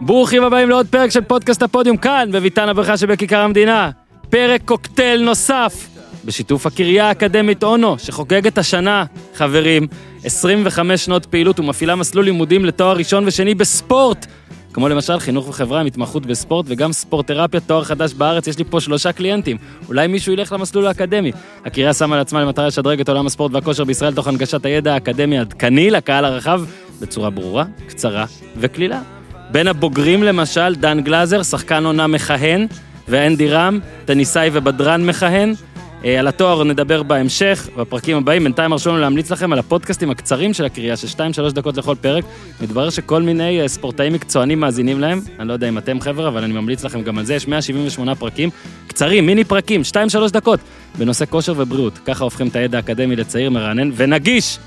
ברוכים הבאים לעוד פרק של פודקאסט הפודיום כאן, בביתן הברכה שבכיכר המדינה. פרק קוקטייל נוסף, בשיתוף הקריה האקדמית אונו, שחוגגת השנה, חברים, 25 שנות פעילות ומפעילה מסלול לימודים לתואר ראשון ושני בספורט. כמו למשל חינוך וחברה עם התמחות בספורט וגם ספורטרפיה, תואר חדש בארץ, יש לי פה שלושה קליינטים. אולי מישהו ילך למסלול האקדמי. הקריה שמה לעצמה למטרה לשדרג את עולם הספורט והכושר בישראל תוך הנגשת הידע האקדמי העדכני לקהל הרחב, בצורה ברורה, קצרה וקלילה. בין הבוגרים למשל, דן גלאזר, שחקן עונה מכהן, ואנדי רם, טניסאי ובדרן מכהן. אה, על התואר נדבר בהמשך, בפרקים הבאים. בינתיים הרשו לנו להמליץ לכם על הפודקאסטים הקצרים של הקריאה, של 2-3 דקות לכל פרק. מתברר שכל מיני אה, ספורטאים מקצוענים מאזינים להם. אני לא יודע אם אתם חבר'ה, אבל אני ממליץ לכם גם על זה. יש 178 פרקים קצרים, מיני פרקים, 2-3 דקות, בנושא כושר ובריאות. ככה הופכים את הידע האקדמי לצעיר, מרענן ונגיש.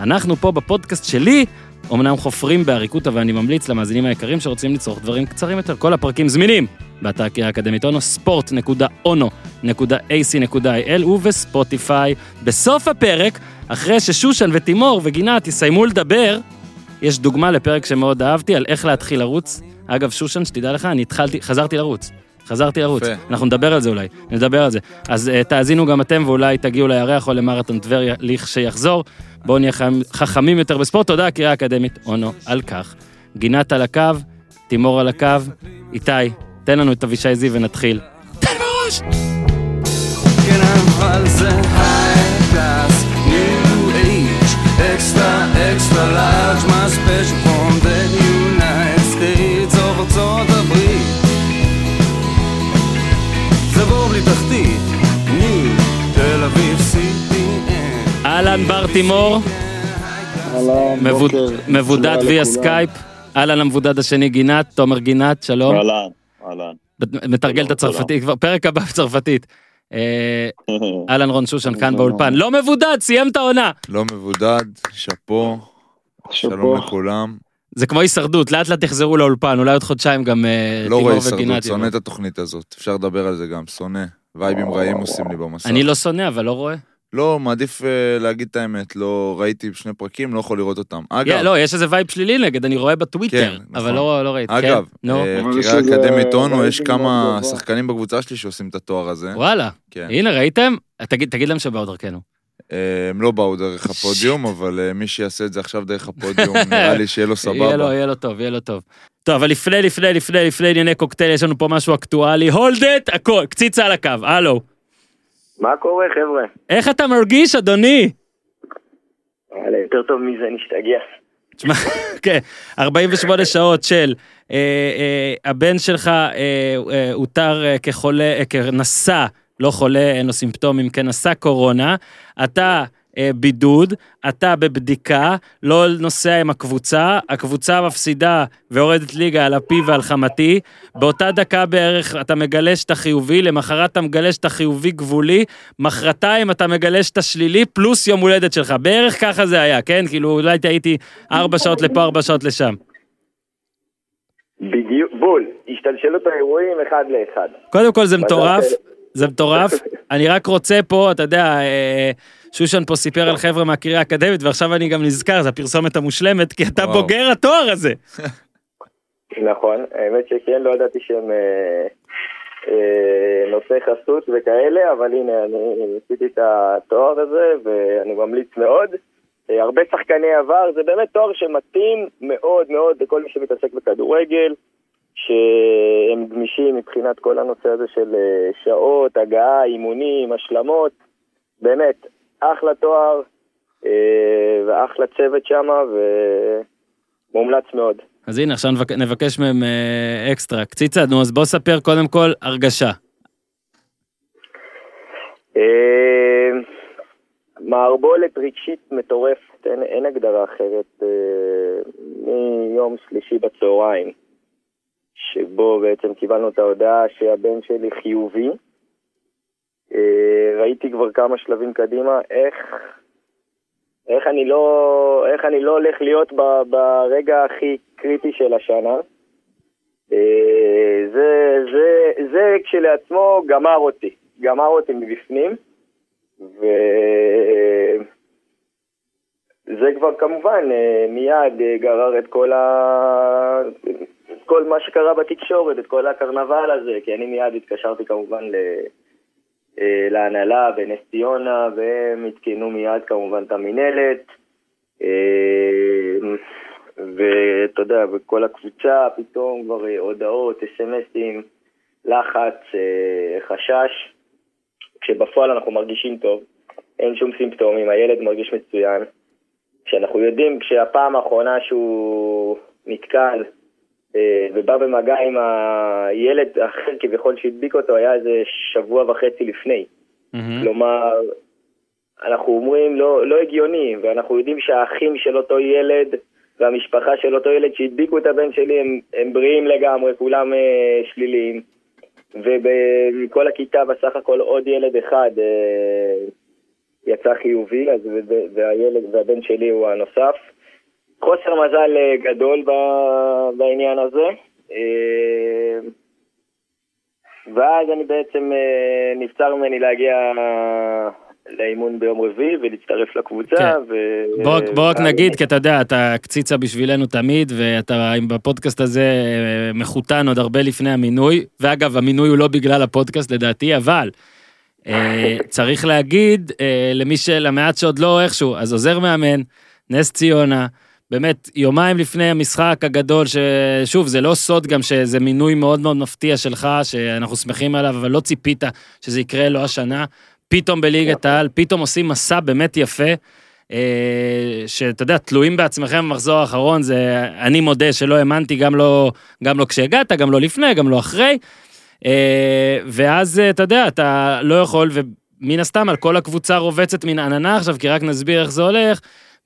אנחנו פה בפודקאסט שלי, אמנם חופרים בעריקות, אבל אני ממליץ למאזינים היקרים שרוצים לצרוך דברים קצרים יותר. כל הפרקים זמינים באתר הקריה האקדמית אונו, sport.ono.ac.il ובספוטיפיי. בסוף הפרק, אחרי ששושן ותימור וגינת יסיימו לדבר, יש דוגמה לפרק שמאוד אהבתי על איך להתחיל לרוץ. אגב, שושן, שתדע לך, אני התחלתי, חזרתי לרוץ. חזרתי לרוץ. אנחנו נדבר על זה אולי, נדבר על זה. אז uh, תאזינו גם אתם ואולי תגיעו לירח או למרתון טבריה לכשיחזור. בואו נהיה חכמים יותר בספורט. תודה, הקריה האקדמית אונו, על כך. גינת על הקו, תימור על הקו, איתי, תן לנו את אבישי זיו ונתחיל. תן בראש! כן אבל זה high class, new age, extra extra large, מה special CPN אהלן בר תימור, אהלן, מבוד- בוקר. מבודד via. סקייפ. אהלן המבודד השני גינת, תומר גינת, שלום. אהלן, אהלן. מתרגל את הצרפתית, כבר פרק הבא בצרפתית. אה, אהלן רון שושן כאן שלום. באולפן. לא מבודד, סיים את העונה. לא מבודד, שאפו, שלום. לכולם. זה כמו הישרדות, לאט לאט תחזרו לאולפן, אולי עוד חודשיים גם אה, לא רואה הישרדות. שונא. את התוכנית הזאת, אפשר לדבר על זה גם, שונא. וייבים רעים עושים לי במסך. אני לא שונא, אבל לא רואה. לא, מעדיף אה, להגיד את האמת, לא ראיתי שני פרקים, לא יכול לראות אותם. אגב, לא, יש איזה וייב שלילי נגד, אני רואה בטוויטר, כן, אבל נכון. לא לא ראיתי. אגב, כן? יש קריאה אקדמית אונו, יש כמה. שחקנים בקבוצה שלי שעושים את התואר הזה. וואלה. כן. הנה, ראיתם? תגיד תגיד להם שבאו דרכנו. אה, הם לא באו דרך הפודיום, אבל אה, מי שיעשה את זה עכשיו דרך הפודיום, נראה לי שיהיה לו יהיה לו, סבבה. יהיה לו טוב, יהיה לו טוב. טוב, אבל לפני, לפני, לפני, לפני ענייני קוקטייל, יש לנו פה משהו אקטואלי. hold את, הכל, קציצה על הקו, הלו. מה קורה חבר'ה? איך אתה מרגיש, אדוני? יאללה, יותר טוב מזה נשתגע. תשמע, כן, 48 שעות של אה, אה, הבן שלך אה, אה, אותר אה, כחולה, אה, כנשא, לא חולה, אין לו סימפטומים, כנשא קורונה, אתה בידוד, אתה בבדיקה, לא נוסע עם הקבוצה, הקבוצה מפסידה ויורדת ליגה על אפי ועל חמתי, באותה דקה בערך אתה מגלה שאתה חיובי, למחרת אתה מגלה שאתה חיובי גבולי, מחרתיים אתה מגלה שאתה שלילי, פלוס יום הולדת שלך, בערך ככה זה היה, כן? כאילו אולי הייתי ארבע שעות לפה, ארבע שעות לשם. בדיוק, בול, השתלשלות האירועים אחד לאחד. קודם כל זה מטורף, זה מטורף. אני רק רוצה פה, אתה יודע, אה, שושן פה סיפר על חבר'ה מהקריה האקדמית, ועכשיו אני גם נזכר, זו הפרסומת המושלמת, כי אתה וואו. בוגר התואר הזה. נכון, האמת שכן, לא ידעתי שהם אה, אה, נושאי חסות וכאלה, אבל הנה, אני עשיתי את התואר הזה, ואני ממליץ מאוד. אה, הרבה שחקני עבר, זה באמת תואר שמתאים מאוד מאוד לכל מי שמתעסק בכדורגל, שהם גמישים מבחינת כל הנושא הזה של שעות, הגעה, אימונים, השלמות. באמת, אחלה תואר, אה, ואחלה צוות שמה, ומומלץ מאוד. אז הנה, עכשיו נבק- נבקש מהם אה, אקסטרה. קציצה, נו, אז בוא ספר קודם כל הרגשה. אה, מערבולת רגשית מטורפת, אין, אין הגדרה אחרת. מיום שלישי בצהריים, שבו בעצם קיבלנו את ההודעה שהבן שלי חיובי. אה, ראיתי כבר כמה שלבים קדימה, איך, איך, אני, לא, איך אני לא הולך להיות ב, ברגע הכי קריטי של השנה. אה, זה, זה, זה כשלעצמו גמר אותי, גמר אותי מבפנים, וזה כבר כמובן אה, מיד גרר את כל ה... כל מה שקרה בתקשורת, את כל הקרנבל הזה, כי אני מיד התקשרתי כמובן ל... אה, להנהלה בנס ציונה, והם עדכנו מיד כמובן את המינהלת. אה, ואתה יודע, בכל הקבוצה פתאום כבר אה, הודעות, אס.אם.אסים, לחץ, חשש, כשבפועל אנחנו מרגישים טוב, אין שום סימפטומים, הילד מרגיש מצוין. כשאנחנו יודעים, כשהפעם האחרונה שהוא נתקל ובא במגע עם הילד האחר כביכול שהדביק אותו, היה איזה שבוע וחצי לפני. מהמם. כלומר, אנחנו אומרים לא, לא הגיוני, ואנחנו יודעים שהאחים של אותו ילד והמשפחה של אותו ילד שהדביקו את הבן שלי הם, הם בריאים לגמרי, כולם אה, שליליים. ומכל הכיתה בסך הכל עוד ילד אחד אה, יצא חיובי, אז, והילד והבן שלי הוא הנוסף. חוסר מזל אה, גדול בעניין הזה. אה, ואז אני בעצם, אה, נבצר ממני להגיע לאימון ביום רביעי ולהצטרף לקבוצה. כן. ו... בוא, בוא רק נגיד, כי אתה יודע, אתה קציצה בשבילנו תמיד, ואתה בפודקאסט הזה מחותן עוד הרבה לפני המינוי, ואגב, המינוי הוא לא בגלל הפודקאסט לדעתי, אבל צריך להגיד למי ש... למעט שעוד לא איכשהו, אז עוזר מאמן, נס ציונה, באמת, יומיים לפני המשחק הגדול, ששוב, זה לא סוד גם שזה מינוי מאוד מאוד מפתיע שלך, שאנחנו שמחים עליו, אבל לא ציפית שזה יקרה לו השנה. פתאום בליגת העל, פתאום עושים מסע באמת יפה. אה, שאתה יודע, תלויים בעצמכם במחזור האחרון, זה, אני מודה שלא האמנתי, גם לא, גם לא כשהגעת, גם לא לפני, גם לא אחרי. אה, ואז, אה, אתה יודע, אתה לא יכול, ומן הסתם על כל הקבוצה רובצת מן עננה עכשיו, כי רק נסביר איך זה הולך.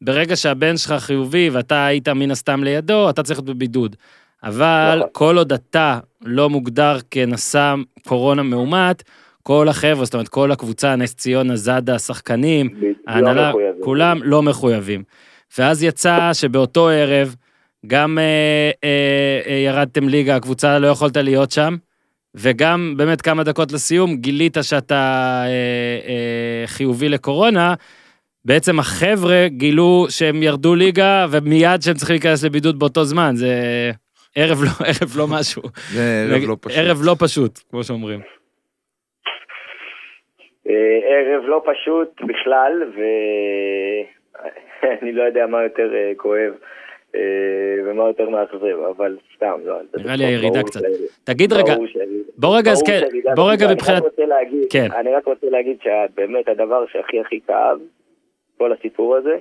ברגע שהבן שלך חיובי ואתה היית מן הסתם לידו, אתה צריך להיות בבידוד. אבל נכון. כל עוד אתה לא מוגדר כנשא קורונה מאומת, כל החבר'ה, זאת אומרת, כל הקבוצה, נס ציונה, זאדה, השחקנים, לא ההנהלה, מחויבים. כולם לא מחויבים. ואז יצא שבאותו ערב, גם אה, אה, אה, ירדתם ליגה, הקבוצה לא יכולת להיות שם, וגם באמת כמה דקות לסיום גילית שאתה אה, אה, חיובי לקורונה. בעצם החבר'ה גילו שהם ירדו ליגה, ומיד שהם צריכים להיכנס לבידוד באותו זמן, זה ערב לא, ערב לא משהו. זה ערב לא פשוט. ערב לא פשוט, כמו שאומרים. אה, ערב לא פשוט בכלל, ואני לא יודע מה יותר אה, כואב אה, ומה יותר מאכזב, אבל סתם, לא. נראה לי הירידה קצת. תגיד רגע, בוא רגע, אז כן, בוא רגע מבחינת... כן. אני רק רוצה להגיד שבאמת הדבר שהכי הכי כאב, כל הסיפור הזה,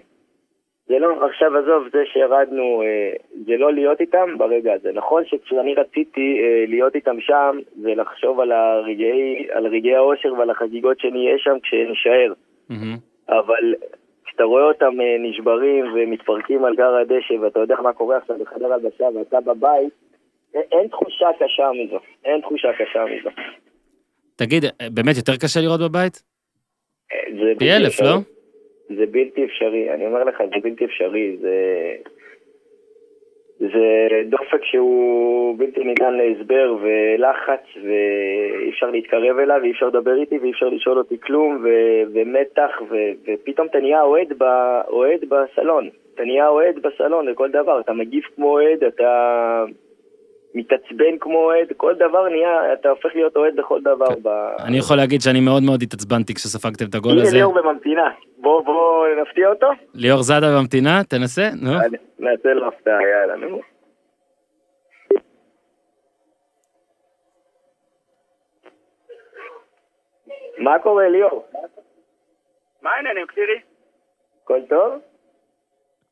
זה לא, עכשיו עזוב, זה שירדנו, אה, זה לא להיות איתם ברגע הזה. נכון שכשאני רציתי אה, להיות איתם שם, זה לחשוב על הרגעי, על רגעי האושר ועל החגיגות שנהיה שם כשנישאר. מהמם. אבל כשאתה רואה אותם אה, נשברים ומתפרקים על גר הדשא, ואתה יודע מה קורה עכשיו בחדר הלבשה ואתה בבית, אין תחושה קשה מזו. אין תחושה קשה מזו. תגיד, באמת יותר קשה לראות בבית? פי אלף. לא? זה בלתי אפשרי, אני אומר לך, זה בלתי אפשרי, זה... זה דופק שהוא בלתי ניתן להסבר ולחץ ואי אפשר להתקרב אליו ואי אפשר לדבר איתי ואי אפשר לשאול אותי כלום ו... ומתח ו... ופתאום אתה נהיה אוהד, ב... אוהד בסלון, אתה נהיה אוהד בסלון לכל דבר, אתה מגיב כמו אוהד, אתה מתעצבן כמו אוהד, כל דבר נהיה, אתה הופך להיות אוהד בכל דבר. ב... אני יכול להגיד שאני מאוד מאוד התעצבנתי כשספגתם את הגול הנה הזה. ליאור בממתינה, בוא בוא נפתיע אותו. ליאור זאדה במתינה, תנסה, נו. אני- נעשה לו הפתעה, יאללה, נו. מה קורה, ליאור? מה העניינים, קטירי? הכל טוב?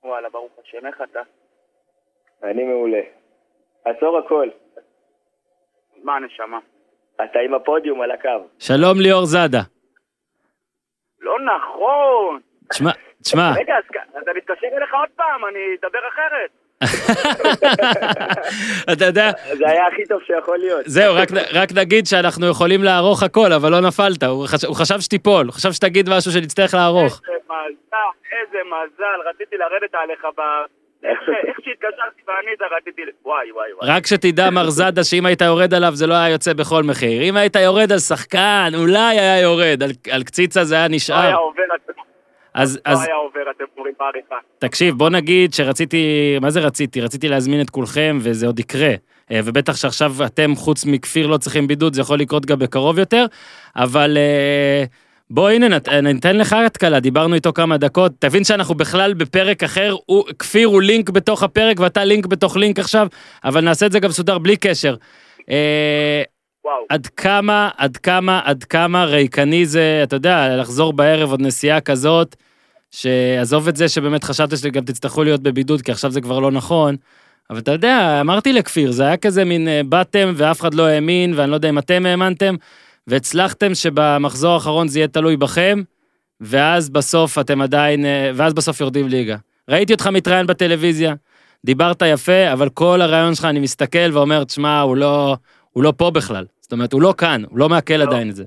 וואלה, ברוך השם, איך אתה? אני מעולה. עצור הכל. מה הנשמה? אתה עם הפודיום על הקו. שלום ליאור זאדה. לא נכון! תשמע, תשמע, רגע, אז אני אתקשר אליך עוד פעם, אני אדבר אחרת. אתה יודע, זה היה הכי טוב שיכול להיות. זהו, רק, רק נגיד שאנחנו יכולים לערוך הכל, אבל לא נפלת, הוא חשב, הוא חשב שתיפול, הוא חשב שתגיד משהו שנצטרך לערוך. איזה מזל, איזה מזל, רציתי לרדת עליך ב... איך שהתקשרתי ואני רציתי... ל- וואי, וואי, וואי. רק שתדע, מר זאדה, שאם היית יורד עליו זה לא היה יוצא בכל מחיר. אם היית יורד על שחקן, אולי היה יורד, על, על קציצה זה היה לא היה נשאר. עובר... אז, לא אז היה עובר, אתם אומרים בעריכה. תקשיב, בוא נגיד שרציתי, מה זה רציתי? רציתי להזמין את כולכם, וזה עוד יקרה. אה, ובטח שעכשיו אתם, חוץ מכפיר, לא צריכים בידוד, זה יכול לקרות גם בקרוב יותר. אבל אה, בוא, הנה, נת, אה, ניתן לך התקלה, דיברנו איתו כמה דקות. תבין שאנחנו בכלל בפרק אחר, הוא, כפיר הוא לינק בתוך הפרק, ואתה לינק בתוך לינק עכשיו, אבל נעשה את זה גם מסודר בלי קשר. אה, וואו. עד כמה, עד כמה, עד כמה ריקני זה, אתה יודע, לחזור בערב עוד נסיעה כזאת, שעזוב את זה שבאמת חשבת שגם תצטרכו להיות בבידוד, כי עכשיו זה כבר לא נכון, אבל אתה יודע, אמרתי לכפיר, זה היה כזה מין אה, באתם ואף אחד לא האמין, ואני לא יודע אם אתם האמנתם, והצלחתם שבמחזור האחרון זה יהיה תלוי בכם, ואז בסוף אתם עדיין, אה, ואז בסוף יורדים ליגה. ראיתי אותך מתראיין בטלוויזיה, דיברת יפה, אבל כל הרעיון שלך, אני מסתכל ואומר, תשמע, הוא לא, הוא לא פה בכלל. זאת אומרת, הוא לא כאן, הוא לא מעכל לא. עדיין את זה.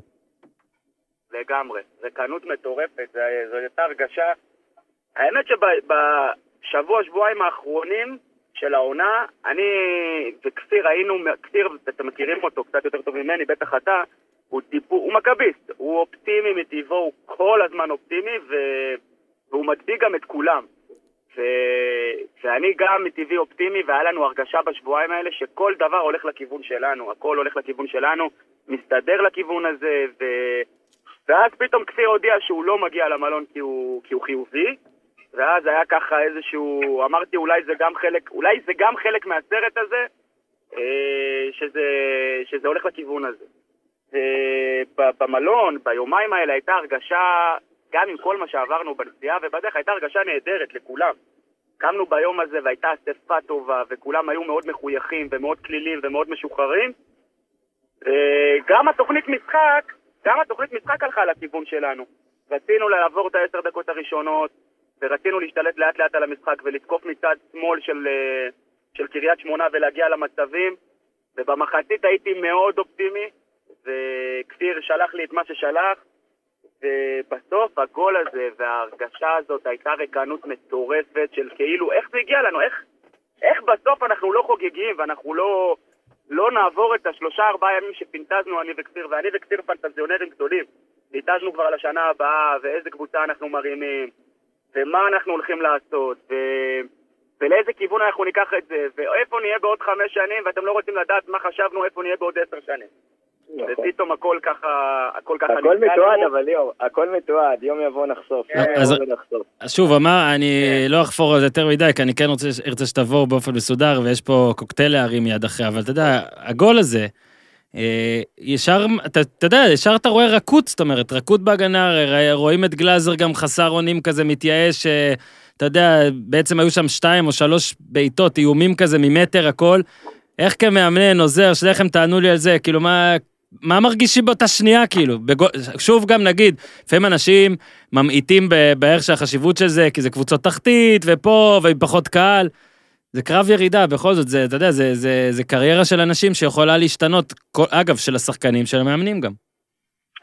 לגמרי. ריקנות מטורפת, זה- זו הייתה הרגשה. האמת שבשבוע, שבועיים האחרונים של העונה, אני וכפיר היינו, כפיר, אתם מכירים אותו קצת יותר טוב ממני, בטח אתה, הוא טיפו, הוא מכביסט, הוא אופטימי מטבעו, הוא כל הזמן אופטימי, ו... והוא מצדיק גם את כולם. ו... ואני גם מטבעי אופטימי, והיה לנו הרגשה בשבועיים האלה שכל דבר הולך לכיוון שלנו, הכל הולך לכיוון שלנו, מסתדר לכיוון הזה, ו... ואז פתאום כפיר הודיע שהוא לא מגיע למלון כי הוא, כי הוא חיובי, ואז היה ככה איזשהו, אמרתי אולי זה גם חלק, אולי זה גם חלק מהסרט הזה, אה, שזה, שזה הולך לכיוון הזה. ב- במלון, ביומיים האלה הייתה הרגשה, גם עם כל מה שעברנו בנסיעה ובדרך, הייתה הרגשה נהדרת לכולם. קמנו ביום הזה והייתה אספה טובה, וכולם היו מאוד מחויכים ומאוד כלילים ומאוד משוחררים. אה, גם התוכנית משחק, גם התוכנית משחק הלכה לכיוון שלנו. רצינו לעבור את העשר דקות הראשונות, ורצינו להשתלט לאט לאט על המשחק ולתקוף מצד שמאל של, אה, של קריית שמונה ולהגיע למצבים. ובמחצית הייתי מאוד אופטימי, וכפיר שלח לי את מה ששלח, ובסוף הגול הזה וההרגשה הזאת הייתה ריקנות מטורפת של כאילו, איך זה הגיע לנו? איך, איך בסוף אנחנו לא חוגגים ואנחנו לא, לא נעבור את השלושה ארבעה ימים שפינטזנו אני וכפיר, ואני וכפיר פנטזיונרים גדולים. ניתזנו כבר על השנה הבאה, ואיזה קבוצה אנחנו מרימים, ומה אנחנו הולכים לעשות, ו... ולאיזה כיוון אנחנו ניקח את זה, ואיפה נהיה בעוד חמש שנים, ואתם לא רוצים לדעת מה חשבנו, איפה נהיה בעוד עשר שנים. נכון. ופתאום הכל ככה, הכל ככה הכל מתועד, לנו. אבל ליאור, הכל מתועד, יום יבוא נחשוף. כן. יום אז- שוב, אמר, אני לא אחפור על זה יותר מדי, כי אני כן רוצה, ארצה שתבואו באופן מסודר, ויש פה קוקטייל להרים מיד אחרי, אבל אתה יודע, הגול הזה, אה, ישר, אתה, אתה יודע, ישר אתה רואה רכות, זאת אומרת, רכות בהגנה, רואים את גלאזר גם חסר אונים כזה, מתייאש, אה, אתה יודע, בעצם היו שם שתיים או שלוש בעיטות, איומים כזה ממטר, הכל. איך כמאמנן, עוזר, שניכם תענו לי על זה, כאילו, מה... מה מרגישים באותה שנייה, כאילו? בגול, שוב גם נגיד, לפעמים אנשים ממעיטים בערך של החשיבות של זה, כי זה קבוצות תחתית, ופה, ועם פחות קהל. זה קרב ירידה, בכל זאת, זה, אתה יודע, זה, זה, זה קריירה של אנשים שיכולה להשתנות, כל, אגב, של השחקנים, של המאמנים גם.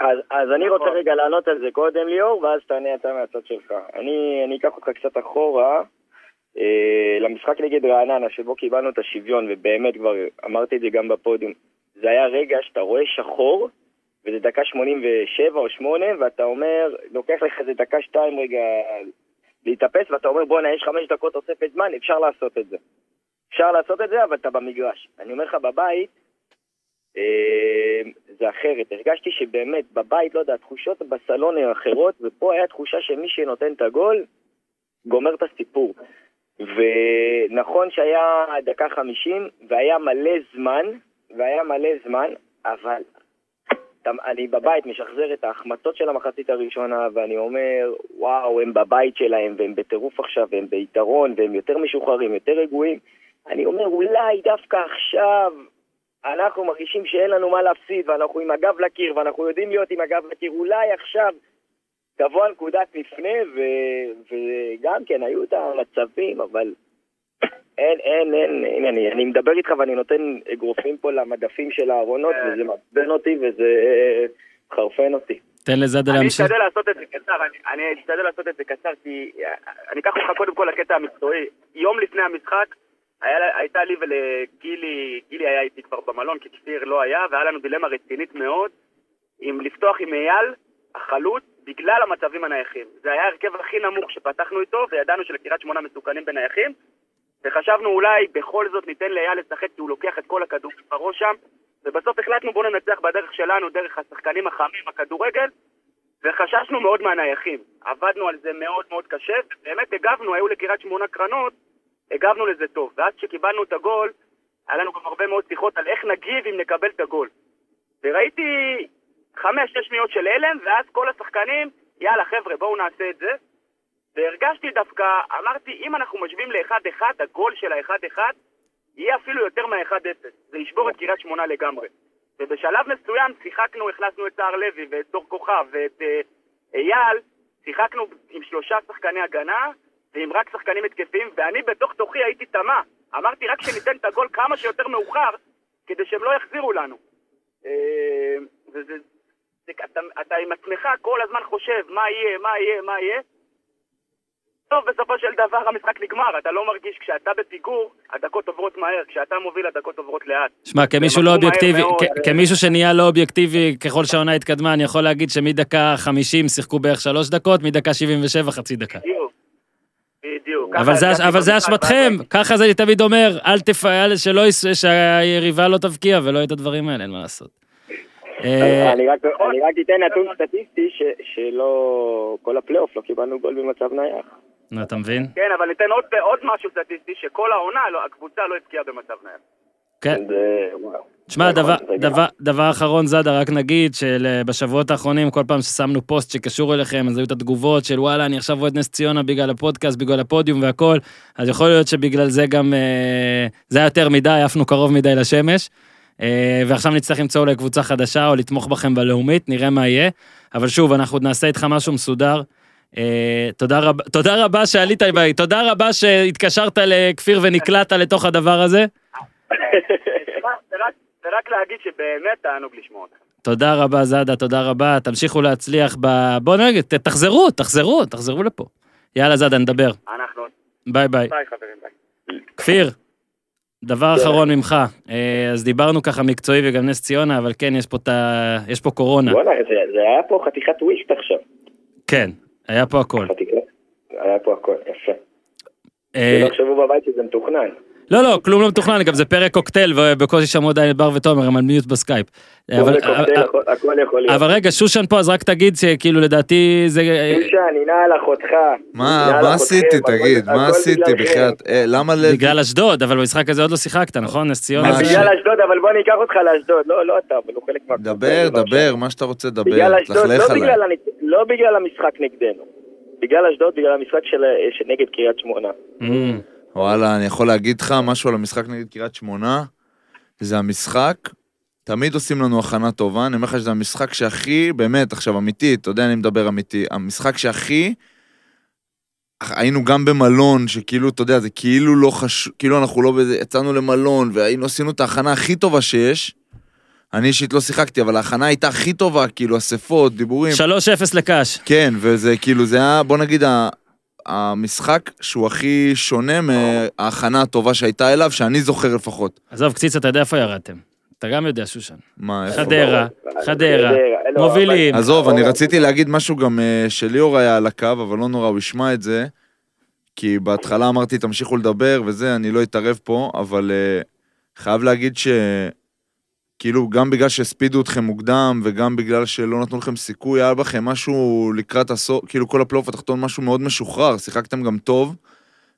אז, אז אני רוצה נכון. רגע לענות על זה קודם, ליאור, ואז תענה אתה מהצד שלך. אני, אני אקח אותך קצת אחורה, למשחק נגד רעננה, שבו קיבלנו את השוויון, ובאמת כבר אמרתי את זה גם בפודיום, זה היה רגע שאתה רואה שחור, וזה דקה 87 או 8, ואתה אומר, לוקח לך איזה דקה שתיים רגע להתאפס, ואתה אומר, בואנה, יש חמש דקות תוספת זמן, אפשר לעשות את זה. אפשר לעשות את זה, אבל אתה במגרש. אני אומר לך, בבית, אה, זה אחרת. הרגשתי שבאמת, בבית, לא יודע, התחושות בסלון הן אחרות, ופה היה תחושה שמי שנותן את הגול, גומר את הסיפור. ונכון שהיה דקה חמישים, והיה מלא זמן, והיה מלא זמן, אבל אני בבית משחזר את ההחמצות של המחצית הראשונה, ואני אומר, וואו, הם בבית שלהם, והם בטירוף עכשיו, והם ביתרון, והם יותר משוחררים, יותר רגועים. אני אומר, אולי דווקא עכשיו אנחנו מרגישים שאין לנו מה להפסיד, ואנחנו עם הגב לקיר, ואנחנו יודעים להיות עם הגב לקיר, אולי עכשיו תבוא הנקודת מפנה, ו... וגם כן, היו את המצבים, אבל אין, אין, אין, אין, אני, אני מדבר איתך ואני נותן אגרופים פה למדפים של הארונות, כן. וזה מעצבן אותי וזה מחרפן אותי. תן לזאדה אני להמשיך. אשתדל לעשות את זה קצר, אני- אני אשתדל לעשות את זה קצר, כי אני אקח אותך קודם כל לקטע המקצועי. יום לפני המשחק, היה- הייתה לי ולגילי, גילי היה איתי כבר במלון, כי כפיר לא היה, והיה לנו דילמה רצינית מאוד, אם לפתוח עם אייל החלוץ בגלל המצבים הנייחים. זה היה ההרכב הכי נמוך שפתחנו איתו, וידענו שלקריית שמונה מסוכנים בנייחים, וחשבנו אולי בכל זאת ניתן לאייל לשחק כי הוא לוקח את כל הכדור בראש שם, ובסוף החלטנו בוא ננצח בדרך שלנו, דרך השחקנים החמים, הכדורגל, וחששנו מאוד מהנייחים. עבדנו על זה מאוד מאוד קשה, ובאמת הגבנו, היו לקריית שמונה קרנות, הגבנו לזה טוב. ואז כשקיבלנו את הגול, היה לנו גם הרבה מאוד שיחות על איך נגיב אם נקבל את הגול. וראיתי חמש, שש שניות של הלם, ואז כל השחקנים, יאללה חבר'ה, בואו נעשה את זה. והרגשתי דווקא, אמרתי, אם אנחנו משווים לאחד-אחד, הגול של האחד-אחד יהיה אפילו יותר מה-1-0. זה ישבור את קריית שמונה לגמרי. ובשלב מסוים שיחקנו, הכנסנו את סער לוי ואת דור כוכב ואת אה, אייל, שיחקנו עם שלושה שחקני הגנה ועם רק שחקנים התקפיים, ואני בתוך תוכי הייתי תמה. אמרתי רק שניתן את הגול כמה שיותר מאוחר, כדי שהם לא יחזירו לנו. אה, וזה, זה, אתה, אתה עם עצמך כל הזמן חושב מה יהיה, מה יהיה, מה יהיה. טוב, בסופו של דבר המשחק נגמר, אתה לא מרגיש, כשאתה בפיגור, הדקות עוברות מהר, כשאתה מוביל הדקות עוברות לאט. שמע, כמישהו לא אובייקטיבי, מאוד, כ- אה, כמישהו שנהיה לא אובייקטיבי ככל שהעונה התקדמה, אני יכול להגיד שמדקה 50 שיחקו בערך שלוש דקות, מדקה 77 חצי דקה. בדיוק. בדיוק. אבל זה, אבל אשמתכם, ככה זה אני תמיד אומר, אל תפעל, שלא, שהיריבה לא תבקיע ולא את הדברים האלה, אין מה לעשות. אה, אני רק אני רק אתן נתון סטטיסטי שלא... כל הפלייאוף לא קיבלנו גול במצב נייח. נו, אתה מבין? כן, אבל ניתן עוד, משהו סטטיסטי, שכל העונה, לא, הקבוצה לא הבקיעה במצב נייח. כן. תשמע, נכון, דבר, אחרון, זאדה, רק נגיד שבשבועות האחרונים, כל פעם ששמנו פוסט שקשור אליכם, אז היו את התגובות של וואלה, אני עכשיו רואה את נס ציונה בגלל הפודקאסט, בגלל הפודיום והכל, אז יכול להיות שבגלל זה גם, אה, זה היה יותר מדי, עפנו קרוב מדי לשמש. אה, ועכשיו נצטרך למצוא אולי קבוצה חדשה או לתמוך בכם בלאומית, נראה מה יהיה. אבל שוב, אנחנו עוד נעשה איתך משהו מסודר. אה, תודה רבה, תודה רבה שעלית. תודה רבה שהתקשרת לכפיר ונקלעת לתוך הדבר הזה. ורק- ורק- ורק להגיד שבאמת תענוג לשמוע אותך. תודה רבה, זאדה, תודה רבה. תמשיכו להצליח ב... בוא נגיד, תחזרו, תחזרו, תחזרו לפה. יאללה, זאדה, נדבר. אנחנו... ביי ביי. ביי חברים, ביי. כפיר, דבר אחרון ממך. אה, אז דיברנו ככה מקצועי וגם נס ציונה, אבל כן, יש פה, את ה... יש פה קורונה. וואלה, זה זה היה פה חתיכת טוויסט עכשיו. כן, היה פה הכל. היה פה הכל, יפה. אה, שלא יחשבו בבית שזה מתוכנן. לא, לא, כלום לא מתוכנן, גם זה פרק קוקטייל, ובקושי שמעו עדיין את בר ותומר, הם על מיוט בסקייפ. אבל- כמו בקוקטייל, הכל- הכל יכול להיות. אבל רגע, שושן פה, אז רק תגיד שכאילו לדעתי זה... שושן, הנה על אחותך. מה, מה עשיתי, תגיד? מה עשיתי. בחייאת? אה, למה ל... בגלל אשדוד, אבל במשחק הזה עוד לא שיחקת, נכון? נס ציונה בגלל אשדוד, אבל בוא ניקח אותך לאשדוד. לא, לא אתה, אבל הוא חלק מה... דבר, דבר, מה שאתה רוצה אשדוד, תלכלך לא עליי. לא בגלל המשחק נגדנו. בגלל אשדוד, בגלל המשחק של- שנגד קריית שמונה. וואלה, אני יכול להגיד לך משהו על המשחק נגד קריית שמונה? זה המשחק, תמיד עושים לנו הכנה טובה, אני אומר לך שזה המשחק שהכי, באמת, עכשיו אמיתי, אתה יודע, אני מדבר אמיתי, המשחק שהכי... היינו גם במלון, שכאילו, אתה יודע, זה כאילו לא חשוב, כאילו אנחנו לא בזה, יצאנו למלון, והיינו, עשינו את ההכנה הכי טובה שיש. אני אישית לא שיחקתי, אבל ההכנה הייתה הכי טובה, כאילו, אספות, דיבורים. 3-0 לקאש. כן, וזה כאילו, זה היה, בוא נגיד, המשחק שהוא הכי שונה מההכנה הטובה שהייתה אליו, שאני זוכר לפחות. עזוב, קציץ, אתה יודע איפה ירדתם. אתה גם יודע, שושן. מה, איפה? חדרה, חדרה, לא, מובילים. עזוב, אני רציתי להגיד משהו גם אה, שליאור היה על הקו, אבל לא נורא, הוא ישמע את זה. כי בהתחלה אמרתי, תמשיכו לדבר וזה, אני לא אתערב פה, אבל אה, חייב להגיד ש... כאילו, גם בגלל שהספידו אתכם מוקדם, וגם בגלל שלא נתנו לכם סיכוי, היה בכם משהו לקראת הסוף, כאילו כל הפלייאוף התחתון משהו מאוד משוחרר, שיחקתם גם טוב,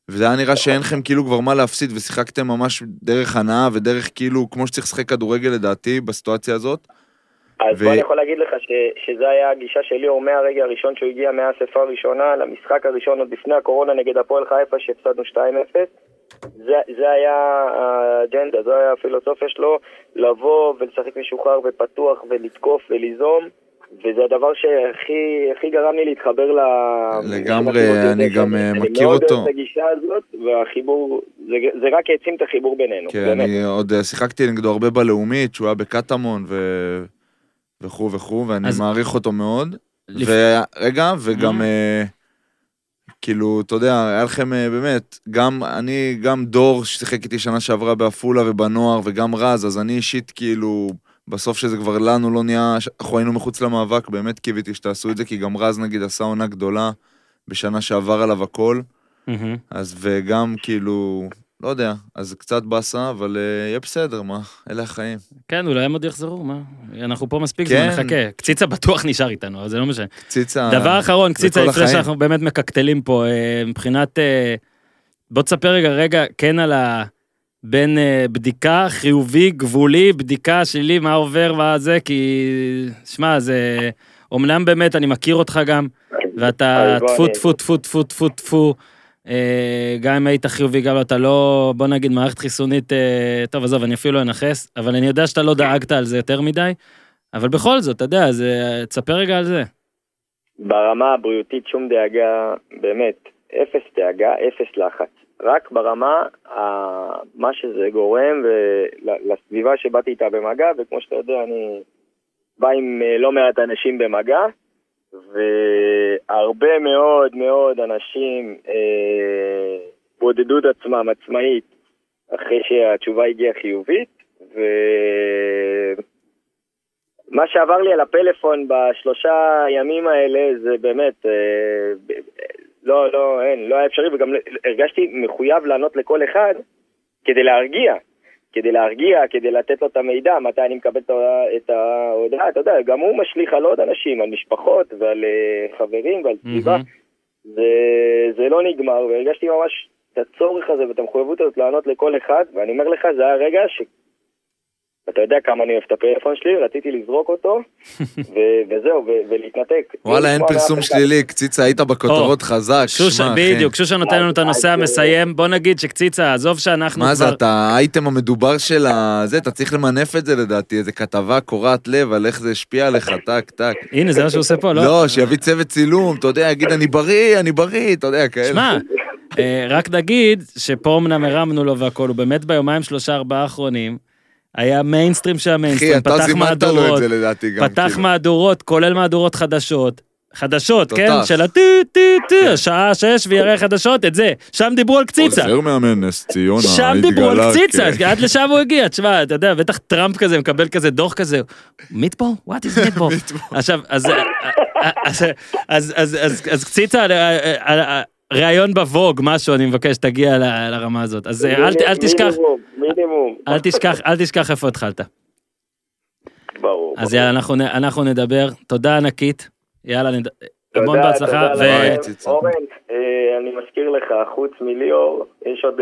וזה היה נראה שאין לכם כאילו כבר מה להפסיד, ושיחקתם ממש דרך הנאה ודרך כאילו, כמו שצריך לשחק כדורגל לדעתי, בסיטואציה הזאת. אז ו- בוא אני יכול להגיד לך ש- שזה היה הגישה של ליאור מהרגע הראשון שהוא הגיע מהאספה הראשונה למשחק הראשון עוד לפני הקורונה נגד הפועל חיפה שהפסדנו 2-0. זה, זה היה האג'נדה, זו היה הפילוסופיה שלו, לבוא ולשחק משוחרר ופתוח ולתקוף וליזום, וזה הדבר שהכי הכי גרם לי להתחבר ל... לגמרי, אני גם, אה, מכיר אני מאוד אותו. אוהב את הגישה הזאת, והחיבור, זה, זה רק העצים את החיבור בינינו, כן, באמת. אני עוד אה, שיחקתי נגדו הרבה בלאומית, שהוא היה בקטמון ו... וכו' וכו', ואני אז- מעריך אותו מאוד. לפ- ורגע, וגם, Mm. כאילו, אתה יודע, היה לכם אה, באמת, גם אני, גם דור ששיחק איתי שנה שעברה בעפולה ובנוער, וגם רז, אז אני אישית כאילו בסוף שזה כבר לנו לא נהיה, אנחנו היינו מחוץ למאבק, באמת קיוויתי שתעשו את זה, כי גם רז נגיד עשה עונה גדולה, בשנה שעבר עליו הכל, מהמם. אז וגם כאילו, לא יודע, אז קצת באסה, אבל אה, יהיה בסדר, מה, אלה החיים. כן, אולי הם עוד יחזרו, מה? אנחנו פה מספיק כן. זמן, נחכה. קציצה בטוח נשאר איתנו, אבל זה לא משנה. קציצה... דבר אחרון, קציצה, לפני. שאנחנו באמת מקקטלים פה, אה, מבחינת... אה, בוא תספר רגע, רגע, כן על ה... בין בדיקה חיובי, גבולי, בדיקה שלי, מה עובר וזה, כי... שמע, זה... אומנם באמת, אני מכיר אותך גם, ואתה טפו טפו טפו טפו טפו טפו, אה, גם אם היית חיובי, גם אתה לא, בוא נגיד, מערכת חיסונית, אה, טוב, עזוב, אני אפילו לא אנכס, אבל אני יודע שאתה לא דאגת על זה יותר מדי, אבל בכל זאת, אתה יודע, אז אה, תספר רגע על זה. ברמה הבריאותית שום דאגה, באמת, אפס דאגה, אפס לחץ. רק ברמה, מה שזה גורם לסביבה שבאתי איתה במגע, וכמו שאתה יודע, אני בא עם אה, לא מעט אנשים במגע, והרבה מאוד מאוד אנשים אה, בודדו את עצמם עצמאית אחרי שהתשובה הגיעה חיובית, ו... מה שעבר לי על הפלאפון בשלושה ימים האלה זה באמת, אה, לא, לא, אין, לא היה אפשרי, וגם הרגשתי מחויב לענות לכל אחד כדי להרגיע. כדי להרגיע, כדי לתת לו את המידע, מתי אני מקבל את ההודעה, אתה יודע, גם הוא משליך על עוד אנשים, על משפחות ועל אה, חברים ועל סביבה. מהמם. זה, זה לא נגמר, והרגשתי ממש את הצורך הזה ואת המחויבות הזאת לענות לכל אחד, ואני אומר לך, זה היה רגע ש... אתה יודע כמה אני אוהב את הפלאפון שלי, רציתי לזרוק אותו, ו- וזהו, ו- ולהתנתק. וואלה, אין לא לשמוע פרסום. שלילי, קציצה, היית בכותרות חזק, שושה, שמע, אחי. בדיוק, שושה נותן לנו את הנושא המסיים, בוא נגיד שקציצה, עזוב שאנחנו מה זה, כבר... אתה האייטם המדובר של ה... זה, אתה צריך למנף את זה לדעתי, איזה כתבה קורעת לב על איך זה השפיע עליך, טק, טק. הנה, זה מה שהוא עושה פה, לא? לא, שיביא צוות צילום, אתה יודע, יגיד אני בריא, אני בריא, אתה יודע, כאלה. שמע, אה, רק נגיד שפה אמנם הרמנו לו והכל, הוא באמת ביומיים שלושה ארבעה האחרונים, היה מיינסטרים של אחי, המיינסטרים, אתה פתח זימנת לו את מהדורות, זה לדעתי גם. פתח כאילו. מהדורות, כולל מהדורות חדשות. חדשות, תותח. כן? של הטו טו טו, שעה שש ויראה חדשות, את זה. שם דיברו על קציצה. עוזר מאמן נס ציונה, שם דיברו על קציצה, עד לשם הוא הגיע, תשמע, אתה יודע, בטח טראמפ כזה מקבל כזה דוח כזה, meatball? what is meatball? עכשיו, אז, אז, אז, אז, אז, אז, אז קציצה, אה, אה, אה, ראיון בווג, משהו, אני מבקש, תגיע ל- לרמה הזאת. אז אה, אל, תשכח, מינימום, מינימום. אל תשכח, אל תשכח איפה התחלת. ברור. אז. יאללה, אנחנו, נדבר, תודה ענקית, יאללה, נד... המון בהצלחה, תודה ו... לכם. ציצה. אורן, אה, אני מזכיר לך, חוץ מליאור, יש עוד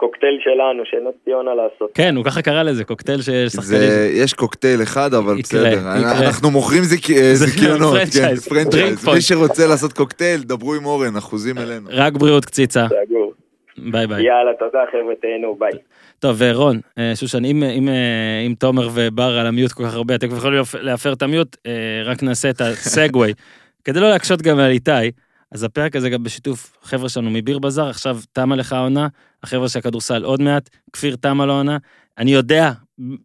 קוקטייל שלנו, שנס ציונה לעשות. כן, הוא ככה קרא לזה, קוקטייל של שחקנים. זה, יש קוקטייל אחד, אבל יקרה, בסדר. יקרה. אנחנו מוכרים זיק- אה, זה זיכיונות, כן, franchise. מי שרוצה לעשות קוקטייל, דברו עם אורן, אחוזים אלינו. רק בריאות קציצה. ביי ביי. יאללה, תודה חבר'ה, תהנו, ביי. טוב, אה, רון, אה, שושן, אם, אם, אם תומר ובר על המיוט כל כך הרבה, אתם יכולים להפ- להפר את המיוט, רק נעשה את הסגווי. כדי לא להקשות גם על איתי, אז הפרק הזה גם בשיתוף חבר'ה שלנו מביר בזאר, עכשיו תמה לך העונה, החבר'ה של הכדורסל עוד מעט, כפיר תמה לו העונה. אני יודע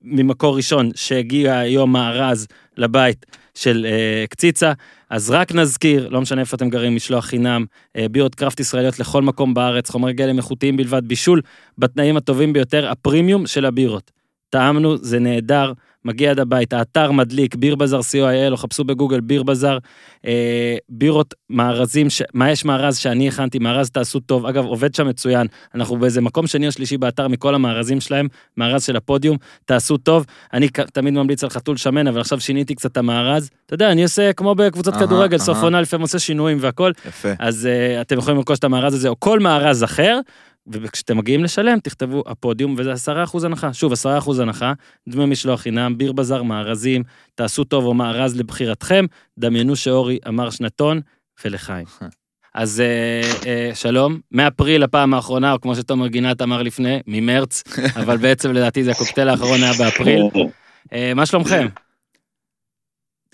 ממקור ראשון שהגיע היום מארז לבית של אה, קציצה, אז רק נזכיר, לא משנה איפה אתם גרים, משלוח חינם, אה, בירות קראפט ישראליות לכל מקום בארץ, חומרי גלם איכותיים בלבד, בישול בתנאים הטובים ביותר, הפרימיום של הבירות. טעמנו, זה נהדר, מגיע עד הבית, האתר מדליק, ביר בזאר co.il, או חפשו בגוגל ביר בזאר, אה, בירות, מארזים, ש... מה יש מארז שאני הכנתי, מארז תעשו טוב, אגב, עובד שם מצוין, אנחנו באיזה מקום שני או שלישי באתר מכל המארזים שלהם, מארז של הפודיום, תעשו טוב, אני כ- תמיד ממליץ על חתול שמן, אבל עכשיו שיניתי קצת את המארז, אתה יודע, אני עושה כמו בקבוצות אהה, כדורגל, סוף אהה. עונה לפעמים עושה שינויים והכל, יפה. אז uh, אתם יכולים לרכוש את המארז הזה, או כל מארז אחר, וכשאתם מגיעים לשלם, תכתבו הפודיום, וזה 10% הנחה. שוב, 10% הנחה, דמי משלוח חינם, ביר בזאר, מארזים, תעשו טוב או מארז לבחירתכם, דמיינו שאורי אמר שנתון, ולחיים. אז uh, uh, שלום, מאפריל הפעם האחרונה, או כמו שתומר גינת אמר לפני, ממרץ, אבל בעצם לדעתי זה הקוקטייל האחרון היה באפריל. Uh, מה שלומכם?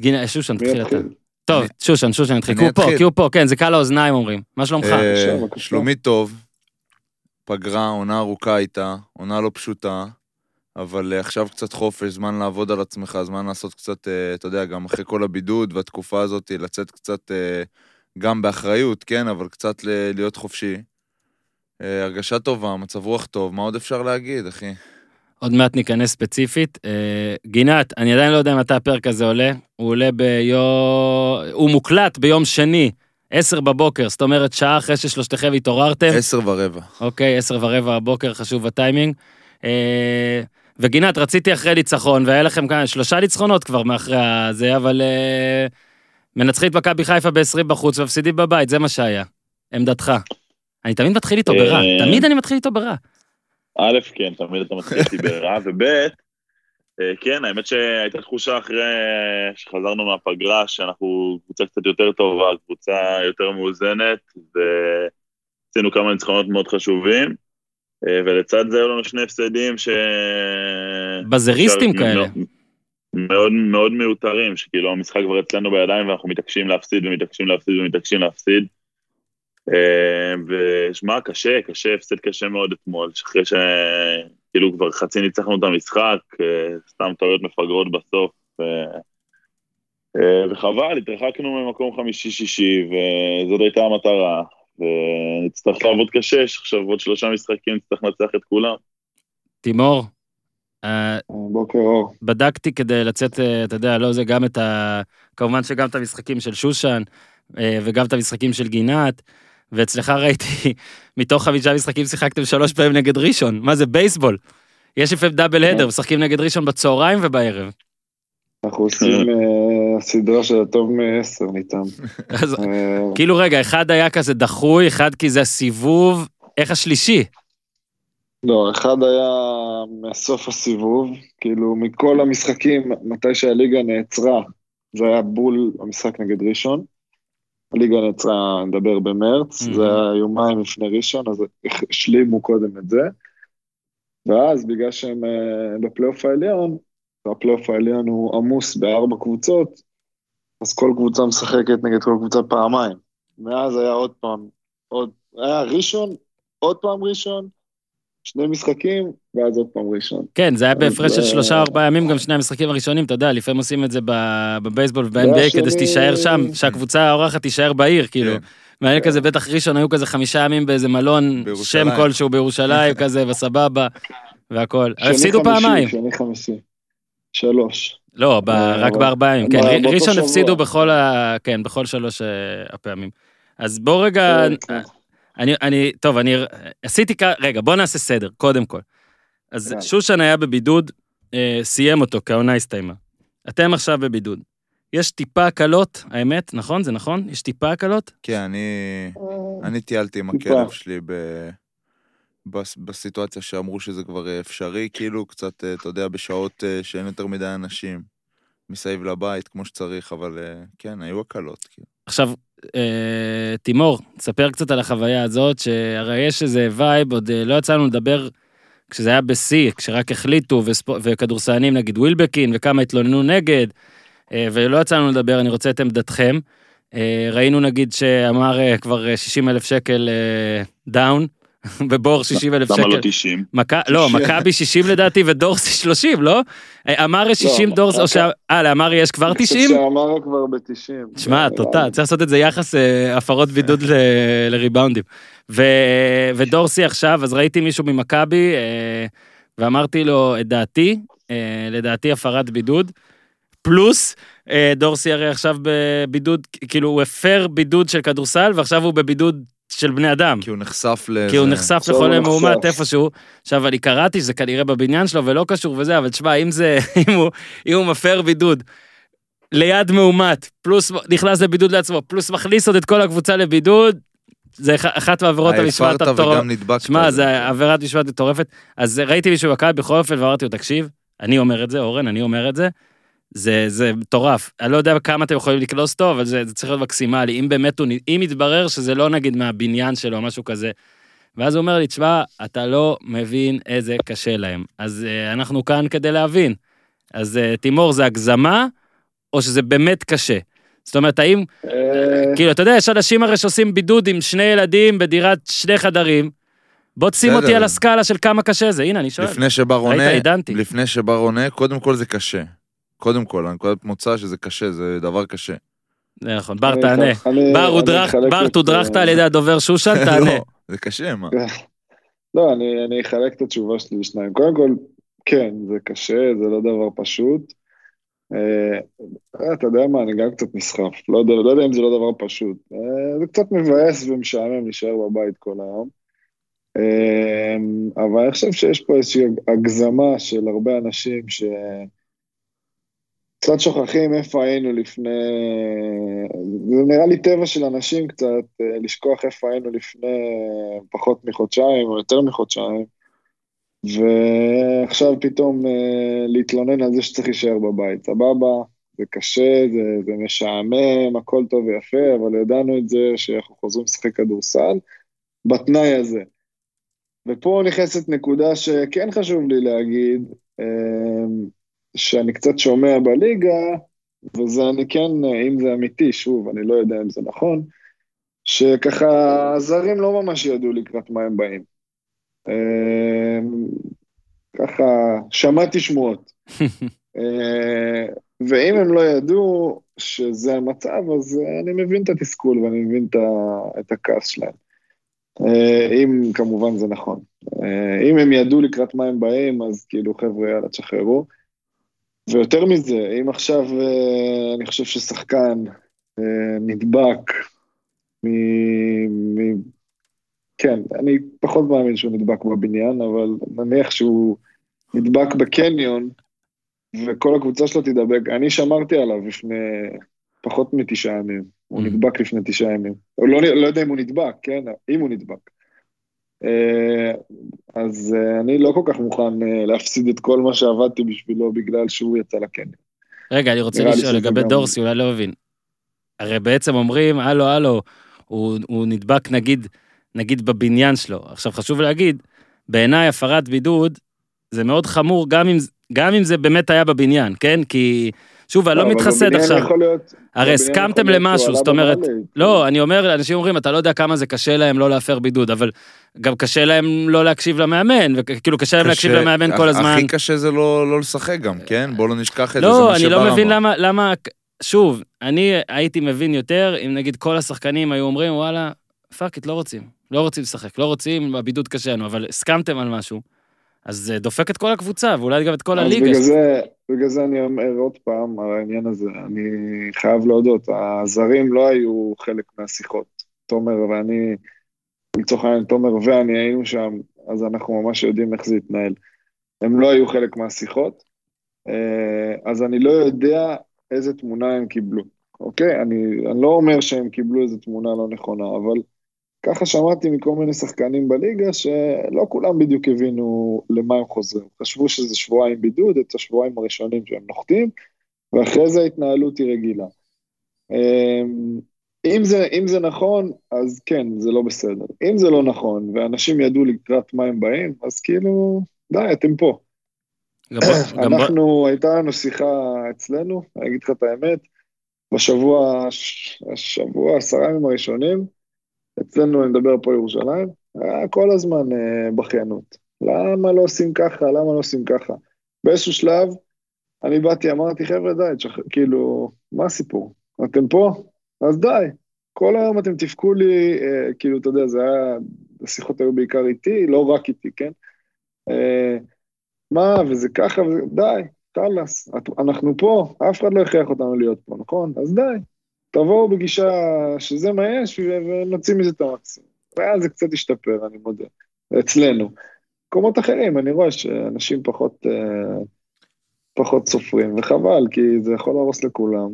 גינה, שושן, תתחיל אתה. טוב, שושן, שושן, נתחיל. כי הוא פה. כי הוא פה, כן, זה קל לאוזניים אומרים. מה שלומך? אה. שלומי טוב, פגרה, עונה ארוכה הייתה, עונה לא פשוטה, אבל אה, עכשיו קצת חופש, זמן לעבוד על עצמך, זמן לעשות קצת, אה, אתה יודע, גם אחרי כל הבידוד והתקופה הזאת, לצאת קצת, אה, גם באחריות, כן, אבל קצת להיות חופשי. הרגשה טובה, מצב רוח טוב, מה עוד אפשר להגיד, אחי? עוד מעט ניכנס ספציפית. גינת, אני עדיין לא יודע מתי הפרק הזה עולה. הוא עולה ביום... הוא מוקלט ביום שני, 10 בבוקר, זאת אומרת שעה אחרי ששלושתכם התעוררתם. עשר ורבע. אוקיי, 10 ורבע הבוקר, חשוב הטיימינג. אה, וגינת, רציתי אחרי ניצחון, והיה לכם כאן שלושה ניצחונות כבר מאחרי הזה, אבל אה, מנצחים את מכבי חיפה ב-20 בחוץ ומפסידים בבית, זה מה שהיה. עמדתך. אני תמיד מתחיל איתו ברע, אה, תמיד אני מתחיל איתו ברע. א', כן, תמיד אתה מתחיל איתי ברע, וב', כן, האמת שהייתה תחושה אחרי שחזרנו מהפגרה, שאנחנו קבוצה קצת יותר טובה, קבוצה יותר מאוזנת, ועשינו כמה ניצחונות מאוד חשובים, אה, ולצד זה היו לנו שני הפסדים ש... בזריסטים כאלה. מאוד מאוד מיותרים, שכאילו המשחק כבר אצלנו בידיים ואנחנו מתעקשים להפסיד ומתעקשים להפסיד ומתעקשים להפסיד. אה, ושמע, קשה, קשה, הפסד קשה מאוד אתמול, שאחרי שכאילו כבר חצי ניצחנו את המשחק, אה, סתם טעויות מפגרות בסוף. אה, אה, וחבל, התרחקנו ממקום חמישי-שישי, וזאת הייתה המטרה. ונצטרך לעבוד קשה, שעכשיו עוד שלושה משחקים נצטרך לנצח את כולם. תימור, בוקר אור. בדקתי כדי לצאת, אתה יודע, לא זה, גם את ה... כמובן שגם את המשחקים של שושן, וגם את המשחקים של גינת, ואצלך ראיתי, מתוך חמישה משחקים שיחקתם שלוש פעמים נגד ראשון, מה זה בייסבול? יש לפעמים דאבל הדר, משחקים נגד ראשון בצהריים ובערב. אנחנו עושים אה, סדרה של הטוב מעשר ניתן. אז אה, כאילו רגע, אחד היה כזה דחוי, אחד כי זה הסיבוב, איך השלישי? לא, אחד היה מסוף הסיבוב, כאילו מכל המשחקים, מתי שהליגה נעצרה, זה היה בול המשחק נגד ראשון. הליגה נעצרה, נדבר במרץ, Mhm. זה היה יומיים לפני ראשון, אז השלימו קודם את זה. ואז בגלל שהם אה, בפלייאוף העליון, והפלייאוף העליון הוא עמוס בארבע קבוצות, אז כל קבוצה משחקת נגד כל קבוצה פעמיים. מאז היה עוד פעם, עוד, היה ראשון, עוד פעם ראשון, שני משחקים, ואז עוד פעם ראשון. כן, זה היה בהפרש של שלושה אה, ארבעה ימים, גם שני המשחקים הראשונים, אתה יודע, לפעמים עושים את זה בבייסבול וב-NBA כדי שתישאר שם, שהקבוצה האורחת תישאר בעיר, כאילו. כן. מעניין כזה, בטח ראשון היו כזה חמישה ימים באיזה מלון. שם כלשהו בירושלים כזה, וסבבה, והכל. הפסידו פעמיים. שני חמישי. שלוש. לא, אה, רק בארבעה ימים, כן, ראשון. הפסידו בכל ה... כן, בכל שלוש אה, הפעמים. אז בוא רגע, כן. אני, אני, טוב, אני עשיתי כ... רגע, בוא נעשה סדר, קודם כל. אז. שושן היה בבידוד, אה, סיים אותו, כי העונה הסתיימה. אתם עכשיו בבידוד. יש טיפה הקלות, האמת, נכון? זה נכון? יש טיפה הקלות? כן, אני, אני טיילתי עם. הכלב שלי ב... בס- בסיטואציה שאמרו שזה כבר אה, אפשרי, כאילו קצת, אה, אתה יודע, בשעות אה, שאין יותר מדי אנשים מסביב לבית, כמו שצריך, אבל אה, כן, היו הקלות. כאילו. עכשיו, אה, תימור, תספר קצת על החוויה הזאת, שהרי יש איזה וייב, עוד אה, לא יצא לנו לדבר כשזה היה בשיא, כשרק החליטו, וספו, וכדורסלנים נגיד ווילבקין, וכמה התלוננו נגד, אה, ולא יצא לנו לדבר, אני רוצה את עמדתכם. אה, ראינו נגיד שאמר אה, כבר 60 אלף שקל אה, דאון, ובור 60 אלף למה לא שקל. 90? מכ... לא, מכבי 60 לדעתי ודורסי 30, לא? אה, אמר 60 לא, דורס, או שה... אה, לאמרי יש כבר 90? אני חושב שאמרה כבר ב-90. תשמע, תודה, צריך לעשות את זה יחס אה, הפרות בידוד ל- לריבאונדים. ו- ודורסי עכשיו, אז ראיתי מישהו ממכבי, אה, ואמרתי לו את דעתי, אה, לדעתי הפרת בידוד, פלוס אה, דורסי הרי עכשיו בבידוד, כאילו הוא הפר בידוד של כדורסל, ועכשיו הוא בבידוד של בני אדם. כי הוא נחשף ל... כי הוא נחשף לחולה מאומת. איפשהו. עכשיו, אני קראתי שזה כנראה בבניין שלו ולא קשור וזה, אבל תשמע, אם זה, אם הוא, אם הוא מפר בידוד ליד מאומת, פלוס נכנס לבידוד לעצמו, פלוס מכניס עוד את כל הקבוצה לבידוד, זה אח- אחת מעבירות אה, המשמעת הפרת המטורפת. וגם נדבקת. שמע, זה עבירת משמעת מטורפת. אז ראיתי מישהו במכבי בכל אופן ואמרתי לו, תקשיב, אני אומר את זה, אורן, אני אומר את זה, זה, זה מטורף. אני לא יודע כמה אתם יכולים לקלוס אותו, אבל זה, זה צריך להיות מקסימלי. אם באמת הוא, אם יתברר שזה לא נגיד מהבניין שלו או משהו כזה. ואז הוא אומר לי, תשמע, אתה לא מבין איזה קשה להם. אז uh, אנחנו כאן כדי להבין. אז uh, תימור, זה הגזמה, או שזה באמת קשה? זאת אומרת, האם, אה, כאילו, אתה יודע, יש אנשים הרי שעושים בידוד עם שני ילדים בדירת שני חדרים. בוא תשים. אותי על הסקאלה של כמה קשה זה, הנה, אני שואל. לפני שבר עונה. לפני שבר עונה, קודם כל זה קשה. קודם כל, הנקודת מוצא שזה קשה, זה דבר קשה. זה נכון, בר אני תענה. בר תודרכת אה, על ידי הדובר שושן, תענה. לא, זה קשה, מה? לא, אני, אני אחלק את התשובה שלי לשניים. קודם כל, כן, זה קשה, זה לא דבר פשוט. אה, אתה יודע מה, אני גם קצת נסחף, לא יודע, לא יודע אם זה לא דבר פשוט. אה, זה קצת מבאס ומשעמם להישאר בבית כל היום. אה, אבל אני חושב שיש פה איזושהי הגזמה של הרבה אנשים ש... קצת שוכחים איפה היינו לפני... זה נראה לי טבע של אנשים קצת, אה, לשכוח איפה היינו לפני פחות מחודשיים או יותר מחודשיים, ועכשיו פתאום אה, להתלונן על זה שצריך להישאר בבית. סבבה, זה קשה, זה, זה משעמם, הכל טוב ויפה, אבל ידענו את זה שאנחנו חוזרים לשחק כדורסל בתנאי הזה. ופה נכנסת נקודה שכן חשוב לי להגיד, אה, שאני קצת שומע בליגה, וזה אני כן, אם זה אמיתי, שוב, אני לא יודע אם זה נכון, שככה הזרים לא ממש ידעו לקראת מה הם באים. אמ, ככה, שמעתי שמועות. אה, ואם הם לא ידעו שזה המצב, אז אני מבין את התסכול ואני מבין את הכעס שלהם. אה, אם כמובן זה נכון. אה, אם הם ידעו לקראת מה הם באים, אז כאילו, חבר'ה, יאללה, תשחררו. ויותר מזה, אם עכשיו אה, אני חושב ששחקן אה, נדבק מ... מ... כן, אני פחות מאמין שהוא נדבק בבניין, אבל נניח שהוא נדבק בקניון, וכל הקבוצה שלו תדבק, אני שמרתי עליו לפני פחות מתשעה ימים. הוא נדבק לפני תשעה ימים. לא, לא יודע אם הוא נדבק, כן? אם הוא נדבק. אה, אז אה, אני לא כל כך מוכן אה, להפסיד את כל מה שעבדתי בשבילו בגלל שהוא יצא לקניון. רגע, אני רוצה לשאול לגבי דורסי, אולי לא מבין. הרי בעצם אומרים, הלו, הלו, הוא, הוא נדבק נגיד, נגיד בבניין שלו. עכשיו חשוב להגיד, בעיניי הפרת בידוד זה מאוד חמור גם אם, גם אם זה באמת היה בבניין, כן? כי שוב, אני לא מתחסד עכשיו. הרי הסכמתם למשהו, זאת אומרת, לא, אני אומר, אנשים אומרים, אתה לא יודע כמה זה קשה להם לא להפר בידוד, אבל גם קשה להם לא להקשיב למאמן, וכאילו קשה להם להקשיב למאמן כל הזמן. הכי קשה זה לא, לא לשחק גם, כן? בוא לא נשכח את זה, לא, אני לא מבין למה, למה, שוב, אני הייתי מבין יותר אם נגיד כל השחקנים היו אומרים, וואלה, fuck it, לא רוצים, לא רוצים לשחק, לא רוצים, הבידוד קשה לנו, אבל הסכמתם על משהו. אז זה דופק את כל הקבוצה, ואולי גם את כל הליגה. בגלל זה, בגלל זה אני אומר עוד פעם על העניין הזה, אני חייב להודות, הזרים לא היו חלק מהשיחות. תומר ואני, לצורך העניין, תומר ואני היינו שם, אז אנחנו ממש יודעים איך זה התנהל. הם לא היו חלק מהשיחות, אה, אז אני לא יודע איזה תמונה הם קיבלו, אוקיי? אני, אני לא אומר שהם קיבלו איזה תמונה לא נכונה, אבל ככה שמעתי מכל מיני שחקנים בליגה שלא כולם בדיוק הבינו למה הם חוזרים. חשבו שזה שבועיים בידוד, את השבועיים הראשונים שהם נוחתים, ואחרי זה ההתנהלות היא רגילה. אמ, אם זה, אם זה נכון, אז כן, זה לא בסדר. אם זה לא נכון, ואנשים ידעו לקראת מה הם באים, אז כאילו, די, אתם פה. אנחנו, הייתה לנו שיחה אצלנו, אני אגיד לך את האמת, בשבוע, השבוע, עשרה ימים הראשונים, אצלנו, אני מדבר פה ירושלים, היה כל הזמן אה, בכיינות. למה לא עושים ככה, למה לא עושים ככה? באיזשהו שלב, אני באתי, אמרתי, חבר'ה, די, שח... כאילו, מה הסיפור? אתם פה? אז די. כל היום אתם תבכו לי, אה, כאילו, אתה יודע, זה היה, השיחות היו בעיקר איתי, לא רק איתי, כן? אה, מה, וזה ככה, וזה, די, חלאס, אנחנו פה, אף אחד לא הכריח אותנו להיות פה, נכון? אז די, תבואו בגישה שזה מה יש ונוציא מזה את המקסימום. ואז זה קצת השתפר, אני מודה, אצלנו. במקומות אחרים, אני רואה שאנשים פחות, אה, פחות סופרים, וחבל, כי זה יכול להרוס לכולם,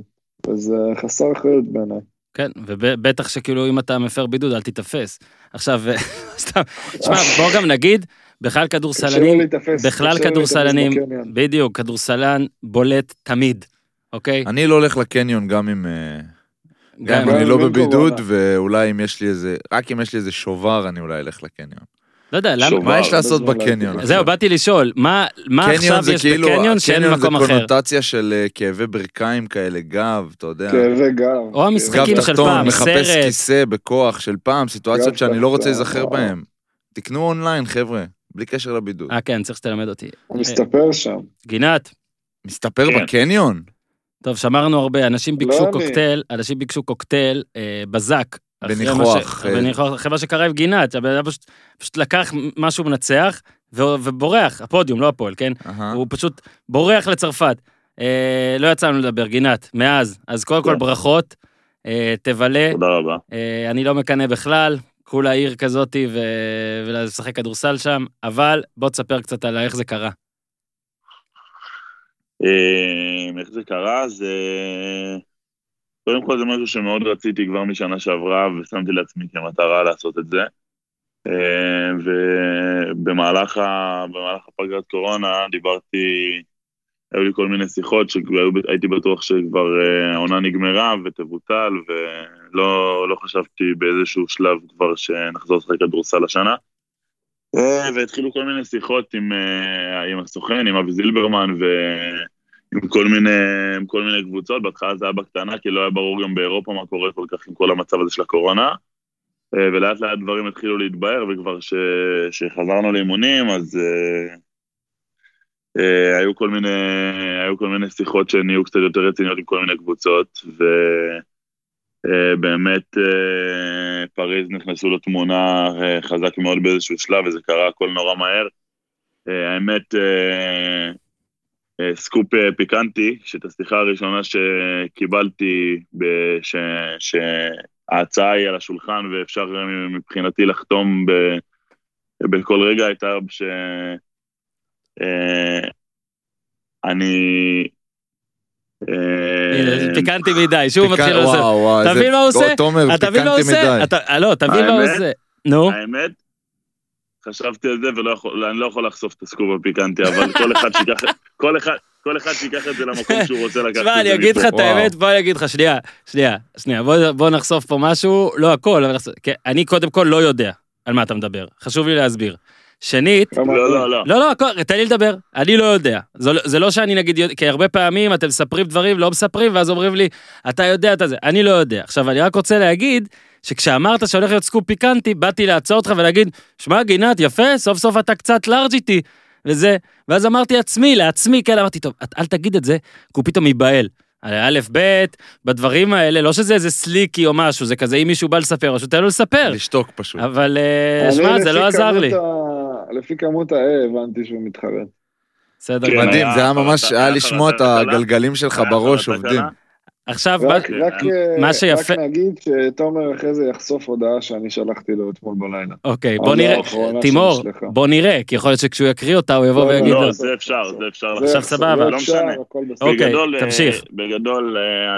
וזה חסר אחריות בעיניי. כן, ובטח שכאילו אם אתה מפר בידוד אל תיתפס. עכשיו, סתם, תשמע, בוא גם נגיד, בכלל כדורסלנים, בכלל כדורסלנים, בדיוק, כדורסלן בולט תמיד, אוקיי? אני לא הולך לקניון גם אם... אה, גם אם אני לא בבידוד, ואולי אם יש לי איזה, רק אם יש לי איזה שובר, אני אולי אלך לקניון. לא יודע, למה... מה יש לעשות בקניון? זהו, באתי לשאול, מה עכשיו יש כאילו- בקניון שאין מקום אחר? קניון זה קונוטציה של אה, כאבי ברכיים כאלה, גב, אתה יודע. כאבי גב. או המשחקים של פעם, סרט. מחפש כיסא בכוח של פעם, סיטואציות שאני לא רוצה להיזכר בהם. תקנו אונליין, חבר'ה, בלי קשר לבידוד. אה, כן, צריך שתלמד אותי. הוא מסתפר שם. גינת. מסתפר כן. בקניון? טוב, שמרנו הרבה, אנשים ביקשו לא קוקטייל, אנשים ביקשו קוקטייל אה, בזק. בניחוח, אה. בניחוח, אחרי מה שקרה עם גינת, הבן אדם פשוט, פשוט לקח משהו מנצח, ו- ובורח, הפודיום, לא הפועל, כן? אהה. הוא פשוט בורח לצרפת. אה, לא יצא לנו לדבר, גינת, מאז. אז קודם כל כן. ברכות, אה, תבלה. תודה רבה. אה, אני לא מקנא בכלל, כולה עיר כזאתי ו- ולשחק כדורסל שם, אבל בוא תספר קצת על איך זה קרה. אה, איך זה קרה? זה... קודם כל זה משהו שמאוד רציתי כבר משנה שעברה, ושמתי לעצמי כמטרה לעשות את זה. אה, ובמהלך ה... הפגרת קורונה דיברתי, היו לי כל מיני שיחות שהייתי בטוח שכבר אה, העונה נגמרה ותבוטל, ולא לא חשבתי באיזשהו שלב כבר שנחזור לשחק כדורסל השנה. אה, והתחילו כל מיני שיחות עם, אה, עם הסוכן, עם אבי זילברמן ועם כל מיני, עם כל מיני קבוצות. בהתחלה זה היה בקטנה, כי לא היה ברור גם באירופה מה קורה כל כך עם כל המצב הזה של הקורונה. אה, ולאט לאט דברים התחילו להתבהר, וכבר כשחזרנו לאימונים, אז אה, אה, היו, כל מיני, היו כל מיני שיחות שנהיו קצת יותר רציניות עם כל מיני קבוצות, ו... אה, באמת אה, פריז נכנסו לתמונה אה, חזק מאוד באיזשהו שלב, וזה קרה הכל נורא מהר. האמת, סקופ פיקנטי, שאת השיחה הראשונה שקיבלתי, בש, שההצעה היא על השולחן ואפשר מבחינתי לחתום ב, בכל רגע, הייתה ש... אני... אה, מדי, שוב מתחיל לעשות. מבין מה הוא עושה? אתה מבין מה הוא עושה? לא, תבין מה הוא? עושה. נו, האמת, חשבתי על זה ולא יכול, אני לא יכול לחשוף את הסקופ הפיקנטי, אבל כל אחד שיקח, כל אחד, כל אחד שיקח את זה למקום שהוא רוצה לקחת את זה. תשמע, אני אגיד לך. את האמת, בוא אני אגיד לך, שנייה, שנייה, שנייה, בוא- נחשוף פה משהו, לא הכל, אבל אני קודם כל לא יודע על מה אתה מדבר, חשוב לי להסביר. שנית, כמה- לא, לא, לא. לא, לא, הכל, תן לי לדבר, אני לא יודע. זה, לא- זה לא שאני נגיד, כי הרבה פעמים אתם מספרים דברים, לא מספרים, ואז אומרים לי, אתה יודע את זה, אני לא יודע. עכשיו, אני רק רוצה להגיד, שכשאמרת שהולך להיות סקופ פיקנטי, באתי לעצור אותך ולהגיד, שמע, גינת, יפה, סוף סוף אתה קצת לארג' איתי, וזה, ואז אמרתי לעצמי, לעצמי, כן, אמרתי, טוב, אל תגיד את זה, כי הוא פתאום ייבהל. א', ב', בדברים האלה, לא שזה איזה סליקי או משהו, זה כזה, אם מישהו בא לספר, פשוט תן לו לספר. לשתוק פשוט. אבל אה, שמע, זה לא עזר לי. לפי כמות ה-A הבנתי שהוא מתחרט. בסדר. כן. מדהים, זה היה ממש, היה לשמוע את. הגלגלים שלך בראש עובדים. עכשיו, רק, מה- רק, אה, מה שיפה- רק נגיד שתומר אחרי זה יחשוף הודעה שאני שלחתי לו אתמול בלילה. אוקיי, בוא נראה, תימור. בוא נראה, כי יכול להיות שכשהוא יקריא אותה הוא יבוא לא, ויגיד לא, לו. זה אפשר, זה אפשר. זה עכשיו סבבה. לא אפשר, משנה. אוקיי, בגדול, אה, תמשיך. בגדול, אה,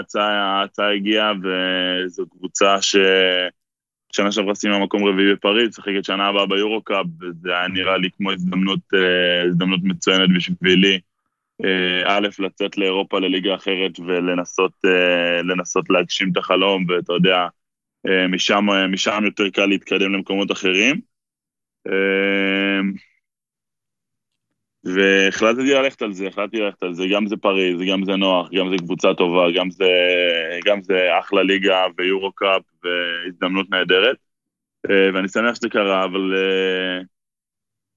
ההצעה, הגיעה, וזו קבוצה ש... שנה שעברה סיימה מקום רביעי בפריז, משחקת שנה הבאה ביורו-קאפ, וזה היה נראה לי כמו הזדמנות, הזדמנות מצוינת בשבילי. אה, א', לצאת לאירופה לליגה אחרת ולנסות אה, להגשים את החלום, ואתה יודע, אה, משם, משם יותר קל להתקדם למקומות אחרים. והחלטתי ללכת על זה, החלטתי ללכת על זה, גם זה פריז, גם זה נוח, גם זה קבוצה טובה, גם זה, גם זה אחלה ליגה ויורו קאפ והזדמנות נהדרת. ואני שמח שזה קרה, אבל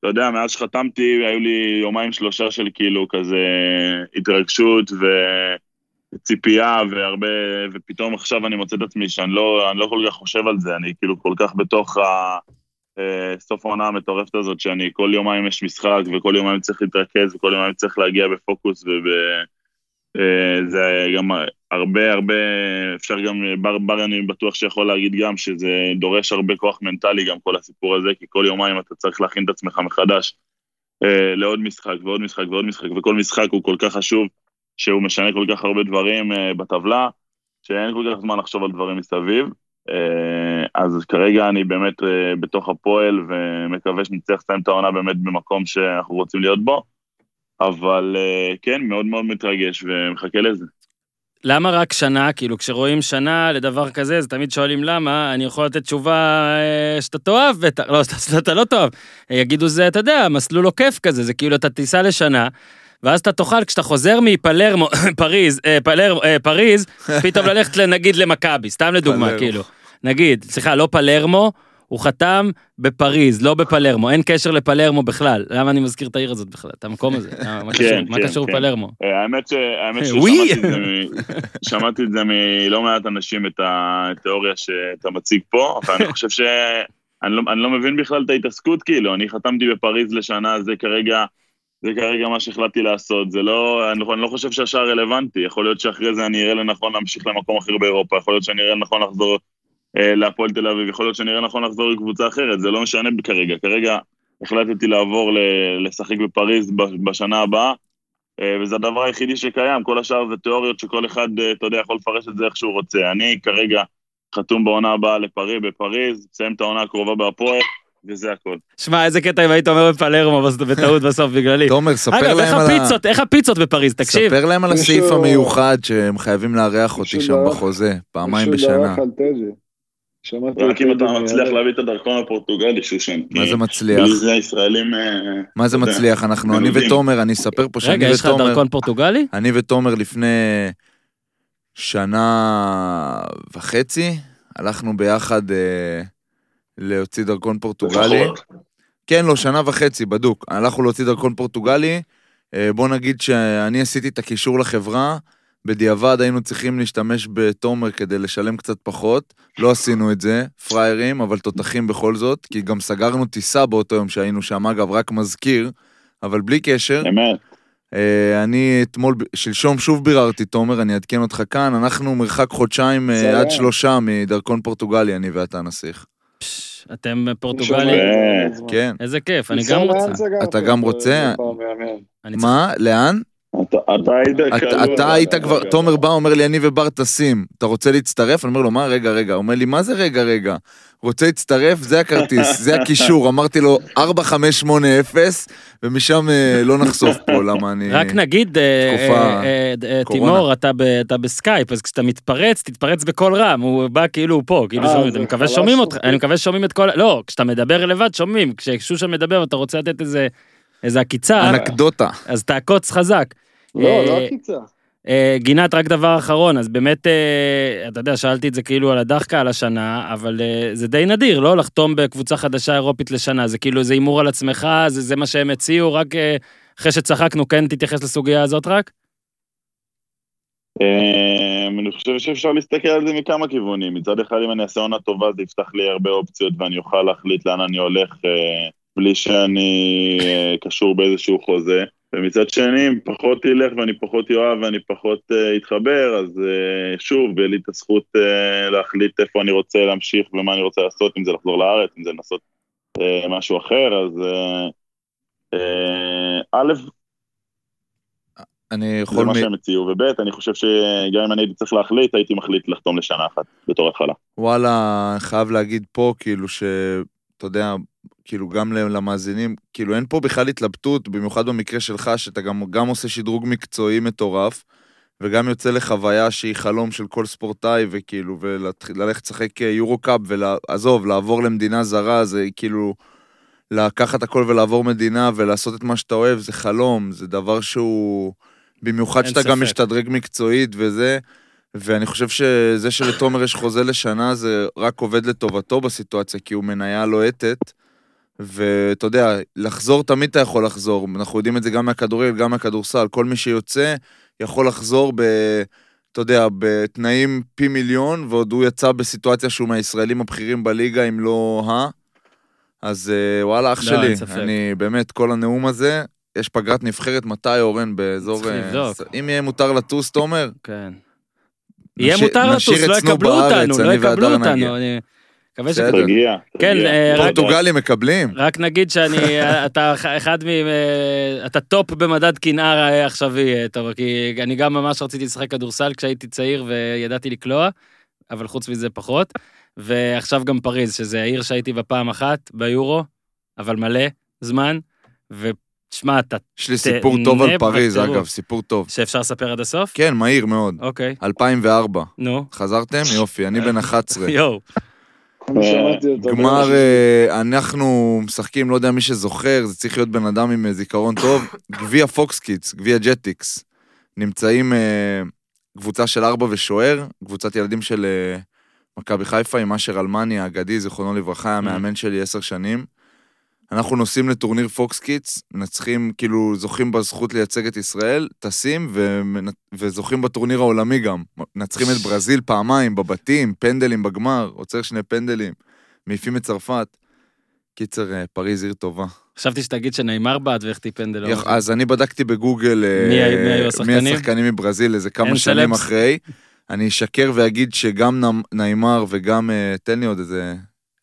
אתה יודע, מאז שחתמתי, היו לי יומיים שלושה של כאילו כזה התרגשות וציפייה והרבה, ופתאום עכשיו אני מוצא את עצמי שאני לא, אני לא כל כך חושב על זה, אני כאילו כל כך בתוך ה... אה, סוף העונה המטורפת הזאת, שאני כל יומיים יש משחק, וכל יומיים צריך להתרכז, וכל יומיים צריך להגיע בפוקוס, וזה גם הרבה הרבה, אפשר גם, בר, בר אני בטוח שיכול להגיד גם שזה דורש הרבה כוח מנטלי גם כל הסיפור הזה, כי כל יומיים אתה צריך להכין את עצמך מחדש אה, לעוד משחק ועוד משחק ועוד משחק, וכל משחק הוא כל כך חשוב, שהוא משנה כל כך הרבה דברים אה, בטבלה, שאין כל כך זמן לחשוב על דברים מסביב. אה, אז כרגע אני באמת אה, בתוך הפועל ומקווה שנצליח לסיים את העונה באמת במקום שאנחנו רוצים להיות בו, אבל אה, כן, מאוד מאוד מתרגש ומחכה לזה. למה רק שנה? כאילו, כשרואים שנה לדבר כזה, אז תמיד שואלים למה, אני יכול לתת תשובה אה, שאתה תאהב, בטח, לא, שאתה- שאתה לא תאהב. אה, יגידו זה, אתה יודע, מסלול עוקף כזה, זה כאילו אתה תיסע לשנה, ואז אתה תוכל, כשאתה חוזר מפלרמו, פריז, אה, פלר, אה, פריז, פתאום ללכת נגיד למכבי, סתם לדוגמה, פלרמו. כאילו. נגיד, סליחה, לא פלרמו, הוא חתם בפריז, לא בפלרמו, אין קשר לפלרמו בכלל. למה אני מזכיר את העיר הזאת בכלל, את המקום הזה? מה כן, קשור? מה כן, קשור כן. פלרמו? אה, האמת וואי. ששמעתי את זה מלא מעט אנשים, את התיאוריה שאתה מציג פה, אבל אני חושב ש... אני לא, אני לא מבין בכלל את ההתעסקות, כאילו, אני חתמתי בפריז לשנה, זה כרגע, זה כרגע מה שהחלטתי לעשות. זה לא, אני, לא- אני לא חושב שהשאר רלוונטי. יכול להיות שאחרי זה אני אראה לנכון להמשיך למקום אחר באירופה, יכול להיות שאני אראה לנכון לחזור אה, להפועל תל אביב, יכול להיות שאני אראה לנכון לחזור לקבוצה אחרת, זה לא משנה כרגע. כרגע החלטתי לעבור ל- לשחק בפריז ב- בשנה הבאה, אה, וזה הדבר היחידי שקיים, כל השאר זה תיאוריות שכל אחד, אה, אתה יודע, יכול לפרש את זה איך שהוא רוצה. אני כרגע חתום בעונה הבאה לפריז, בפריז, מסיים את העונה הקרובה בהפועל, וזה הכל. שמע, איזה קטע אם היית אומר בפלרמו בטעות בסוף בגללי. תומר, ספר אגב, איך להם על ה... הפיצות, איך הפיצות בפריז, תקשיב. ספר להם על הסעיף המיוחד שהם חייבים לארח אותי שם דרך- בחוזה, פעמיים מישהו בשנה. שמעתי רק אם אתה מצליח. להביא את הדרכון הפורטוגלי, שושן. מה זה מצליח? בלי זה הישראלים... אה, מה זה מצליח? אנחנו, אני. ותומר, אני אספר פה שאני רגע, יש לך ותומר, דרכון פורטוגלי? אני ותומר לפני שנה וחצי, הלכנו ביחד אה, להוציא דרכון פורטוגלי. כן, לא, שנה וחצי, בדוק. הלכנו להוציא דרכון פורטוגלי. אה, בוא נגיד שאני עשיתי את הקישור לחברה, בדיעבד היינו צריכים להשתמש בתומר כדי לשלם קצת פחות. לא עשינו את זה, פראיירים, אבל תותחים בכל זאת, כי גם סגרנו טיסה באותו יום שהיינו שם, אגב, רק מזכיר, אבל בלי קשר. אמת. אה, אני אתמול, שלשום שוב ביררתי, תומר, אני אעדכן אותך כאן, אנחנו מרחק חודשיים אה. עד שלושה מדרכון פורטוגלי, אני ואתה נסיך. פש, אתם פורטוגלים. כן. איזה כיף, אני גם רוצה. אתה גם רוצה? מה? לאן? אתה אתה היית אתה- אתה היית כבר, רגע. תומר בא, אומר לי, אני ובר טסים, אתה רוצה להצטרף? אני אומר לו, מה, רגע, רגע. הוא אומר לי, מה זה רגע, רגע? רוצה להצטרף? זה הכרטיס, זה הקישור. אמרתי לו, 4580, ומשם אה, לא נחשוף פה, למה אני... רק נגיד, אה, תקופה אה. תימור, אתה ב- אתה בסקייפ, אז כשאתה מתפרץ, תתפרץ בקול רם, הוא בא כאילו הוא פה, כאילו שומעים, אני מקווה שומעים אותך. אני מקווה ששומעים את כל, לא, כשאתה מדבר לבד שומעים, כששושן מדבר ואתה רוצה לתת איזה, איזה עקיצה, אנקדוטה. אז תעקוץ חזק. לא, לא אה, עקיצה. אה, גינת, רק דבר אחרון, אז באמת, אה, אתה יודע, שאלתי את זה כאילו על הדחקה על השנה, אבל זה די נדיר, לא? לחתום בקבוצה חדשה אירופית לשנה, זה כאילו איזה הימור על עצמך, זה, זה מה שהם הציעו, רק אחרי שצחקנו, כן תתייחס לסוגיה הזאת רק? אני חושב שאפשר להסתכל על זה מכמה כיוונים. מצד אחד, אם אני אעשה עונה טובה, זה יפתח לי הרבה אופציות ואני אוכל להחליט לאן אני הולך בלי שאני קשור באיזשהו חוזה. ומצד שני, אם פחות ילך ואני פחות יאהב ואני פחות אה, אתחבר, אז אה, שוב, יהיה לי את הזכות אה, להחליט איפה אני רוצה להמשיך ומה אני רוצה לעשות, אם זה לחזור לארץ, אם זה לנסות אה, משהו אחר, אז אה, אה, א', אני זה יכול... מה מ- שהם הציעו, וב' אני חושב שגם אם אני הייתי צריך להחליט, הייתי מחליט לחתום לשנה אחת, בתור התחלה. וואלה, חייב להגיד פה, כאילו ש... אתה יודע, כאילו גם למאזינים, כאילו אין פה בכלל התלבטות, במיוחד במקרה שלך, שאתה גם, גם עושה שדרוג מקצועי מטורף, וגם יוצא לחוויה שהיא חלום של כל ספורטאי, וכאילו, וללכת לשחק יורו קאפ, ועזוב, לעבור למדינה זרה, זה כאילו, לקחת הכל ולעבור מדינה ולעשות את מה שאתה אוהב, זה חלום, זה דבר שהוא... במיוחד שאתה גם ספק. משתדרג מקצועית וזה, ואני חושב שזה שלתומר יש חוזה לשנה, זה רק עובד לטובתו בסיטואציה, כי הוא מניה לוהטת, ואתה יודע, לחזור תמיד אתה יכול לחזור, אנחנו יודעים את זה גם מהכדורגל, גם מהכדורסל, כל מי שיוצא יכול לחזור ב... אתה יודע, בתנאים פי מיליון, ועוד הוא יצא בסיטואציה שהוא מהישראלים הבכירים בליגה, אם לא ה... אז אה, וואלה, אח לא, שלי. אני באמת, כל הנאום הזה, יש פגרת נבחרת, מתי אורן באזור... צריך אה, לבדוק. אם יהיה מותר לטוס, תומר, כן. יהיה מותר לטוס, לא יקבלו אותנו, לא יקבלו אותנו. מקווה ש... בסדר. תגיע. כן. אה, פורטוגלים מקבלים. רק נגיד שאני, אתה אחד מ... אה, אתה טופ במדד קנאה אה, עכשווי, אה, טוב, כי אני גם ממש רציתי לשחק כדורסל כשהייתי צעיר וידעתי לקלוע, אבל חוץ מזה פחות. ועכשיו גם פריז, שזה העיר שהייתי בה פעם אחת, ביורו, אבל מלא זמן, ותשמע, אתה... יש לי סיפור טוב על פריז, אגב, סיפור טוב. שאפשר לספר עד הסוף? כן, מהיר מאוד. אוקיי, 2004. נו, חזרתם? יופי, אני בן 11. יואו. גמר. אה, אנחנו משחקים, לא יודע מי שזוכר, זה צריך להיות בן אדם עם אה, זיכרון טוב. גביע Fox Kids, גביע Jetix. נמצאים אה, קבוצה של ארבע ושוער, קבוצת ילדים של אה, מכבי חיפה עם אשר אלמני האגדי, זיכרונו לברכה, היה מאמן שלי עשר שנים. אנחנו נוסעים לטורניר Fox Kids, מנצחים, כאילו, זוכים בזכות לייצג את ישראל, טסים ומנ- וזוכים בטורניר העולמי גם. מנצחים את ברזיל פעמיים, בבתים, פנדלים בגמר, עוצר שני פנדלים, מעיפים את צרפת. קיצר, אה, פריז עיר טובה. חשבתי שתגיד שנאמר בעט והחטיא פנדל. יח- אז אני בדקתי בגוגל אה, מי ה- מי היו השחקנים? מי השחקנים מברזיל איזה כמה שנים סלבס? אחרי. אני אשקר ואגיד שגם נ- נעימר וגם, אה, תן לי עוד איזה,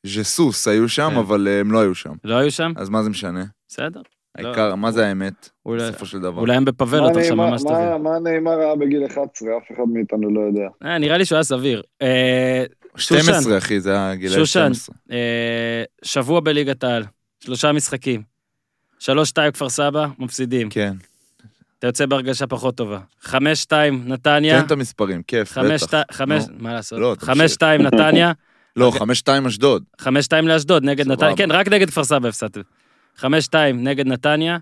ז'סוס היו שם, כן. אבל אה, הם לא היו שם. לא היו שם? אז מה זה משנה? בסדר. העיקר, מה זה האמת, אולי- בסופו של דבר? אולי הם בפאבלות מה עכשיו ממש מה- טובים. מה נאמר היה בגיל 11? אף אחד מאיתנו לא יודע. אה, נראה לי שהוא היה סביר. אה, שושן. 12 אחי, זה היה שושן. 12. אה, שבוע בליגת העל, שלושה משחקים. שלוש שתיים כפר סבא, מפסידים. כן. אתה יוצא בהרגשה פחות טובה. חמש שתיים נתניה. תן את המספרים, כיף, בטח. שתיים, חמש, נו. מה לעשות? לא, נתניה, לא, 5-2 אשדוד. חמש שתיים לאשדוד, נגד. נתניה, כן, רק נגד כפר סבא הפסדתם. חמש שתיים נגד נתניה,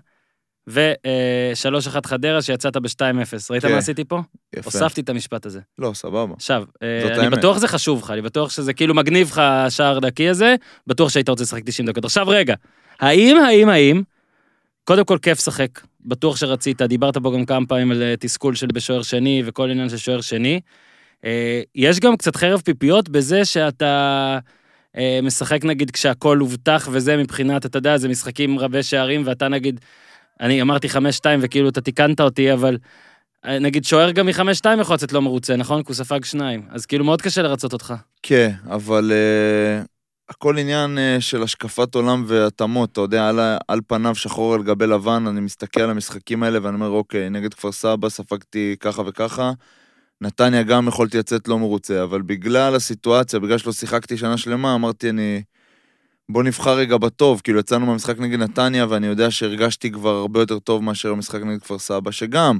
ושלוש אחת חדרה שיצאת בשתיים אפס. ראית כן. מה עשיתי פה? יפה. הוספתי את המשפט הזה. לא, סבבה. עכשיו, אה, אני. בטוח זה חשוב לך, אני בטוח שזה כאילו מגניב לך השער דקי הזה, בטוח שהיית רוצה לשחק 90 דקות. עכשיו רגע, האם, האם, האם, קודם כל כיף לשחק, בטוח שרצית, דיברת פה גם כמה פעמים על אה, תסכול של בשוער שני וכל עניין של שוער שני. אה, יש גם קצת חרב פיפיות בזה שאתה אה, משחק נגיד כשהכול הובטח וזה מבחינת, אתה יודע, זה משחקים רבי שערים ואתה נגיד, אני אמרתי 5-2 וכאילו אתה תיקנת אותי, אבל אה, נגיד שוער גם מ-5-2 יכול לצאת לא מרוצה, נכון? כי הוא ספג שניים. אז כאילו מאוד קשה לרצות אותך. כן, אבל uh, הכל עניין uh, של השקפת עולם והתאמות, אתה יודע, על, על פניו שחור על גבי לבן, אני מסתכל על המשחקים האלה ואני אומר, אוקיי, נגד כפר סבא ספגתי ככה וככה, נתניה גם יכולתי לצאת לא מרוצה, אבל בגלל הסיטואציה, בגלל שלא שיחקתי שנה שלמה, אמרתי, אני... בוא נבחר רגע בטוב, כאילו יצאנו מהמשחק נגד נתניה ואני יודע שהרגשתי כבר הרבה יותר טוב מאשר המשחק נגד כפר סבא, שגם,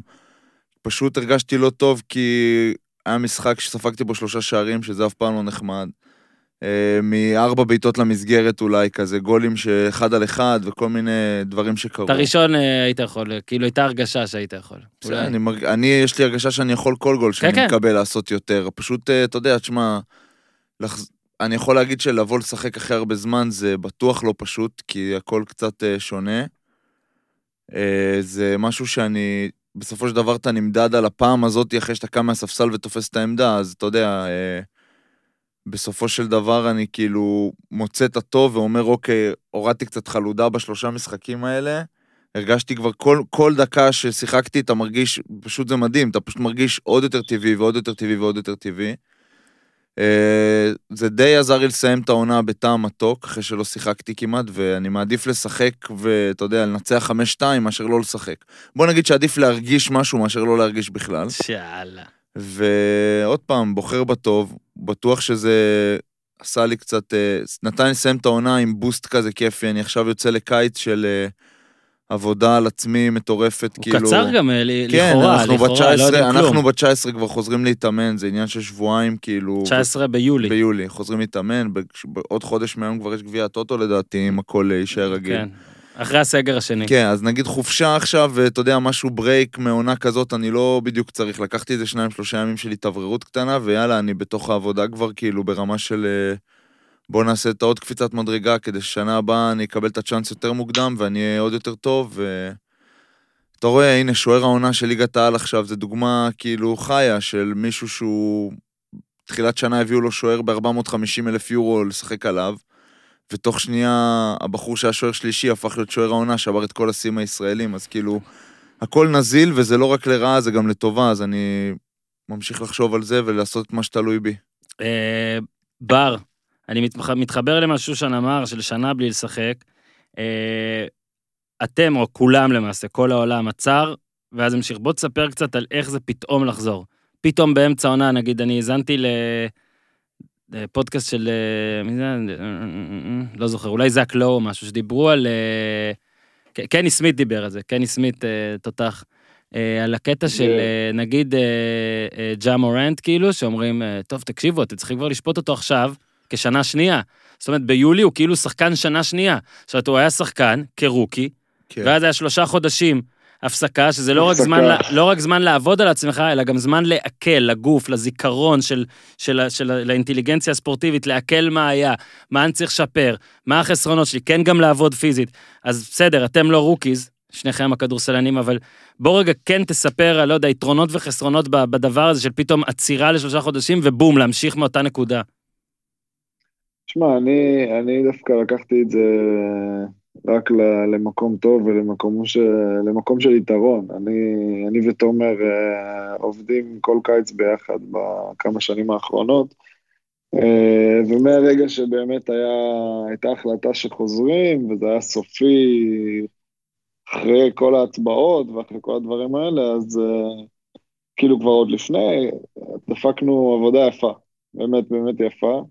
פשוט הרגשתי לא טוב כי היה משחק שספגתי בו שלושה שערים, שזה אף פעם לא נחמד. אה, מארבע בעיטות למסגרת אולי, כזה גולים שאחד על אחד וכל מיני דברים שקרו. את הראשון אה, היית יכול, כאילו הייתה הרגשה שהיית יכול. בסדר. אני, מרג... אני, יש לי הרגשה שאני יכול כל גול שאני כן. מקבל לעשות יותר. פשוט, אה, אתה יודע, תשמע, לחז... אני יכול להגיד שלבוא לשחק אחרי הרבה זמן זה בטוח לא פשוט, כי הכל קצת שונה. זה משהו שאני, בסופו של דבר אתה נמדד על הפעם הזאת אחרי שאתה קם מהספסל ותופס את העמדה, אז אתה יודע, בסופו של דבר אני כאילו מוצא את הטוב ואומר, אוקיי, הורדתי קצת חלודה בשלושה משחקים האלה. הרגשתי כבר כל, כל דקה ששיחקתי, אתה מרגיש, פשוט זה מדהים, אתה פשוט מרגיש עוד יותר טבעי ועוד יותר טבעי ועוד יותר טבעי. אה, זה די עזר לי לסיים את העונה בטעם מתוק, אחרי שלא שיחקתי כמעט, ואני מעדיף לשחק ואתה יודע, לנצח 5-2 מאשר לא לשחק. בוא נגיד שעדיף להרגיש משהו מאשר לא להרגיש בכלל. שאלה. ועוד פעם, בוחר בטוב, בטוח שזה עשה לי קצת, אה, נתן לי לסיים את העונה עם בוסט כזה כיפי, אני עכשיו יוצא לקיץ של אה, עבודה על עצמי מטורפת, הוא כאילו... קצר גם, אה, ל- כן, לכאורה, אנחנו לכאורה, לא ב-19, יודעים אנחנו כלום. ב-19 כבר חוזרים להתאמן, זה עניין של שבועיים, כאילו... 19 ביולי. ביולי, חוזרים להתאמן, בעוד חודש מהיום כבר יש גביע הטוטו לדעתי, אם הכל יישאר רגיל. כן. אחרי הסגר השני. כן, אז נגיד חופשה עכשיו, ואתה יודע, משהו ברייק מעונה כזאת, אני לא בדיוק צריך. לקחתי איזה שניים, שלושה ימים של התאווררות קטנה, ויאללה, אני בתוך העבודה כבר, כאילו, ברמה של... אה, בוא נעשה את העוד קפיצת מדרגה, כדי ששנה הבאה אני אקבל את הצ'אנס יותר מוקדם, ואני אהיה עוד יותר טוב, ו... אתה רואה, הנה, שוער העונה של ליגת העל עכשיו, זה דוגמה כאילו חיה של מישהו שהוא... תחילת שנה הביאו לו שוער ב-450 אלף יורו לשחק עליו, ותוך שנייה הבחור שהיה שוער שלישי הפך להיות שוער העונה, שבר את כל השיאים הישראלים, אז כאילו, הכל נזיל, וזה לא רק לרעה, זה גם לטובה, אז אני ממשיך לחשוב על זה ולעשות את מה שתלוי בי. אה, בר, אני מתחבר למה שושן אמר, של שנה בלי לשחק. אה, אתם, או כולם למעשה, כל העולם עצר, ואז המשיך. בוא תספר קצת על איך זה פתאום לחזור. פתאום באמצע העונה, נגיד, אני האזנתי לפודקאסט של, אה, מי זה? אה, לא זוכר, אולי זאק לואו או משהו, שדיברו על... אה, קני סמית דיבר על זה, קני סמית אה, תותח. אה, על הקטע של אה, נגיד אה, אה, ג'ה מורנט כאילו שאומרים אה, טוב תקשיבו אתם צריכים כבר לשפוט אותו עכשיו כשנה שנייה. זאת אומרת ביולי הוא כאילו שחקן שנה שנייה. זאת אומרת הוא היה שחקן כרוקי כן. ואז היה שלושה חודשים הפסקה שזה לא רק הפסקה. זמן ל- לא רק זמן לעבוד על עצמך אלא גם זמן לעכל לגוף לזיכרון של של של ה- לאינטליגנציה הספורטיבית לעכל מה היה מה אני צריך לשפר מה החסרונות שלי כן גם לעבוד פיזית אז בסדר אתם לא rookies. שניכם הכדורסלנים, אבל בוא רגע כן תספר על, לא יודע, יתרונות וחסרונות בדבר הזה של פתאום עצירה לשלושה חודשים ובום, להמשיך מאותה נקודה. שמע, אני, אני דווקא לקחתי את זה רק למקום טוב ולמקום של יתרון. אני, אני ותומר אה, עובדים כל קיץ ביחד בכמה שנים האחרונות, אה, ומהרגע שבאמת היה, הייתה החלטה שחוזרים, וזה היה סופי אחרי כל ההצבעות ואחרי כל הדברים האלה, אז אה, כאילו כבר עוד לפני, דפקנו עבודה יפה, באמת באמת יפה.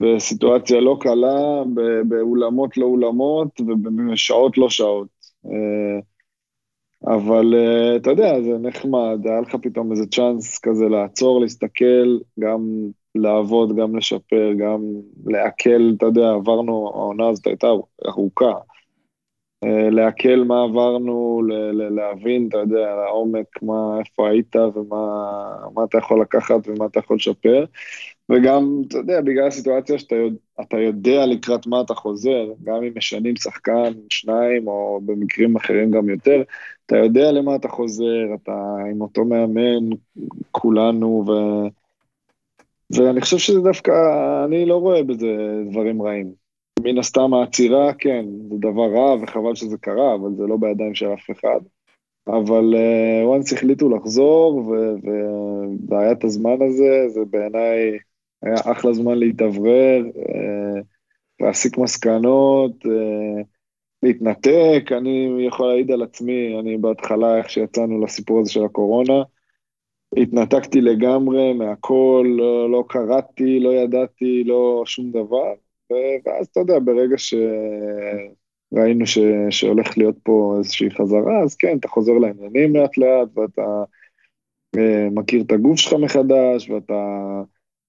בסיטואציה לא קלה, באולמות לא אולמות ובשעות לא שעות. אה, אבל אה, אתה יודע, זה נחמד, היה לך פתאום איזה צ'אנס כזה לעצור, להסתכל, גם לעבוד, גם לשפר, גם לעכל, אתה יודע, עברנו, העונה הזאת הייתה ארוכה. אה, לעכל מה עברנו, להבין, אתה יודע, לעומק, מה, איפה היית ומה מה אתה יכול לקחת ומה אתה יכול לשפר. וגם, אתה יודע, בגלל הסיטואציה שאתה יודע, יודע לקראת מה אתה חוזר, גם אם משנים שחקן, שניים, או במקרים אחרים גם יותר, אתה יודע למה אתה חוזר, אתה עם אותו מאמן, כולנו, ו... ואני חושב שזה דווקא, אני לא רואה בזה דברים רעים. מן הסתם העצירה, כן, זה דבר רע וחבל שזה קרה, אבל זה לא בידיים של אף אחד. אבל uh, once החליטו לחזור, ו- ו- והיה את הזמן הזה, זה בעיניי היה אחלה זמן להתאוורר, uh, להסיק מסקנות, uh, להתנתק. אני יכול להעיד על עצמי, אני בהתחלה, איך שיצאנו לסיפור הזה של הקורונה, התנתקתי לגמרי מהכל, לא, לא קראתי, לא ידעתי, לא שום דבר. ואז אתה יודע, ברגע שראינו ש... שהולך להיות פה איזושהי חזרה, אז כן, אתה חוזר לעניינים לאט לאט, ואתה אה, מכיר את הגוף שלך מחדש, ואתה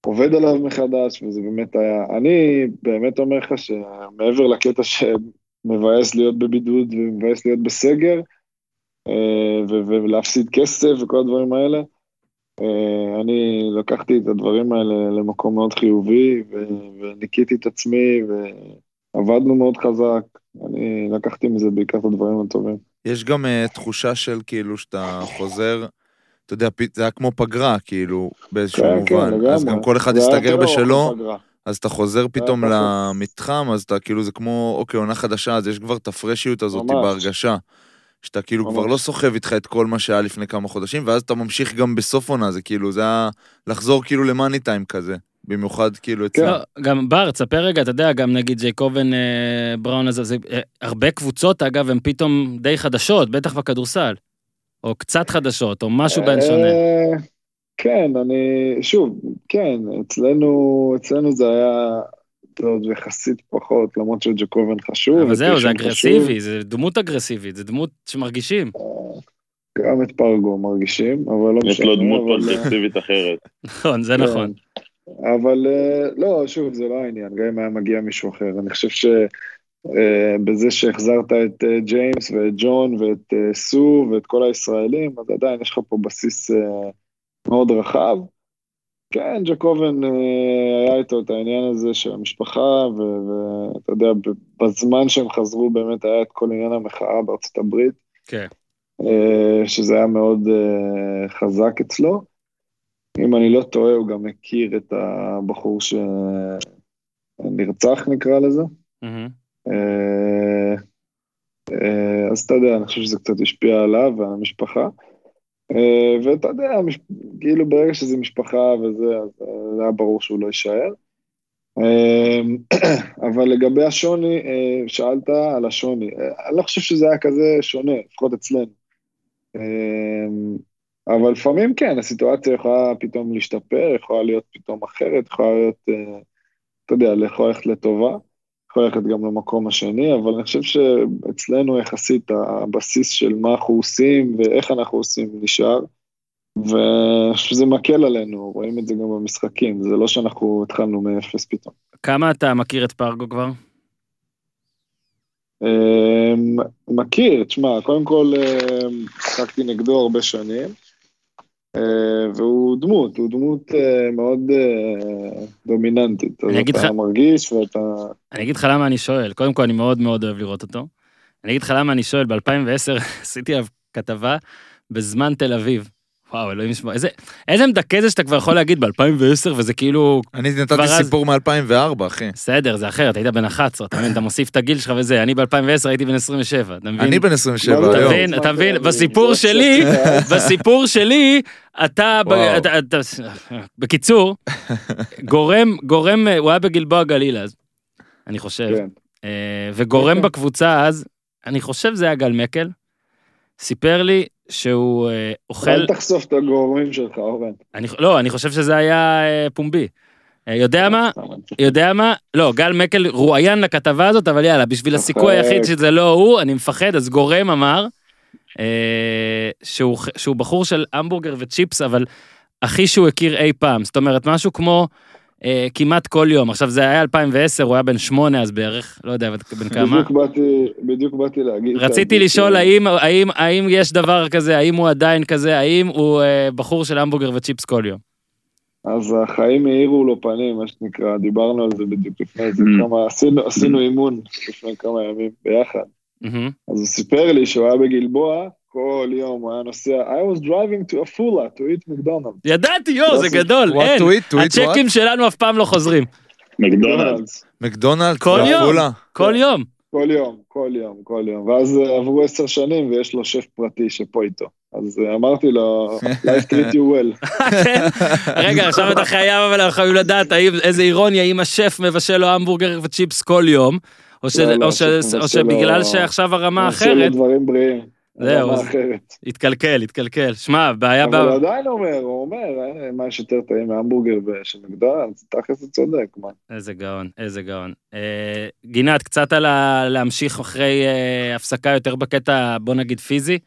עובד עליו מחדש, וזה באמת היה... אני באמת אומר לך שמעבר לקטע שמבאס להיות בבידוד ומבאס להיות בסגר, אה, ולהפסיד כסף וכל הדברים האלה, אה, אני לקחתי את הדברים האלה למקום מאוד חיובי, וניקיתי את עצמי, ועבדנו מאוד חזק. אני לקחתי מזה בעיקר את הדברים הטובים. יש גם uh, תחושה של כאילו שאתה חוזר, אתה יודע, זה היה כמו פגרה, כאילו, באיזשהו כן, כן, מובן. אז לגמרי. גם כל אחד הסתגר יותר בשלו. אז אתה חוזר פתאום. למתחם, אז אתה כאילו, זה כמו, אוקיי, עונה חדשה, אז יש כבר את הפרשיות הזאת ממש. בהרגשה. שאתה כאילו כבר ממש. לא סוחב איתך את כל מה שהיה לפני כמה חודשים, ואז אתה ממשיך גם בסוף עונה, זה כאילו, זה היה לחזור כאילו למאני טיים כזה. במיוחד כאילו כן. אצלם. לא, גם בר, תספר רגע, אתה יודע, גם נגיד ג'ייקובן אה, בראון הזה, זה, אה, הרבה קבוצות, אגב, הן פתאום די חדשות, בטח בכדורסל. או קצת חדשות, או משהו בהן שונה. אה, כן, אני, שוב, כן, אצלנו, אצלנו זה היה, זה עוד יחסית פחות, למרות שג'קובן חשוב. אבל זהו, זה חשוב. אגרסיבי, זה דמות אגרסיבית, זה דמות שמרגישים. גם את פרגו מרגישים, אבל לא משנה. יש לו דמות אה, פרוגרסיבית אחרת. נכון, זה כן. נכון. אבל אה, לא, שוב, זה לא העניין, גם אם היה מגיע מישהו אחר. אני חושב שבזה שהחזרת את אה, ג'יימס ואת ג'ון ואת אה, סו ואת כל הישראלים, אז עדיין יש לך פה בסיס אה, מאוד רחב. כן, ג'קובן, אה, היה איתו את העניין הזה של המשפחה, ואתה יודע, בזמן שהם חזרו באמת היה את כל עניין המחאה בארצות הברית. כן. אה, שזה היה מאוד אה, חזק אצלו. אם אני לא טועה, הוא גם הכיר את הבחור שנרצח, נקרא לזה. מהמם. אה, אה, אז אתה יודע, אני חושב שזה קצת השפיע עליו ועל המשפחה. אה, ואתה יודע, כאילו ברגע שזה משפחה וזה, אז היה ברור שהוא לא יישאר. אבל לגבי השוני, שאלת על השוני. אני לא חושב שזה היה כזה שונה, לפחות אצלנו. אבל לפעמים כן, הסיטואציה יכולה פתאום להשתפר, יכולה להיות פתאום אחרת, יכולה להיות, אתה יודע, יכולה ללכת לטובה, יכולה ללכת גם למקום השני, אבל אני חושב שאצלנו יחסית הבסיס של מה אנחנו עושים ואיך אנחנו עושים נשאר, ואני חושב שזה מקל עלינו, רואים את זה גם במשחקים, זה לא שאנחנו התחלנו מאפס פתאום. כמה אתה מכיר את פרגו כבר? אה, מכיר, תשמע, קודם כל אה, שיחקתי נגדו הרבה שנים, והוא דמות, הוא דמות אה, מאוד אה, דומיננטית. אז אני אגיד אתה מרגיש ואתה... אני אגיד לך למה אני שואל. קודם כל, אני מאוד מאוד אוהב לראות אותו. אני אגיד לך למה אני שואל, ב-2010 עשיתי כתבה בזמן תל אביב. וואו, אלוהים ישמע, איזה, איזה מדכא זה שאתה כבר יכול להגיד ב-2010 וזה כאילו, אני נתתי אז- סיפור מ-2004, אחי. בסדר, זה אחרת, היית בן 11, אתה מבין, אתה מוסיף את הגיל שלך וזה, אני ב-2010 הייתי בן 27, אתה מבין? אני בן 27 מה זה? אתה היום. מבין, אתה מבין, בסיפור שלי, בסיפור שלי, אתה. אתה- אתה- בקיצור, גורם, גורם, הוא היה בגלבוע גליל אז, אני חושב, כן. אה, וגורם כן. בקבוצה אז, אני חושב זה היה גל מקל, סיפר לי שהוא אה, אוכל, אל תחשוף את הגורמים שלך, אורן. אני, לא, אני חושב שזה היה אה, פומבי. אה, יודע מה? יודע מה? לא, גל מקל רואיין לכתבה הזאת, אבל יאללה, בשביל הסיכוי צוחק. היחיד שזה לא הוא, אני מפחד, אז גורם אמר אה, שהוא, שהוא בחור של המבורגר וצ'יפס, אבל הכי שהוא הכיר אי פעם. זאת אומרת, משהו כמו אה, כמעט כל יום. עכשיו, זה היה 2010, הוא היה בן שמונה אז בערך, לא יודע בן כמה. בדיוק באתי, בדיוק באתי להגיד. רציתי לשאול ש- האם, האם, האם יש דבר כזה, האם הוא עדיין כזה, האם הוא אה, בחור של המבורגר וצ'יפס כל יום. אז החיים האירו לו פנים, מה שנקרא, דיברנו על זה בדיוק לפני זה, Mm. כמה, עשינו, עשינו אימון לפני כמה ימים ביחד. מהמם. אז הוא סיפר לי שהוא היה בגלבוע, כל יום הוא היה נוסע, I was driving to Afula to eat McDonald's. ידעתי, יואו, זה גדול, אין. to eat, to eat what? הצ'קים שלנו אף פעם לא חוזרים. מקדונלדס. מקדונלד, כל יום. כל יום. כל יום, כל יום, כל יום. ואז אה, עברו עשר שנים ויש לו שף פרטי שפה איתו. אז אה, אמרתי לו, life treat you well. כן? רגע, עכשיו אתה חייב אבל אנחנו חייבים לדעת איזה אירוניה אם השף מבשל לו המבורגר וצ'יפס כל יום, או ש- לא, לא, או ש- השף או מבשל שבגלל לו- שעכשיו הרמה עושה לו אחרת, דברים בריאים. זהו. התקלקל, התקלקל. שמע, בעיה. אבל הוא עדיין אומר, הוא אומר, "אה, מה יש יותר טעים מהמבורגר של מקדונלדס? תכלס הוא צודק, מה. איזה גאון, איזה גאון. אה, גינת, קצת על להמשיך אחרי אה, הפסקה יותר בקטע, בוא נגיד פיזי.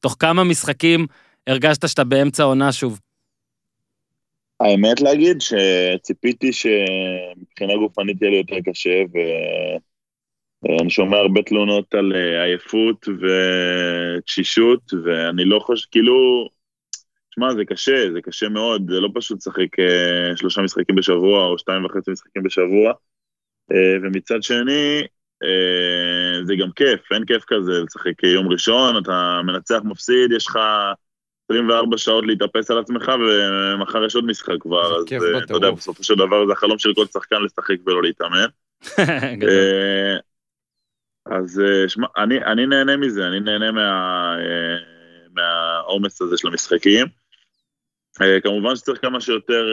תוך כמה משחקים הרגשת שאתה באמצע עונה שוב? האמת להגיד שציפיתי שמבחינה גופנית יהיה לי יותר קשה, ואני שומע הרבה תלונות על אה, עייפות ותשישות, ואני לא חושב, כאילו, שמע, זה קשה, זה קשה מאוד, זה לא פשוט לשחק אה, שלושה משחקים בשבוע או שתיים וחצי משחקים בשבוע, אה, ומצד שני, אה, זה גם כיף, אין כיף כזה לשחק יום ראשון, אתה מנצח, מפסיד, יש לך 24 שעות להתאפס על עצמך, ומחר יש עוד משחק כבר, אז אה. אתה יודע, בסופו של דבר זה החלום של כל שחקן לשחק ולא להתאמן. אז אה, שמע, אני, אני נהנה מזה, אני נהנה מה, אה, מהעומס הזה של המשחקים. אה, כמובן שצריך כמה שיותר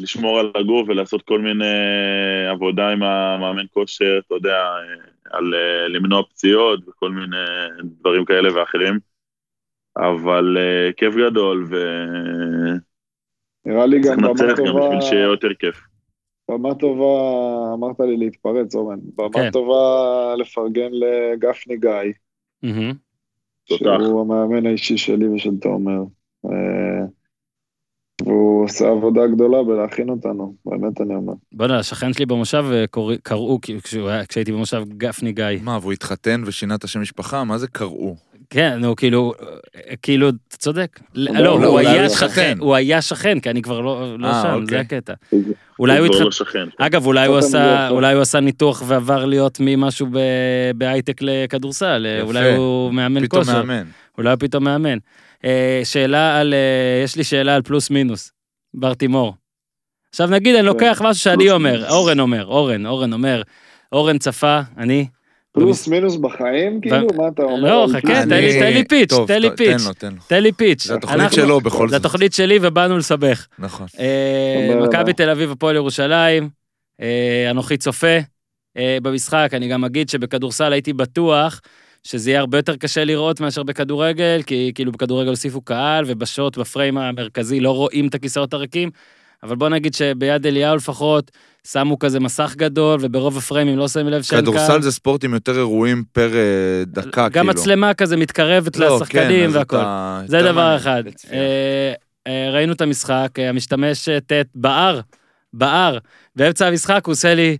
לשמור על הגוף ולעשות כל מיני עבודה עם המאמן כושר, אתה יודע, על למנוע פציעות וכל מיני דברים כאלה ואחרים. אבל כיף גדול, וצריך נראה לי גם במה לנצח גם טובה, בשביל שיהיה יותר כיף. במה טובה, אמרת לי להתפרץ, אורן, במה כן. טובה לפרגן לגפני גיא. תותח. שהוא המאמן האישי שלי ושל תומר. אה, והוא עושה עבודה גדולה בלהכין אותנו, באמת אני אומר. בוא'נה, השכן שלי במושב אה, קראו, כשהייתי במושב, גפני גיא. מה, והוא התחתן ושינה את השם משפחה? מה זה קראו? כן, נו, כאילו, אה, כאילו, אתה צודק. אולי- לא, אולי הוא היה התחתן. שכן, הוא היה שכן, כי אני כבר לא לא אה, שם, אוקיי. זה הקטע. אולי הוא התחתן, לא. אגב, אולי הוא עשה, ביחד. אולי הוא עשה ניתוח ועבר להיות ממשהו ב- בהייטק לכדורסל, יפה. אולי הוא מאמן פתאום כושר, מאמן. אולי הוא פתאום מאמן. אה, שאלה על, אה, יש לי שאלה על פלוס מינוס, בר תימור. עכשיו נגיד אני לוקח משהו שאני אומר. אורן אומר, אורן, אורן אומר, אורן צפה, אני, פלוס מינוס בחיים, כאילו? מה אתה אומר? לא, חכה, פלוס תן לי- מינוס? תן לי פיץ', תן לי פיץ'. תן לי פיץ'. זה התוכנית אנחנו- שלו בכל זה זאת. התוכנית שלי ובאנו לסבך. נכון. אה, מכבי רבה. תל אביב, הפועל ירושלים, אה, אנוכי צופה אה, במשחק, אני גם אגיד שבכדורסל הייתי בטוח שזה יהיה הרבה יותר קשה לראות מאשר בכדורגל, כי כאילו בכדורגל הוסיפו קהל, ובשוט, בפריים המרכזי לא רואים את הכיסאות הריקים, אבל בוא נגיד שביד אליהו לפחות, שמו כזה מסך גדול, וברוב הפריימים לא שמים לב שאין קהל. כדורסל זה ספורט עם יותר אירועים פר אה, דקה, כאילו. גם מצלמה כזה מתקרבת לא, לשחקנים כן, והכל. אתה זה דבר אחד. אה, אה, ראינו את המשחק, אה, המשתמש אה, ט' בער, בער, באמצע המשחק הוא עושה לי,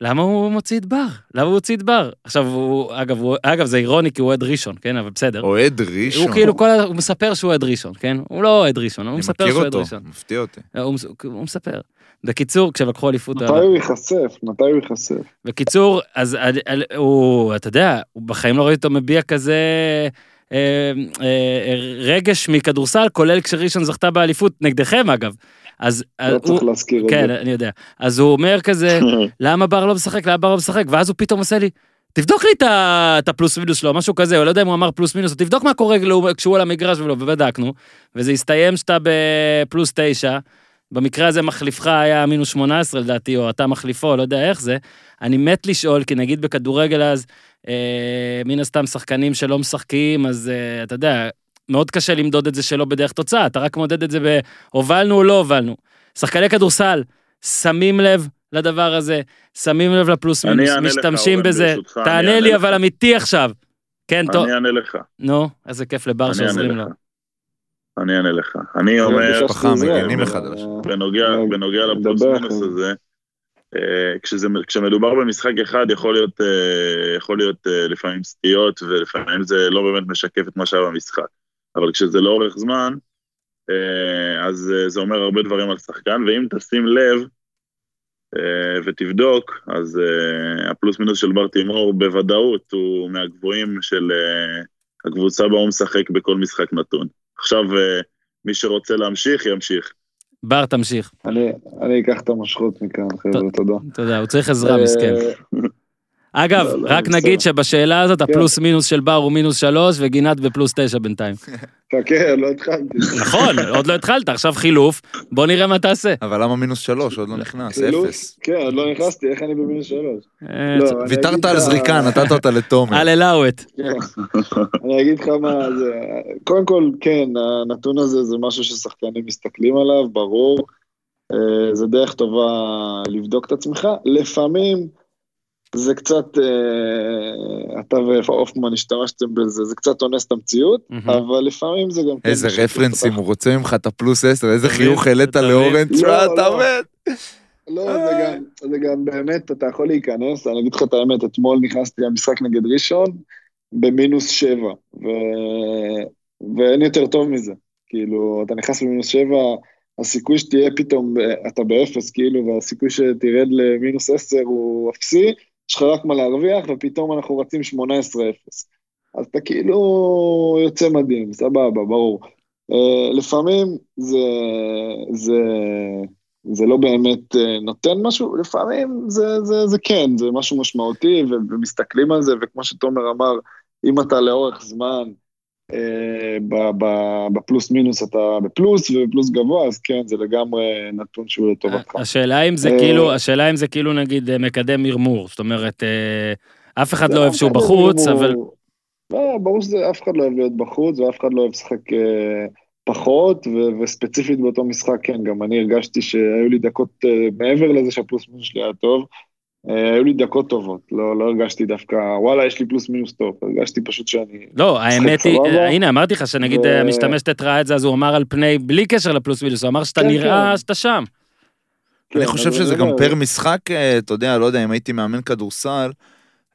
למה הוא מוציא את בר? למה הוא הוציא את בר? עכשיו, הוא, אגב, הוא, אגב, זה אירוני כי הוא אוהד ראשון, כן, אבל בסדר. אוהד ראשון. הוא כאילו כל. הוא מספר שהוא אוהד ראשון, כן? הוא לא אוהד ראשון, הוא אני מספר מכיר שהוא אוהד אותו, ראשון. מפתיע אותי. הוא, הוא מספר. בקיצור, כשלקחו אליפות... מתי הוא ייחשף? מתי הוא ייחשף? בקיצור, אז הוא, אתה יודע, הוא בחיים לא ראיתי אותו מביע כזה אה, אה, רגש מכדורסל, כולל כשראשון זכתה באליפות, נגדכם אגב. אז לא הוא- צריך להזכיר את כן, זה. אני יודע. אז הוא אומר כזה, למה בר לא משחק, למה בר לא משחק, ואז הוא פתאום עושה לי, תבדוק לי את את הפלוס מינוס שלו, משהו כזה, או לא יודע אם הוא אמר פלוס מינוס, תבדוק מה קורה כשהוא על המגרש ולא, ובדקנו, וזה הסתיים שאתה בפלוס תשע, במקרה הזה מחליפך היה מינוס 18 לדעתי, או אתה מחליפו, לא יודע איך זה, אני מת לשאול, כי נגיד בכדורגל אז, אה, מן הסתם שחקנים שלא משחקים, אז אה, אתה יודע, מאוד קשה למדוד את זה שלא בדרך תוצאה, אתה רק מודד את זה בהובלנו או לא הובלנו. שחקני כדורסל, שמים לב לדבר הזה, שמים לב לפלוס מינוס, משתמשים בזה. תענה לי. אבל אמיתי עכשיו. כן, טוב. אני אענה לך, נו, איזה כיף לבר שעוזרים לו. אני אענה לך. אני אומר, ביקשתי משפחה, עזרה, מגנים אבל, אחד על השני. בנוגע, לפלוס מינוס. הזה, אה, כשזה, כשמדובר במשחק אחד יכול להיות, אה, יכול להיות אה, לפעמים סטיות ולפעמים זה לא באמת משקף את מה שהיה במשחק. אבל כשזה לאורך זמן, אז זה אומר הרבה דברים על שחקן, ואם תשים לב ותבדוק, אז הפלוס מינוס של בר תימור בוודאות הוא מהגבוהים של הקבוצה בה הוא משחק בכל משחק נתון. עכשיו, אה, מי שרוצה להמשיך, ימשיך. בר, תמשיך. אני אני אקח את המושכות מכאן, חבר'ה, תודה. יודע, הוא צריך עזרה, מסכן. אגב, לא, לא, רק בסדר. נגיד שבשאלה הזאת כן. הפלוס מינוס של בר הוא מינוס שלוש וגינת בפלוס תשע בינתיים. חכה, לא התחלתי. נכון, עוד לא התחלת, עכשיו חילוף, בוא נראה מה תעשה. אבל למה מינוס שלוש? עוד לא נכנס? אפס. כן, עוד לא נכנסתי, איך אני במינוס שלוש? אה, לא, ויתרת על זריקה, נתת אותה לתומר. אל אלאוות. כן. אני אגיד לך מה זה, קודם כל, כן, הנתון הזה זה משהו ששחקנים מסתכלים עליו, ברור. אה, זה דרך טובה לבדוק את עצמך. לפעמים זה קצת, אה, אתה והופמן השתמשתם בזה, זה קצת אונס את המציאות. אבל לפעמים זה גם... כן איזה רפרנסים. הוא רוצה ממך את הפלוס עשר, איזה אתה חיוך? העלית לאורן, מבין? תשמע, לא, אתה לא. מת. לא, זה גם, זה גם באמת, אתה יכול להיכנס, אני אגיד לך את האמת, אתמול נכנסתי למשחק נגד ראשון במינוס שבע, ו... ואין יותר טוב מזה. כאילו, אתה נכנס במינוס שבע, הסיכוי שתהיה פתאום, אתה באפס, כאילו, והסיכוי שתרד למינוס עשר הוא אפסי, יש לך רק מה להרוויח, ופתאום אנחנו רצים 18-0. אז אתה כאילו יוצא מדהים, סבבה, ברור. Uh, לפעמים זה, זה, זה לא באמת uh, נותן משהו, לפעמים זה, זה, זה כן, זה משהו משמעותי, ומסתכלים על זה, וכמו שתומר אמר, אם אתה לאורך זמן בפלוס מינוס אתה בפלוס, ובפלוס גבוה, אז כן, זה לגמרי נתון שהוא לטובתך. השאלה אם זה אה, כאילו, השאלה אם זה כאילו נגיד אה, מקדם מרמור, זאת אומרת, אה, אף אחד לא אוהב שהוא בחוץ, אבל לא, ברור שאף אחד לא אוהב להיות בחוץ, ואף אחד לא אוהב לשחק פחות, וספציפית באותו משחק, כן, גם אני הרגשתי שהיו לי דקות, מעבר לזה שהפלוס מינוס שלי היה טוב, היו לי דקות טובות, לא, לא הרגשתי דווקא, וואלה, יש לי פלוס מינוס טוב, הרגשתי פשוט שאני... לא, האמת היא. אה, הנה אמרתי לך שנגיד ו- אה, המשתמש תתראה את זה, אז הוא אמר על פני, בלי קשר לפלוס מינוס, הוא אמר שאתה כן, נראה כן. שאתה שם. אני כן, חושב אז שזה אני גם אומר, פר משחק, אה, אתה יודע, לא יודע, אם הייתי מאמן כדורסל,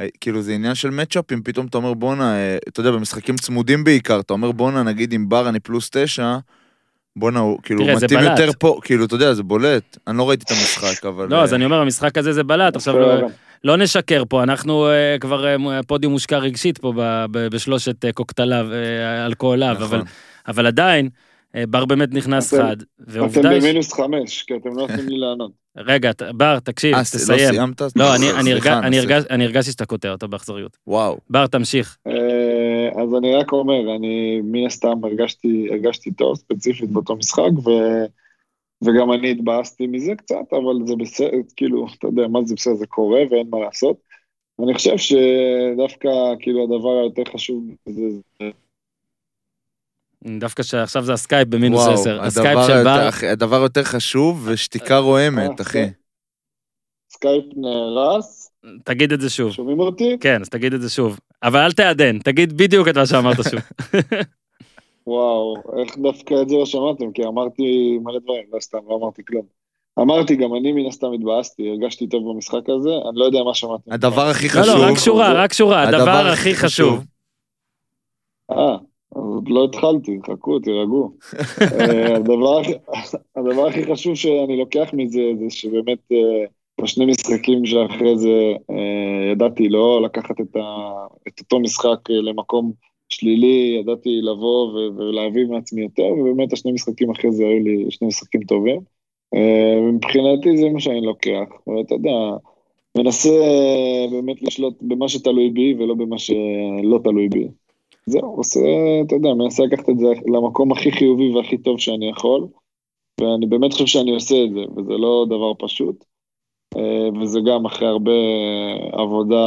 אה, כאילו זה עניין של מצ'אפים, פתאום אתה אומר בואנה, אה, אתה יודע, במשחקים צמודים בעיקר, אתה אומר בואנה, נגיד עם בר אני פלוס תשע, בואנה, הוא כאילו תראה, מתאים בלט. יותר פה, כאילו, אתה יודע, זה בולט. אני לא ראיתי את המשחק, אבל... לא, אז אה, אני אומר, המשחק הזה זה בלט, עכשיו לא- לא נשקר פה, אנחנו אה, כבר אה, פודיום מושקע רגשית פה ב- ב- בשלושת אה, קוקטליו, אה, אלכוהוליו, אבל- נכון. אבל עדיין, אה, בר באמת נכנס אתם- חד, אתם ועובדה. ש- במינוס חמש, כי אתם לא נותנים לי לענות. רגע, בר, תקשיב, לא תסיים. סיימת? לא, נעשה. הרגש- אני הרגשתי שאתה קוטע אותו באכזריות. וואו. בר, תמשיך. אה, אז אני רק אומר, אני מן הסתם הרגשתי, הרגשתי טוב, ספציפית באותו משחק, ו, וגם אני התבאסתי מזה קצת, אבל זה בסדר, כאילו, אתה יודע, מה זה בסדר, זה קורה ואין מה לעשות. אני חושב שדווקא, כאילו, הדבר היותר חשוב זה, זה דווקא שעכשיו זה הסקייפ במינוס וואו, 10. הסקייפ של בר, הדבר יותר חשוב, ושתיקה רועמת, אה, אחי. כן. סקייפ נהרס, תגיד את זה שוב. שומעים אותי? כן, אז תגיד את זה שוב. אבל אל תעדן, תגיד בדיוק את מה שאמרת שוב. וואו, איך דווקא את זה לא שמעתם? כי אמרתי מלא דברים, לא סתם, לא אמרתי כלום. אמרתי, גם אני מן הסתם התבאסתי, הרגשתי טוב במשחק הזה, אני לא יודע מה שמעתם. הדבר הכי לא, חשוב... לא, רק שורה, רק שורה, הדבר הכי חשוב. אה, עוד לא התחלתי, חכו, תירגעו. אה, הדבר, הדבר הכי חשוב שאני לוקח מזה, זה שבאמת אה, בשני משחקים שאחרי זה אה, ידעתי לא לקחת את, ה, את אותו משחק אה, למקום שלילי, ידעתי לבוא ו- ולהביא מעצמי יותר, ובאמת השני משחקים אחרי זה היו לי שני משחקים טובים. אה, מבחינתי זה מה שאני לוקח, ואתה יודע, מנסה באמת לשלוט במה שתלוי בי ולא במה שלא תלוי בי. זהו, עושה, אתה יודע, מנסה לקחת את זה למקום הכי חיובי והכי טוב שאני יכול, ואני באמת חושב שאני עושה את זה, וזה לא דבר פשוט. אה, וזה גם אחרי הרבה עבודה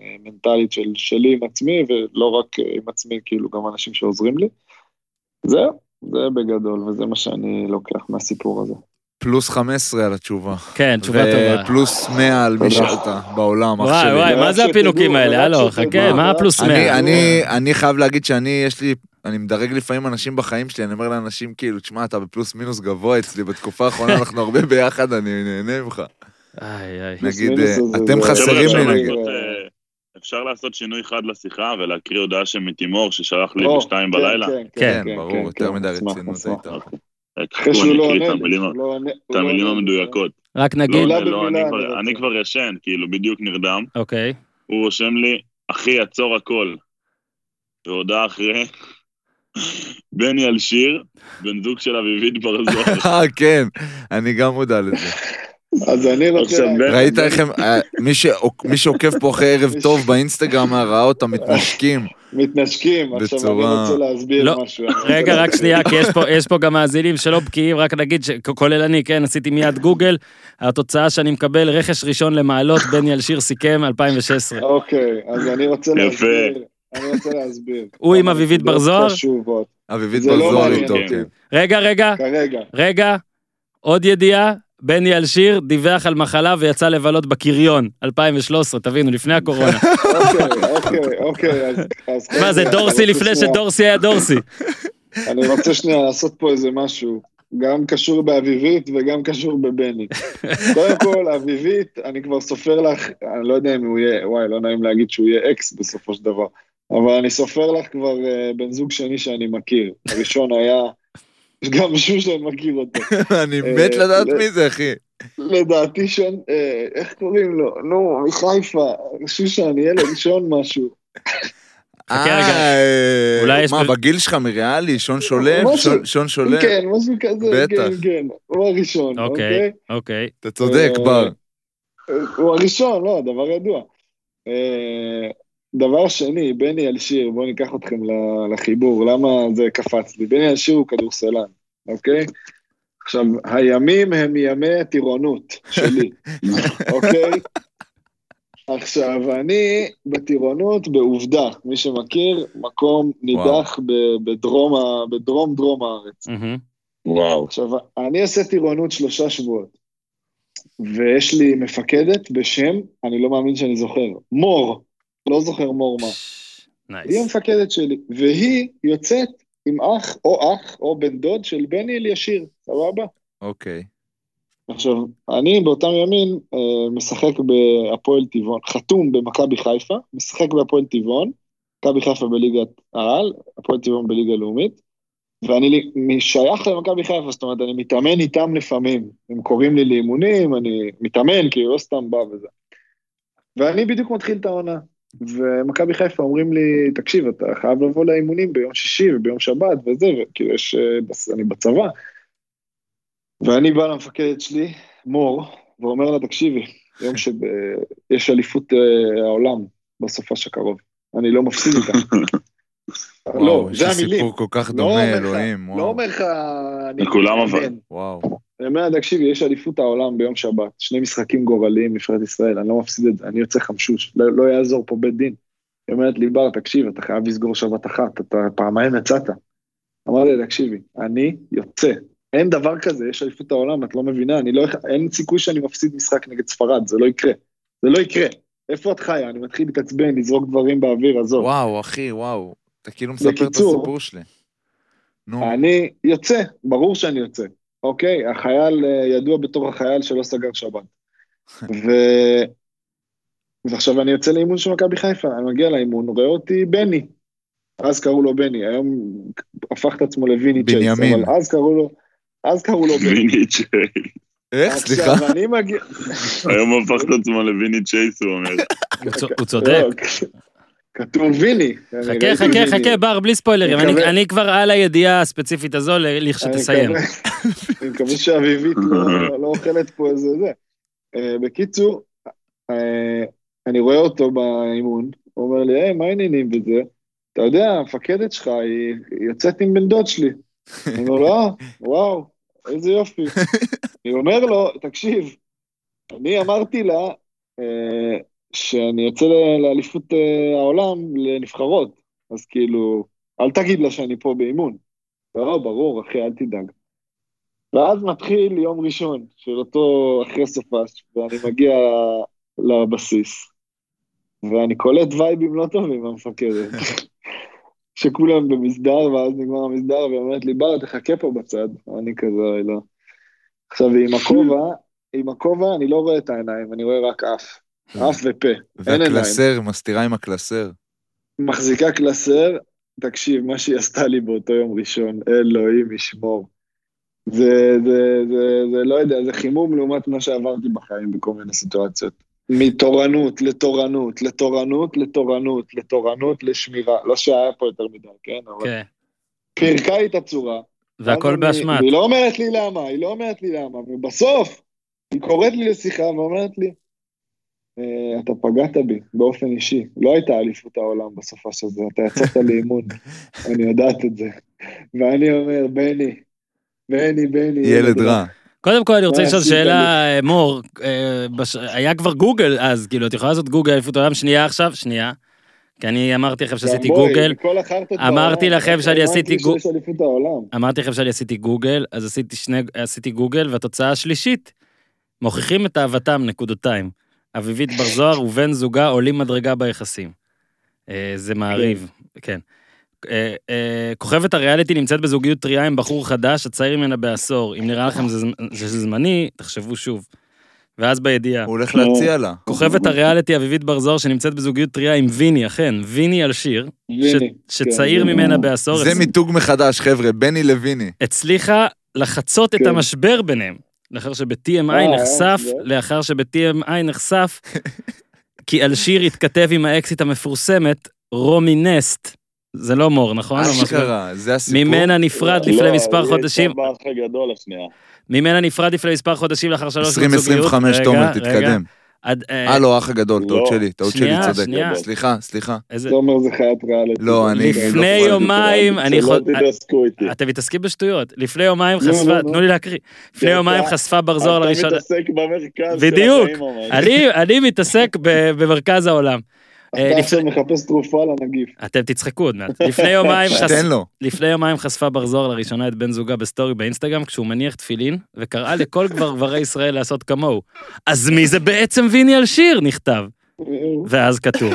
אה, מנטלית של, שלי עם עצמי, ולא רק אה, עם עצמי, כאילו גם אנשים שעוזרים לי. זהו, זה בגדול, וזה מה שאני לוקח מהסיפור הזה. פלוס 15 על התשובה. כן, תשובה טובה. ופלוס 100 על מי. שאתה בעולם, אח וואי שלי. וואי, מה רק זה הפינוקים האלה? הלו. חכה, מה הפלוס אני, 100? אני, אני חייב להגיד שאני, יש לי, אני מדרג לפעמים אנשים בחיים שלי, אני אומר לאנשים, כאילו, תשמע, אתה בפלוס מינוס גבוה אצלי, בתקופה האחרונה אנחנו הרבה ביחד, אני נהנה ממך. איי, איי. נגיד, אה, אתם זה- חסרים לי אפשר נגיד. לעשות, אה, אפשר לעשות שינוי חד לשיחה ולהקריא הודעה של מתימור ששלח לי בשתיים כן, בלילה. כן, כן, ברור, כן, יותר כן, מדי רצינות. הייתה. אחרי חכו, שהוא לא אקריא עונה את המילים- לי, לא עונה- את לא המילים. המדויקות. רק לא, נגיד, לא, אני כבר- ישן, כאילו, בדיוק נרדם. אוקיי. הוא רושם לי, אחי, עצור הכל. והודעה אחרי, בני אלשיר, בן זוג של אביבית בר-זוהר. אה, כן, אני גם מודע לזה. אז אני רוצה... בן- ראית איך הם, אה, מי שעוק- מי שעוקב פה אחרי ערב טוב באינסטגרם ראה אותם מתנשקים. מתנשקים, עכשיו אני רוצה להסביר לא, משהו. רגע, רק. שנייה, כי יש פה, יש פה גם מאזינים שלא בקיאים, רק נגיד, ש- כולל אני, כן, עשיתי מיד גוגל, התוצאה שאני מקבל, רכש ראשון למעלות, בני אלשיר סיכם 2016. אוקיי, אז אני רוצה יפה. להסביר. אני רוצה להסביר. הוא עם אביבית בר-זוהר? חשובות. אביבית לא בר-זוהר מעניין איתו. כן. רגע, רגע, כרגע. רגע, עוד ידיעה, בני אלשיר דיווח על מחלה ויצא לבלות בקריון, 2013, תבינו, לפני הקורונה. אוקיי, אוקיי, אוקיי, מה, זה דורסי לפני שדורסי היה דורסי. אני רוצה שנייה לעשות פה איזה משהו. גם קשור באביבית וגם קשור בבני. קודם כל, אביבית, אני כבר סופר לך, אני לא יודע אם הוא יהיה, וואי, לא נעים להגיד שהוא יהיה אקס בסופו של דבר, אבל אני סופר לך כבר אה, בן זוג שני שאני מכיר. הראשון היה, גם שושן מכיר אותו. אני אה, מת לדעת מי זה, אחי. לדעתי שון, אה, איך קוראים לו? נו, מחיפה, שושן, ילד שון משהו. אה, אולי יש מה, בגיל שלך מריאלי? שון שולף? שון- שולף? כן, משהו כזה. כן, כן, הוא הראשון, אוקיי, אוקיי? אוקיי. אתה צודק, אה, בר. הוא הראשון, לא, דבר ידוע. דבר שני, בני אלשיר, בואו ניקח אתכם לחיבור, למה זה קפץ לי? בני אלשיר הוא כדורסלן, אוקיי? עכשיו, הימים הם ימי הטירונות שלי, אוקיי? עכשיו, אני בטירונות בעובדה, מי שמכיר, מקום נידח בדרום, בדרום דרום הארץ. וואו. עכשיו, אני עושה טירונות שלושה שבועות, ויש לי מפקדת בשם, אני לא מאמין שאני זוכר, מור, לא זוכר מור מה. היא נייס. המפקדת שלי, והיא יוצאת עם אח או אח או בן דוד של בני אלישיר, סבבה? אוקיי. עכשיו, אני באותם ימים אה, משחק בהפועל טבעון, חתום במכבי חיפה, משחק בהפועל טבעון, מכבי חיפה בליגת העל, הפועל טבעון בליגה לאומית, ואני שייך למכבי חיפה, זאת אומרת, אני מתאמן איתם לפעמים. הם קוראים לי לאימונים, אני מתאמן, כאילו, לא סתם בא וזה. ואני בדיוק מתחיל את העונה. ומכבי חיפה אומרים לי, תקשיב, אתה חייב לבוא לאימונים ביום שישי וביום שבת וזה, וכאילו יש, אה, אני בצבא. ואני בא למפקדת שלי, מור, ואומר לה, תקשיבי, יום שיש אליפות אה, העולם בסופש הקרוב, אני לא מפסיד איתה. לא, יש זה לי המילים. סיפור כל כך לא דומה, אלוהים. לא. אומר לך... לכולם אבל. וואו. אני אומר, תקשיבי, יש אליפות העולם ביום שבת, שני משחקים גורליים, נבחרת ישראל, אני לא מפסיד את זה, אני יוצא חמשוש, לא, לא יעזור פה בית דין. היא אומרת לי, בר, תקשיב, אתה חייב לסגור שבת אחת, אתה פעמיים יצאת. אמרתי לה, תקשיבי, אני יוצא. אין דבר כזה, יש אליפות העולם, את לא מבינה, אני לא... אין סיכוי שאני מפסיד משחק נגד ספרד, זה לא יקרה. זה לא יקרה. איפה את חיה? אני מתחיל להתעצבן, לזרוק דברים באוויר, עזוב. וואו, אחי, וואו. אתה כאילו מספר את בקיצור, הסיפור שלי. נו, אני יוצא, ברור שאני יוצא, אוקיי? החייל אה, ידוע בתור החייל שלא סגר שבת. ו... ועכשיו אני יוצא לאימון של מכבי חיפה, אני מגיע לאימון, רואה אותי בני. אז קראו לו בני, היום הפך את עצמו לוויני צ'ייס, בנימין. אבל אז קראו לו, אז קראו לו בני. ויני צ'ייס. איך? סליחה? עכשיו אני מגיע... היום הפך את עצמו לוויני צ'ייס, הוא אומר. הוא צודק. לא, כתוב ויני. חכה, חכה. חכה, בר, בלי ספוילרים. אני- כבר על הידיעה הספציפית הזו, לכשתסיים. אני מקווה שאביבית לא לא אוכלת פה איזה זה. אה, בקיצור, אה, אני רואה אותו באימון, הוא אומר לי, היי, מה העניינים וזה? אתה יודע, המפקדת שלך, היא יוצאת עם בן דוד שלי. אני אומר לו, אה, וואו, איזה יופי. אני אומר לו, תקשיב, אני אמרתי לה אה, שאני יוצא לאליפות אה, העולם לנבחרות, אז כאילו, אל תגיד לה שאני פה באימון. לא, ברור, אחי, אל תדאג. ואז מתחיל יום ראשון של אותו אחרי סופש, ואני מגיע לבסיס, ואני קולט וייבים לא טובים מהמפקדת. שכולם במסדר, ואז נגמר המסדר, והיא אומרת לי, בר, תחכה פה בצד. אני כזה, לא. עכשיו, עם הכובע, עם הכובע אני לא רואה את העיניים, אני רואה רק אף. אף ופה, אין עיניים. והקלסר, מסתירה עם הקלסר. מחזיקה קלסר, תקשיב, מה שהיא עשתה לי באותו יום ראשון, אלוהים ישמור. זה, זה, זה, זה, לא יודע, זה חימום לעומת מה שעברתי בחיים בכל מיני סיטואציות. מתורנות לתורנות, לתורנות, לתורנות, לתורנות, לשמירה. לא שהיה פה יותר מדי, כן? אבל כן. פירקה לי את הצורה. והכל באשמת. היא לא אומרת לי למה, היא לא אומרת לי למה, ובסוף היא קוראת לי לשיחה ואומרת לי, "אה, אתה פגעת בי באופן אישי, לא הייתה אליפות העולם בסופש הזה, אתה יצאת לאימון, אני יודעת את זה. ואני אומר, בני, בני, בני, ילד רע. קודם כל אני רוצה לשאול שאלה, אה, מור, אה, בש- היה כבר גוגל אז, כאילו, את יכולה לעשות גוגל אליפות העולם שנייה עכשיו? שנייה. כי אני אמרתי לכם שעשיתי גוגל, אמרתי לכם שאני עשיתי לי גו- שיש אליפות העולם. אמרתי לכם שאני עשיתי גוגל, אז עשיתי שני, עשיתי גוגל, והתוצאה השלישית, מוכיחים את אהבתם, נקודותיים. אביבית בר זוהר ובן זוגה עולים מדרגה ביחסים. אה, זה מעריב, כן. אה, אה, כוכבת הריאליטי נמצאת בזוגיות טריה עם בחור חדש, הצעיר ממנה בעשור. אם נראה לכם שזה זמני, תחשבו שוב. ואז בידיעה. הוא הולך להציע לה. כוכבת הריאליטי אביבית בר זוהר שנמצאת בזוגיות טריה עם ויני, אכן, ויני אלשיר, ויני, ש- שצעיר כן. ממנה בעשור, זה מיתוג מחדש, חבר'ה, בני לויני. הצליחה לחצות את כן. המשבר ביניהם. לאחר שב-TMI אה, נחשף, זה? לאחר שב-TMI נחשף, כי אלשיר התכתב עם האקסיט המפורסמת, רומי נסט. זה לא מור, נכון? אשכרה, זה הסיפור. ממנה נפרד לא, לפני מספר חודשים, הייתה באח הגדול השנייה. ממנה נפרד לפני מספר חודשים לאחר שלוש זוגיות. 2025, רגע, תומר, רגע. תתקדם. אה, אה, לא, האח הגדול, טעות לא. שלי, טעות שלי, צודק. שנייה. סליחה, סליחה. איזה... תומר זה חיית ריאליטי. לא, אני- לפני לא יומיים, אני יכול... שלא תתעסקו איתי. אתם מתעסקים בשטויות. לפני יומיים לא, חשפה, לא, לא. תנו לי להקריא. לפני יומיים חשפה בר זוהר לראשונה. אתה מתעסק במרכז של בדיוק. החיים, ממש. אני, אני מתעסק ב- במרכז העולם. אה, אתה לפ- עכשיו מחפש תרופה לנגיף. אתם תצחקו עוד מעט. לפני יומיים, חש... תן לו. לפני יומיים חשפה בר זוהר לראשונה את בן זוגה בסטורי באינסטגרם כשהוא מניח תפילין, וקראה לכל גברברי ישראל לעשות כמוהו. אז מי זה בעצם ויני אלשיר? נכתב. ואז כתוב.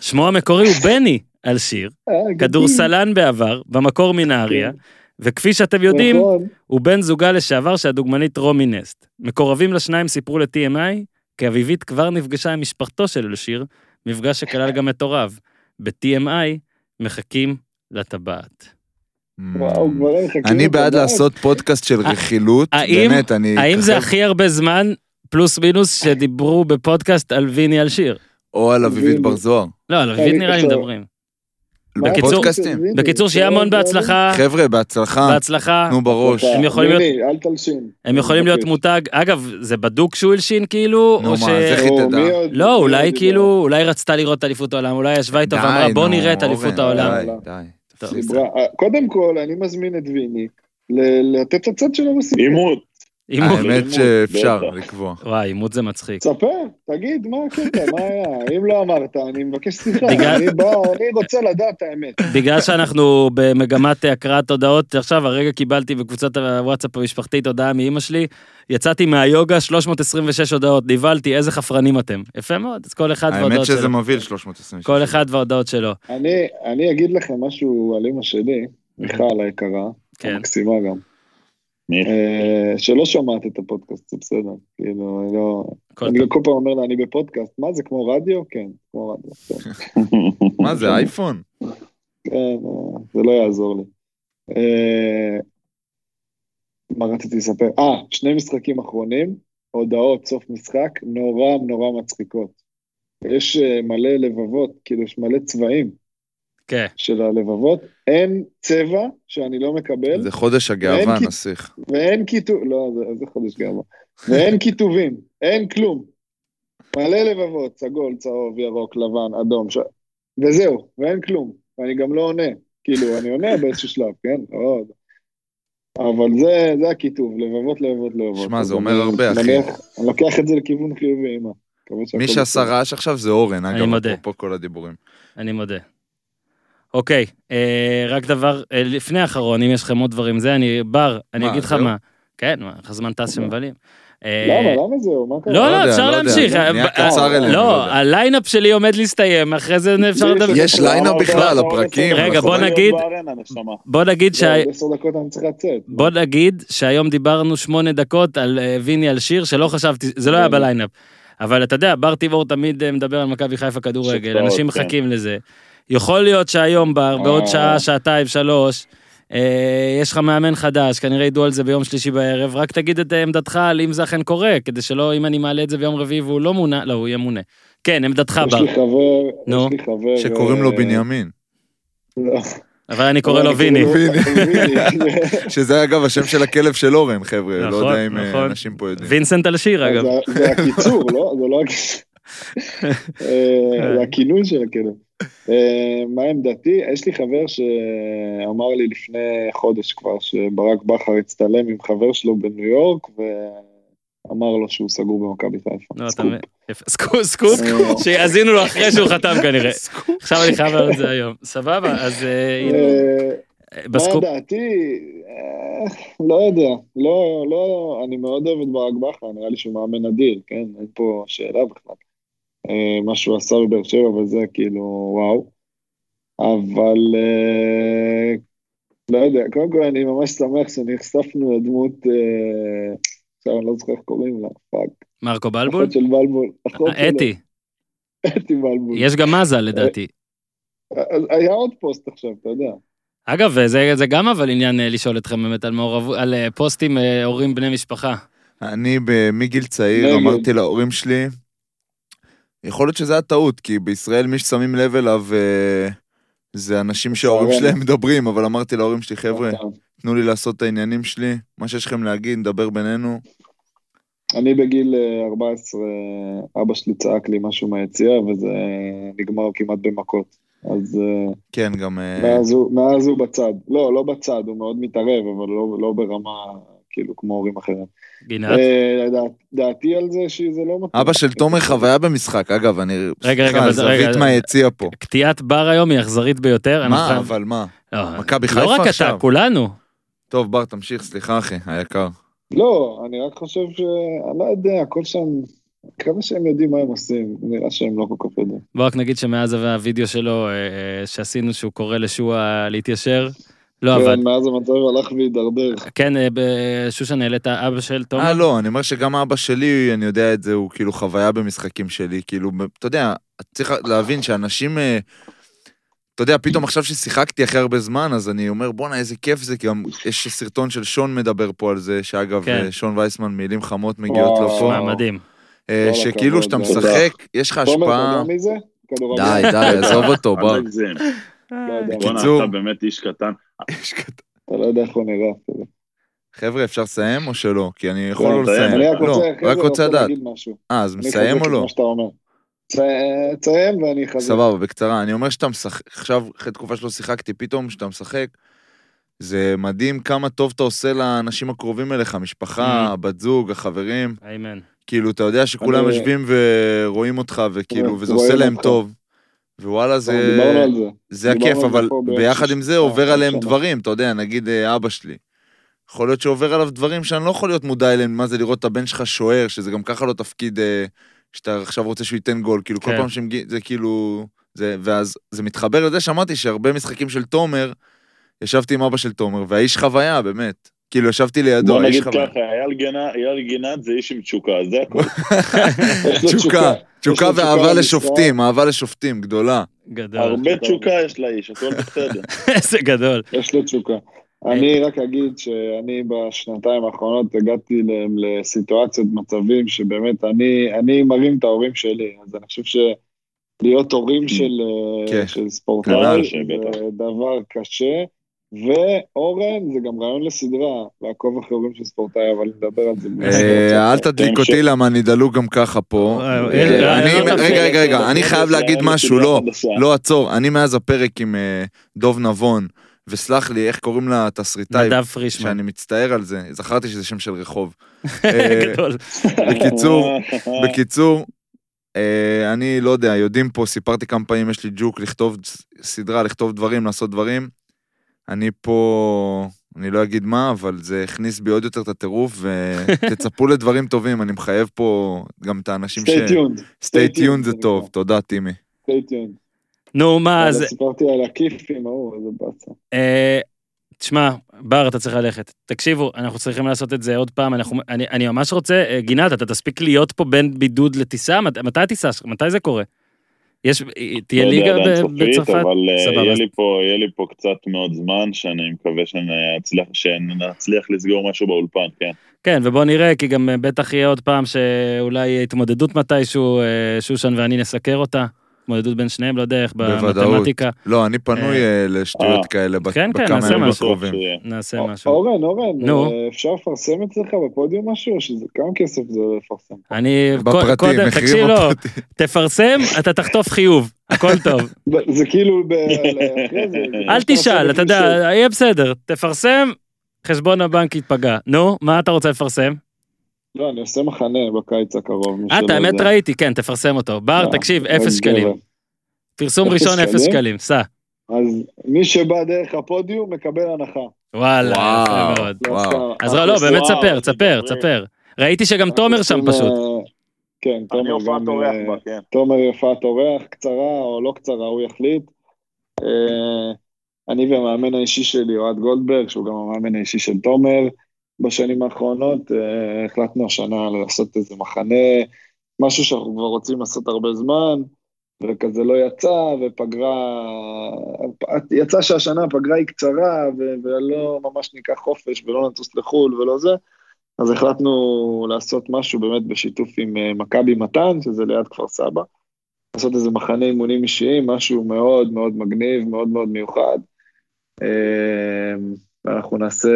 שמו המקורי הוא בני אלשיר, אה, כדורסלן בעבר, במקור מנהריה, וכפי שאתם יודעים, נכון. הוא בן זוגה לשעבר של הדוגמנית רומי נסט. מקורבים לשניים סיפרו ל-TMI כי אביבית כבר נפגשה עם משפחתו של אלשיר, מפגש שכלל גם את הוריו. ב-TMI מחכים לטבעת. וואו, לך אני בעד. לעשות פודקאסט של רכילות, האם- באמת, אני... האם זה הכי הרבה זמן, פלוס מינוס, שדיברו בפודקאסט על ויני אלשיר? או על אביבית בר זוהר. לא, על אביבית נראה לי. מדברים. מה בקיצור- בקיצור, שיהיה המון בהצלחה, חבר'ה, בהצלחה, בהצלחה. תנו בראש. הם יכולים להיות- אל תלשין. הם יכולים להיות. מותג, אגב, זה בדוק שהוא הלשין כאילו, נו, מה. אז איך היא או, תדע? לא, אולי כאילו, אולי רצתה לראות את אליפות העולם, אולי ישבה איתו ואמרה בוא נו, נראה את אליפות העולם. די, לא. אה, קודם כל, אני מזמין את ויני ל- לתת את הצד שלו בסיפור. עימות. אימות. האמת שאפשר. לקבוע. וואי, אימות זה מצחיק. תספר, תגיד, מה הקטע, מה היה? אם לא אמרת, אני מבקש סליחה. אני בא, אני רוצה לדעת את האמת. בגלל שאנחנו במגמת הקראת הודעות, עכשיו הרגע קיבלתי בקבוצת הוואטסאפ המשפחתית הודעה מאימא שלי, יצאתי מהיוגה 326 הודעות, נבהלתי, איזה חפרנים אתם. יפה מאוד, אז כל אחד האמת וההודעות שזה שלו. מבהיל 326. כל אחד וההודעות שלו. אני, אני אגיד לכם משהו על אמא שלי, מיכל היקרה, כן. המקסימה גם, מי? אה, שלא שומעת את הפודקאסט, זה בסדר, כאילו, אני לא... אני. כל פעם אומר לה, אני בפודקאסט, מה זה, כמו רדיו? כן, כמו רדיו, בסדר. מה זה, אייפון? כן, אה, זה לא יעזור לי. אה, מה רציתי לספר? אה, שני משחקים אחרונים, הודעות סוף משחק, נורא נורא מצחיקות. יש אה, מלא לבבות, כאילו יש מלא צבעים כן. של הלבבות, אין צבע שאני לא מקבל, זה חודש הגאווה, נסיך. ואין כיתוב, לא, זה, זה חודש גאווה, ואין כיתובים, אין כלום. מלא לבבות, סגול, צהוב, ירוק, לבן, אדום, ש... וזהו, ואין כלום. ואני גם לא עונה, כאילו, אני עונה באיזשהו שלב, כן? לא... אבל זה, זה הכיתוב, לבבות, לבבות, לבבות. שמע, זה אומר הרבה, אחי. אני לוקח את זה לכיוון חיובי, אמא. מי שעשה. רעש עכשיו זה אורן, אני אגב. אפרופו כל הדיבורים. אני מודה. אוקיי, אה, רק דבר, אה, לפני האחרון, אם יש לכם עוד דברים, זה אני, בר, אני מה, אגיד לך זהו? מה. כן, מה, איך הזמן טס שמבלים. אה, למה, למה זהו? מה קרה? לא, לא לא, יודע, אפשר לא יודע. להמשיך. נהיה אה, קצר אה, אלינו, לא לא, יודע. הליינאפ שלי עומד להסתיים, אחרי זה אפשר לדבר. יש ליינאפ בכלל, הפרקים. רגע, בוא לא- נגיד-. בוא נגיד לא, שה... עוד עשר דקות אני צריך לצאת. בוא נגיד שהיום דיברנו שמונה דקות על אה, ויני אלשיר שלא חשבתי, זה לא היה כן. בליינאפ. אבל אתה יודע, בר תיבור תמיד מדבר על מכבי חיפה כדורגל, אנשים כן. מחכים לזה. יכול להיות שהיום בר, בעוד. שעה, שעתיים, שלוש, אה, יש לך מאמן חדש, כנראה ידעו על זה ביום שלישי בערב, רק תגיד את אה, עמדתך על אם זה אכן קורה, כדי שלא, אם אני מעלה את זה ביום רביעי והוא לא מונה, לא, הוא יהיה מונה. כן, עמדתך יש בר, לי חבר, נו. יש לי חבר... שקוראים לו אה, בנימין. לא. אבל אני קורא לו אני ויני. קורא לו ויני. שזה אגב השם של הכלב של אורן, חבר'ה. לא נכון, יודע אם נכון. אנשים פה יודעים. וינסנט על שיר, אגב. זה- הקיצור, לא? זה לא הכינוי של הכלב. אה, מה אמרתי? יש לי חבר שאמר לי לפני חודש כבר שברק בכר הצטלם עם חבר שלו בניו יורק ואמר לו שהוא סגור במכבי חיפה. לא, אתה סקופ. סקופ, אה, שיאזינו לו אחרי שהוא חתם כנראה. עכשיו אני חייב לעלות את זה היום. סבבה, אז אה, אה, מה בסקופ, דעתי? לא יודע, לא, לא, אני מאוד אוהב את ברק בכר, נראה לי שהוא מאמן אדיר, כן? אין פה שאלה בכלל. אה, מה שהוא עשה בבאר שבע וזה כאילו וואו. אבל אה, לא יודע, קודם כל אני ממש שמח שנחשפנו לדמות, אה, עכשיו אני לא זוכר איך קוראים לה, fuck. מרקו בלבול? אחות של בלבול. אתי, אתי בלבול. יש גם מזל לדעתי. אז היה עוד פוסט עכשיו, אתה יודע. אגב, זה זה גם אבל עניין לשאול אתכם באמת על מעורבות, על פוסטים הורים בני משפחה. אני מגיל צעיר. אמרתי להורים שלי, יכול להיות שזה היה טעות, כי בישראל מי ששמים לב אליו אה, זה אנשים שההורים. שלהם מדברים, אבל אמרתי להורים שלי, חבר'ה, נכון. תנו לי לעשות את העניינים שלי, מה שיש לכם להגיד, נדבר בינינו. אני בגיל אה, 14, אבא שלי צעק לי משהו מהיציאה, וזה נגמר כמעט במכות. אז אה, כן, גם... אה, מאז הוא- מאז הוא בצד. לא, לא בצד, הוא מאוד מתערב, אבל לא- לא ברמה, כאילו, כמו הורים אחרים. גינת. אה, דעת- דעתי על זה שזה לא מתאים. אבא של תומר חוויה במשחק, אגב, אני... רגע, רגע, זווית מהיציע פה. קטיעת בר היום היא אכזרית ביותר. מה, אבל מה? לא, מכבי לא חיפה רק אתה, עכשיו? כולנו. טוב, בר, תמשיך, סליחה אחי, היקר. לא, אני רק חושב ש... אני לא יודע, הכל שם... מקווה שהם יודעים מה הם עושים, נראה שהם לא כל כך יודעים. בוא רק נגיד שמאז הווידאו שלו אה, אה, שעשינו שהוא קורא לשועה להתיישר, לא עבד. כן, מאז המצב הלך והידרדר. כן, אה, שושן העלית אבא של תומר? אה, לא, אני אומר שגם אבא שלי, אני יודע את זה, הוא כאילו חוויה במשחקים שלי, כאילו, אתה יודע, צריך להבין שאנשים, אה, אתה יודע, פתאום עכשיו ששיחקתי אחרי הרבה זמן, אז אני אומר, בואנה, איזה כיף זה, כי גם יש סרטון של שון מדבר פה על זה, שאגב, כן. אה, שון וייסמן, מילים חמות מגיעות לו וואו. פה, מדהים. שכאילו הכבוד, שאתה תודה. משחק, יש לך תומר, אתה השפעה... יודע מי זה? די, די, עזוב אותו, בר. לא בקיצור. אתה באמת איש קטן. אתה לא יודע איך הוא נראה. חבר'ה, אפשר לסיים או שלא? כי אני יכול לא. לסיים. אני רק לא, רוצה, רוצה לדעת. להגיד משהו. אה, אז מסיים או לא? מה שאתה אומר. צ- תסיים ואני אחזק. סבבה, בקצרה. אני אומר שאתה משחק, עכשיו, אחרי תקופה שלא שיחקתי, פתאום שאתה משחק, זה מדהים כמה טוב אתה עושה לאנשים הקרובים אליך, המשפחה, Mm. הבת זוג, החברים. איימן. כאילו, אתה יודע שכולם יושבים ורואים אותך, וכאילו, וזה עושה להם. טוב. ווואלה, זה... זה. הכיף, אבל ביחד. עם זה אה, עובר עליהם שנה. דברים, אתה יודע, נגיד אה, אבא שלי. יכול להיות שעובר עליו דברים שאני לא יכול להיות מודע אליהם, מה זה לראות את הבן שלך שוער, שזה גם ככה לא תפקיד אה, שאתה עכשיו רוצה שהוא ייתן גול, כאילו כל כן. פעם שמגיע, זה כאילו, זה, ואז זה מתחבר לזה שאמרתי שהרבה משחקים של תומר, ישבתי עם אבא של תומר, והאיש חוויה, באמת. כאילו, ישבתי לידו, בוא נגיד. ככה, אייל גינת זה איש עם תשוקה, זה לו תשוקה, תשוקה ואהבה. לשופטים, אהבה לשופטים, גדולה. גדול. הרבה תשוקה יש לאיש, הכל בסדר. איזה גדול. יש לו תשוקה. אני רק אגיד שאני בשנתיים האחרונות הגעתי ל- לסיטואציות, מצבים שבאמת אני, אני מרים את ההורים שלי, אז אני חושב להיות הורים של, אה, כן. של ספורטאי, כנ"ל. קשה, בטח. זה דבר קשה. ואורן, זה גם רעיון לסדרה, לעקוב אחרי הורים של ספורטאי, אבל נדבר על זה. אה, אל תדליק. אותי למה אני דלוק גם ככה פה. אה, אה, אה. רגע, רגע, רגע, אני חייב להגיד רעיון משהו, לא. לא עצור, אני מאז הפרק עם אה, דוב נבון, וסלח לי, איך קוראים לתסריטאי, נדב פרישמן. שאני מצטער על זה, זכרתי שזה שם של רחוב. אה, גדול. בקיצור, בקיצור, אה, אני לא יודע, יודעים פה, סיפרתי כמה פעמים, יש לי ג'וק לכתוב סדרה, לכתוב דברים, לעשות דברים. אני פה, אני לא אגיד מה, אבל זה הכניס בי עוד יותר את הטירוף, ותצפו לדברים טובים, אני מחייב פה גם את האנשים ש... stay tuned, stay tuned tuned זה זה טוב, נקרא. תודה טימי. stay tuned. נו, מה. אבל סיפרתי על הכיפים ההוא, איזה באסה. אה, תשמע, בר, אתה צריך ללכת. תקשיבו, אנחנו צריכים לעשות את זה עוד פעם. אנחנו, אני, אני ממש רוצה, אה, גינת, אתה תספיק להיות פה בין בידוד לטיסה? מת, מתי הטיסה? מתי זה קורה? יש, תהיה לא ליגה בצרפת? אבל אה, סבבה, יהיה לי פה- יהיה לי פה קצת מאוד זמן, שאני מקווה שנצליח- שנצליח לסגור משהו באולפן, כן. כן, ובוא נראה, כי גם אה, בטח יהיה עוד פעם שאולי התמודדות מתישהו, אה, שושן ואני נסקר אותה. התמודדות בין שניהם, לא יודע איך. במתמטיקה. לא, אני פנוי אה, אה, לשטויות אה. כאלה ב- כן, כן, בכמה ימים. הקרובים. נעשה משהו. אורן, אורן, נו. אפשר לפרסם אצלך בפודיום משהו, או שזה כמה כסף זה לפרסם? אני, בפרטי, קודם, תקשיב, מחירים לא. תפרסם, אתה תחטוף חיוב, הכל טוב. זה כאילו, אל תשאל, אתה. יודע, יהיה בסדר. תפרסם, חשבון הבנק יתפגע. נו, מה אתה רוצה לפרסם? לא, אני עושה מחנה בקיץ הקרוב. אה, את האמת. ראיתי, כן, תפרסם אותו. בר, אה, תקשיב, אפס שקלים. פרסום אפס ראשון, אפס שקלים? סע. אז מי שבא דרך הפודיום מקבל הנחה. וואלה. יפה מאוד. אז לא, לא, באמת ספר, מדברים. תספר. ראיתי שגם אנחנו תומר שם עושים, פשוט. אה, כן, אני תומר הופעת גם... אורח אה, בה, כן. תומר יפת אורח, קצרה או לא קצרה, הוא יחליט. אה, אני והמאמן האישי שלי, אוהד גולדברג, שהוא גם המאמן האישי של תומר, בשנים האחרונות, אה, החלטנו השנה לעשות איזה מחנה, משהו שאנחנו כבר רוצים לעשות הרבה זמן, וכזה לא יצא, ופגרה, יצא שהשנה הפגרה היא קצרה, ו- ולא ממש ניקח חופש, ולא נטוס לחו"ל ולא זה, אז החלטנו לעשות משהו באמת בשיתוף עם אה, מכבי מתן, שזה ליד כפר סבא. לעשות איזה מחנה אימונים אישיים, משהו מאוד מאוד מגניב, מאוד מאוד מיוחד. ואנחנו נעשה,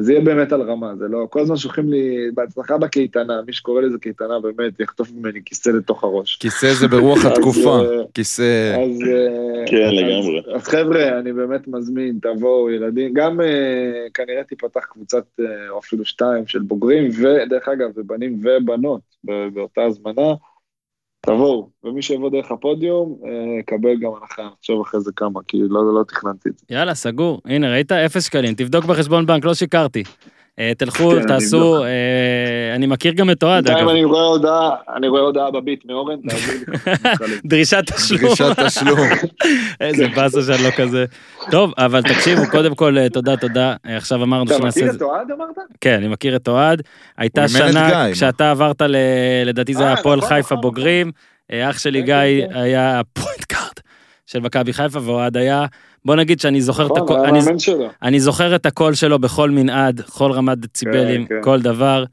זה יהיה באמת על רמה, זה לא, כל הזמן שולחים לי בהצלחה בקייטנה, מי שקורא לזה קייטנה באמת יחטוף ממני כיסא לתוך הראש. כיסא זה ברוח התקופה. אה, כיסא... אז, אה, כן, לגמרי. אז חבר'ה, אני באמת מזמין, תבואו ילדים, גם אה, כנראה תיפתח קבוצת, או אפילו שתיים, של בוגרים, ודרך אגב, זה בנים ובנות באותה הזמנה. תבואו, ומי שיבוא דרך הפודיום, אה, יקבל גם הנחה, נחשוב אחרי זה כמה, כי לא, לא תכננתי את זה. יאללה, סגור. הנה, ראית? אפס שקלים. תבדוק בחשבון בנק, לא שיקרתי. אה, תלכו, כן, תעשו, אני מכיר גם את אוהד, בינתיים. אני רואה הודעה, אני רואה הודעה בביט מאורן. דרישת תשלום. דרישת תשלום. איזה באסה שאני לא כזה. טוב, אבל תקשיבו, קודם כל, אה, תודה, תודה. עכשיו אמרנו אתה שנעשה מכיר את את זה. אוהד אמרת? כן, אני מכיר את אוהד. הייתה את שנה, כשאתה עברת, לדעתי זה אה, היה הפועל נכון, חיפה נכון, בוגרים. אה, אח שלי כן, גיא כן, כן. היה ה point guard של מכבי חיפה, ואוהד היה, בוא נגיד שאני זוכר את נכון, הכל, היה אני- זוכר את הקול שלו בכל מנעד, כל רמת דציבלים, כן, כן. כל דבר.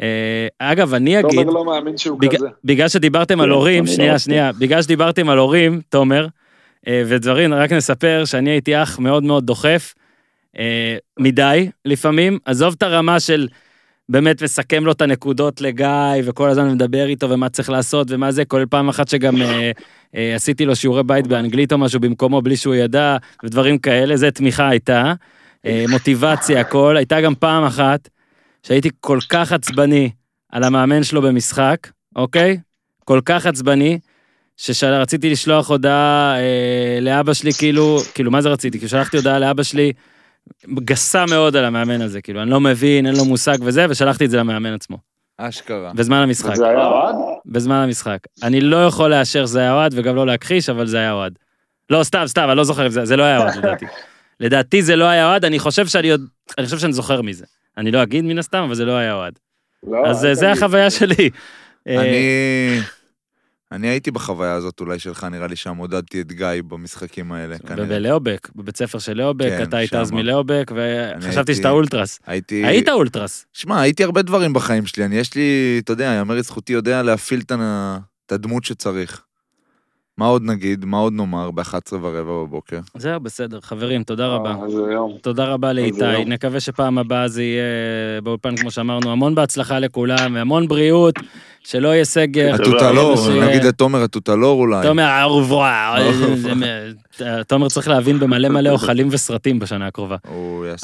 אה, אגב, אני אגיד, תומר לא מאמין שהוא בג- כזה. בגלל שדיברתם על כן, הורים, שנייה. שנייה, בגלל שדיברתם על הורים, תומר, אה, ודברים, רק נספר שאני הייתי אח מאוד מאוד דוחף, אה, מדי לפעמים, עזוב את הרמה של באמת מסכם לו את הנקודות לגיא, וכל הזמן מדבר איתו ומה צריך לעשות ומה זה, כולל פעם אחת שגם אה, עשיתי לו שיעורי בית באנגלית או משהו במקומו בלי שהוא ידע, ודברים כאלה, זה תמיכה הייתה, מוטיבציה, הכל, הייתה גם פעם אחת שהייתי כל כך עצבני על המאמן שלו במשחק, אוקיי? כל כך עצבני, שרציתי לשלוח הודעה אה, לאבא שלי, כאילו, כאילו, מה זה רציתי? כאילו, שלחתי הודעה לאבא שלי, גסה מאוד על המאמן הזה, כאילו, אני לא מבין, אין לו מושג וזה, ושלחתי את זה למאמן עצמו, אשכרה. בזמן המשחק, זה היה אוהד? בזמן המשחק. אני לא יכול לאשר שזה היה אוהד, וגם לא להכחיש, אבל זה היה אוהד. לא, סתם, סתם, אני לא זוכר, זה, זה לא היה אוהד, לדעתי. לדעתי זה לא היה אוהד, אני חושב שאני עוד, אני חושב שאני זוכר מזה. אני לא אגיד מן הסתם, אבל זה לא היה אוהד. לא, אז אה, זה תגיד. החוויה שלי. אה, אני... אני הייתי בחוויה הזאת אולי שלך, נראה לי שם עודדתי את גיא במשחקים האלה. בלאובק, בבית ספר של לאובק, כן, אתה היית אז. מלאובק, וחשבתי שאתה אולטרס. הייתי... היית אולטרס. שמע, הייתי הרבה דברים בחיים שלי, אני יש לי, אתה יודע, יאמר לזכותי יודע להפעיל את הדמות שצריך. מה עוד נגיד? מה עוד נאמר ב-11 ורבע בבוקר? זהו, בסדר. חברים, תודה רבה. אה, איזה יום. תודה רבה לאיתי. נקווה שפעם הבאה זה יהיה באולפן, כמו שאמרנו, המון בהצלחה לכולם, והמון בריאות, שלא יהיה סגר. התותלור, שיהיה- נגיד לתומר התותלור אולי. תומר, אהוברה, תומר צריך להבין במלא מלא אוכלים וסרטים בשנה הקרובה.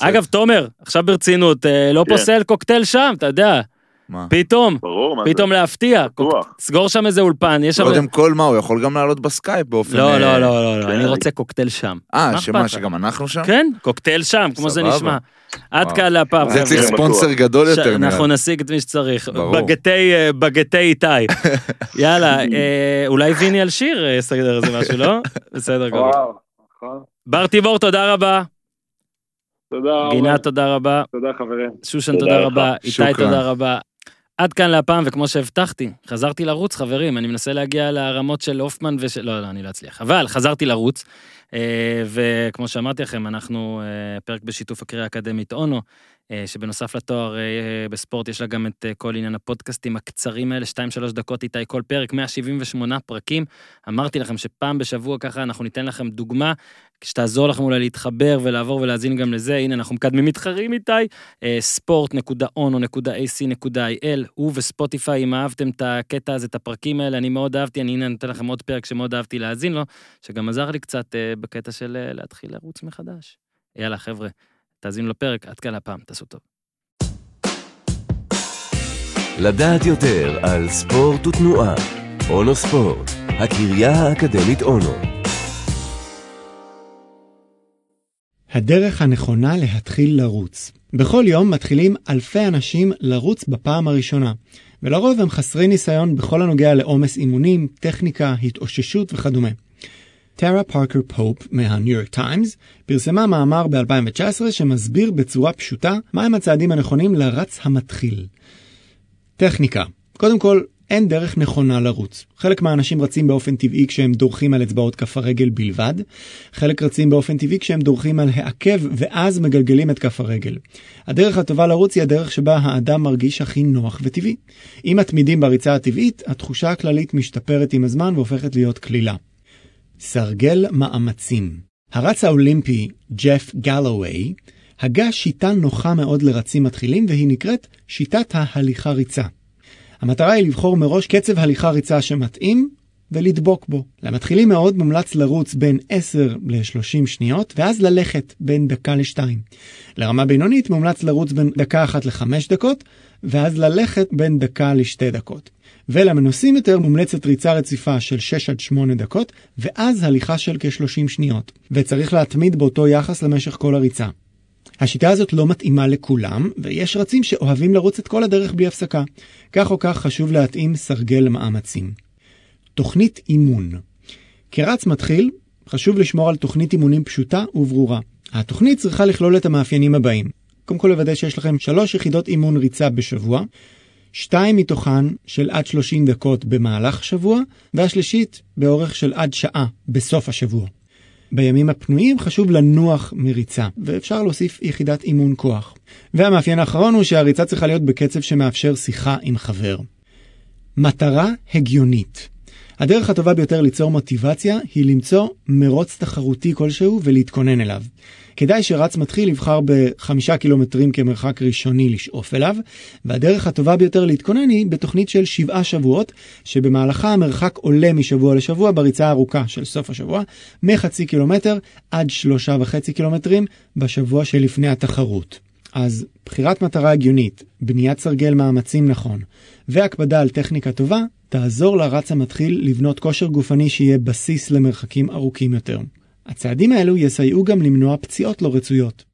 אגב, תומר, עכשיו ברצינות, אה, לא כן. פוסל קוקטייל שם, אתה יודע, מה? פתאום, ברור, מה זה? פתאום להפתיע. בטוח. סגור שם איזה אולפן, יש שם... קודם כל, מה, הוא יכול גם לעלות בסקייפ באופן... לא, אה, לא, לא, לא, לא, כן. אני רוצה קוקטייל שם. אה, מה שמה? שגם אנחנו שם? כן, קוקטייל שם, כמו זה. נשמע. עד. כאן להפעם. זה. צריך. ספונסר גדול יותר. אנחנו נשיג את מי שצריך. ברור. בגטי, אה, בגטי איתי. יאללה, אה, אולי ויני אלשיר יסדר איזה משהו, לא? בסדר גמור. נכון. בר תיבור, תודה רבה. תודה רבה. גינת, תודה רבה. תודה חברים. שושן, תודה. רבה. איתי. תודה רבה. עד כאן להפעם, וכמו שהבטחתי, חזרתי לרוץ, חברים, אני מנסה להגיע לרמות של הופמן ושל... לא, לא, אני לא אצליח. אבל חזרתי לרוץ, אה, וכמו שאמרתי לכם, אנחנו אה, פרק בשיתוף הקריאה האקדמית אונו, שבנוסף לתואר אה, בספורט, יש לה גם את אה, כל עניין הפודקאסטים הקצרים האלה, 2-3 דקות איתי כל פרק, 178 פרקים. אמרתי לכם שפעם בשבוע ככה אנחנו ניתן לכם דוגמה, שתעזור לכם אולי להתחבר ולעבור ולהאזין גם לזה. הנה, אנחנו מקדמים מתחרים איתי. אה, ספורט.אונו.ac.il ובספוטיפיי, אם אהבתם את הקטע הזה, את הפרקים האלה, אני מאוד אהבתי, אני הנה נותן לכם עוד פרק שמאוד אהבתי להאזין לו, שגם עזר לי קצת אה, בקטע של אה, להתחיל לרוץ מחדש. יאללה, חבר'ה, תאזינו לפרק, עד כאן הפעם, תעשו טוב. לדעת יותר על ספורט ותנועה. אונו ספורט, הקריה האקדמית אונו. הדרך הנכונה להתחיל לרוץ. בכל יום מתחילים אלפי אנשים לרוץ בפעם הראשונה, ולרוב הם חסרי ניסיון בכל הנוגע לעומס אימונים, טכניקה, התאוששות וכדומה. טרה פארקר פופ מהניו יורק טיימס פרסמה מאמר ב-2019 שמסביר בצורה פשוטה מהם הצעדים הנכונים לרץ המתחיל. טכניקה קודם כל, אין דרך נכונה לרוץ. חלק מהאנשים רצים באופן טבעי כשהם דורכים על אצבעות כף הרגל בלבד, חלק רצים באופן טבעי כשהם דורכים על העקב ואז מגלגלים את כף הרגל. הדרך הטובה לרוץ היא הדרך שבה האדם מרגיש הכי נוח וטבעי. אם מתמידים בריצה הטבעית, התחושה הכללית משתפרת עם הזמן והופכת להיות קלילה. סרגל מאמצים הרץ האולימפי ג'ף גלווי הגה שיטה נוחה מאוד לרצים מתחילים והיא נקראת שיטת ההליכה ריצה. המטרה היא לבחור מראש קצב הליכה ריצה שמתאים ולדבוק בו. למתחילים מאוד מומלץ לרוץ בין 10 ל-30 שניות ואז ללכת בין דקה לשתיים. לרמה בינונית מומלץ לרוץ בין דקה אחת לחמש דקות ואז ללכת בין דקה לשתי דקות. ולמנוסים יותר מומלצת ריצה רציפה של 6 עד 8 דקות ואז הליכה של כ-30 שניות. וצריך להתמיד באותו יחס למשך כל הריצה. השיטה הזאת לא מתאימה לכולם, ויש רצים שאוהבים לרוץ את כל הדרך בלי הפסקה. כך או כך חשוב להתאים סרגל מאמצים. תוכנית אימון כרץ מתחיל, חשוב לשמור על תוכנית אימונים פשוטה וברורה. התוכנית צריכה לכלול את המאפיינים הבאים. קודם כל לוודא שיש לכם שלוש יחידות אימון ריצה בשבוע, שתיים מתוכן של עד 30 דקות במהלך השבוע, והשלישית באורך של עד שעה בסוף השבוע. בימים הפנויים חשוב לנוח מריצה, ואפשר להוסיף יחידת אימון כוח. והמאפיין האחרון הוא שהריצה צריכה להיות בקצב שמאפשר שיחה עם חבר. מטרה הגיונית הדרך הטובה ביותר ליצור מוטיבציה היא למצוא מרוץ תחרותי כלשהו ולהתכונן אליו. כדאי שרץ מתחיל יבחר בחמישה קילומטרים כמרחק ראשוני לשאוף אליו, והדרך הטובה ביותר להתכונן היא בתוכנית של שבעה שבועות, שבמהלכה המרחק עולה משבוע לשבוע בריצה הארוכה של סוף השבוע, מחצי קילומטר עד שלושה וחצי קילומטרים בשבוע שלפני התחרות. אז בחירת מטרה הגיונית, בניית סרגל מאמצים נכון, והקפדה על טכניקה טובה, תעזור לרץ המתחיל לבנות כושר גופני שיהיה בסיס למרחקים ארוכים יותר. הצעדים האלו יסייעו גם למנוע פציעות לא רצויות.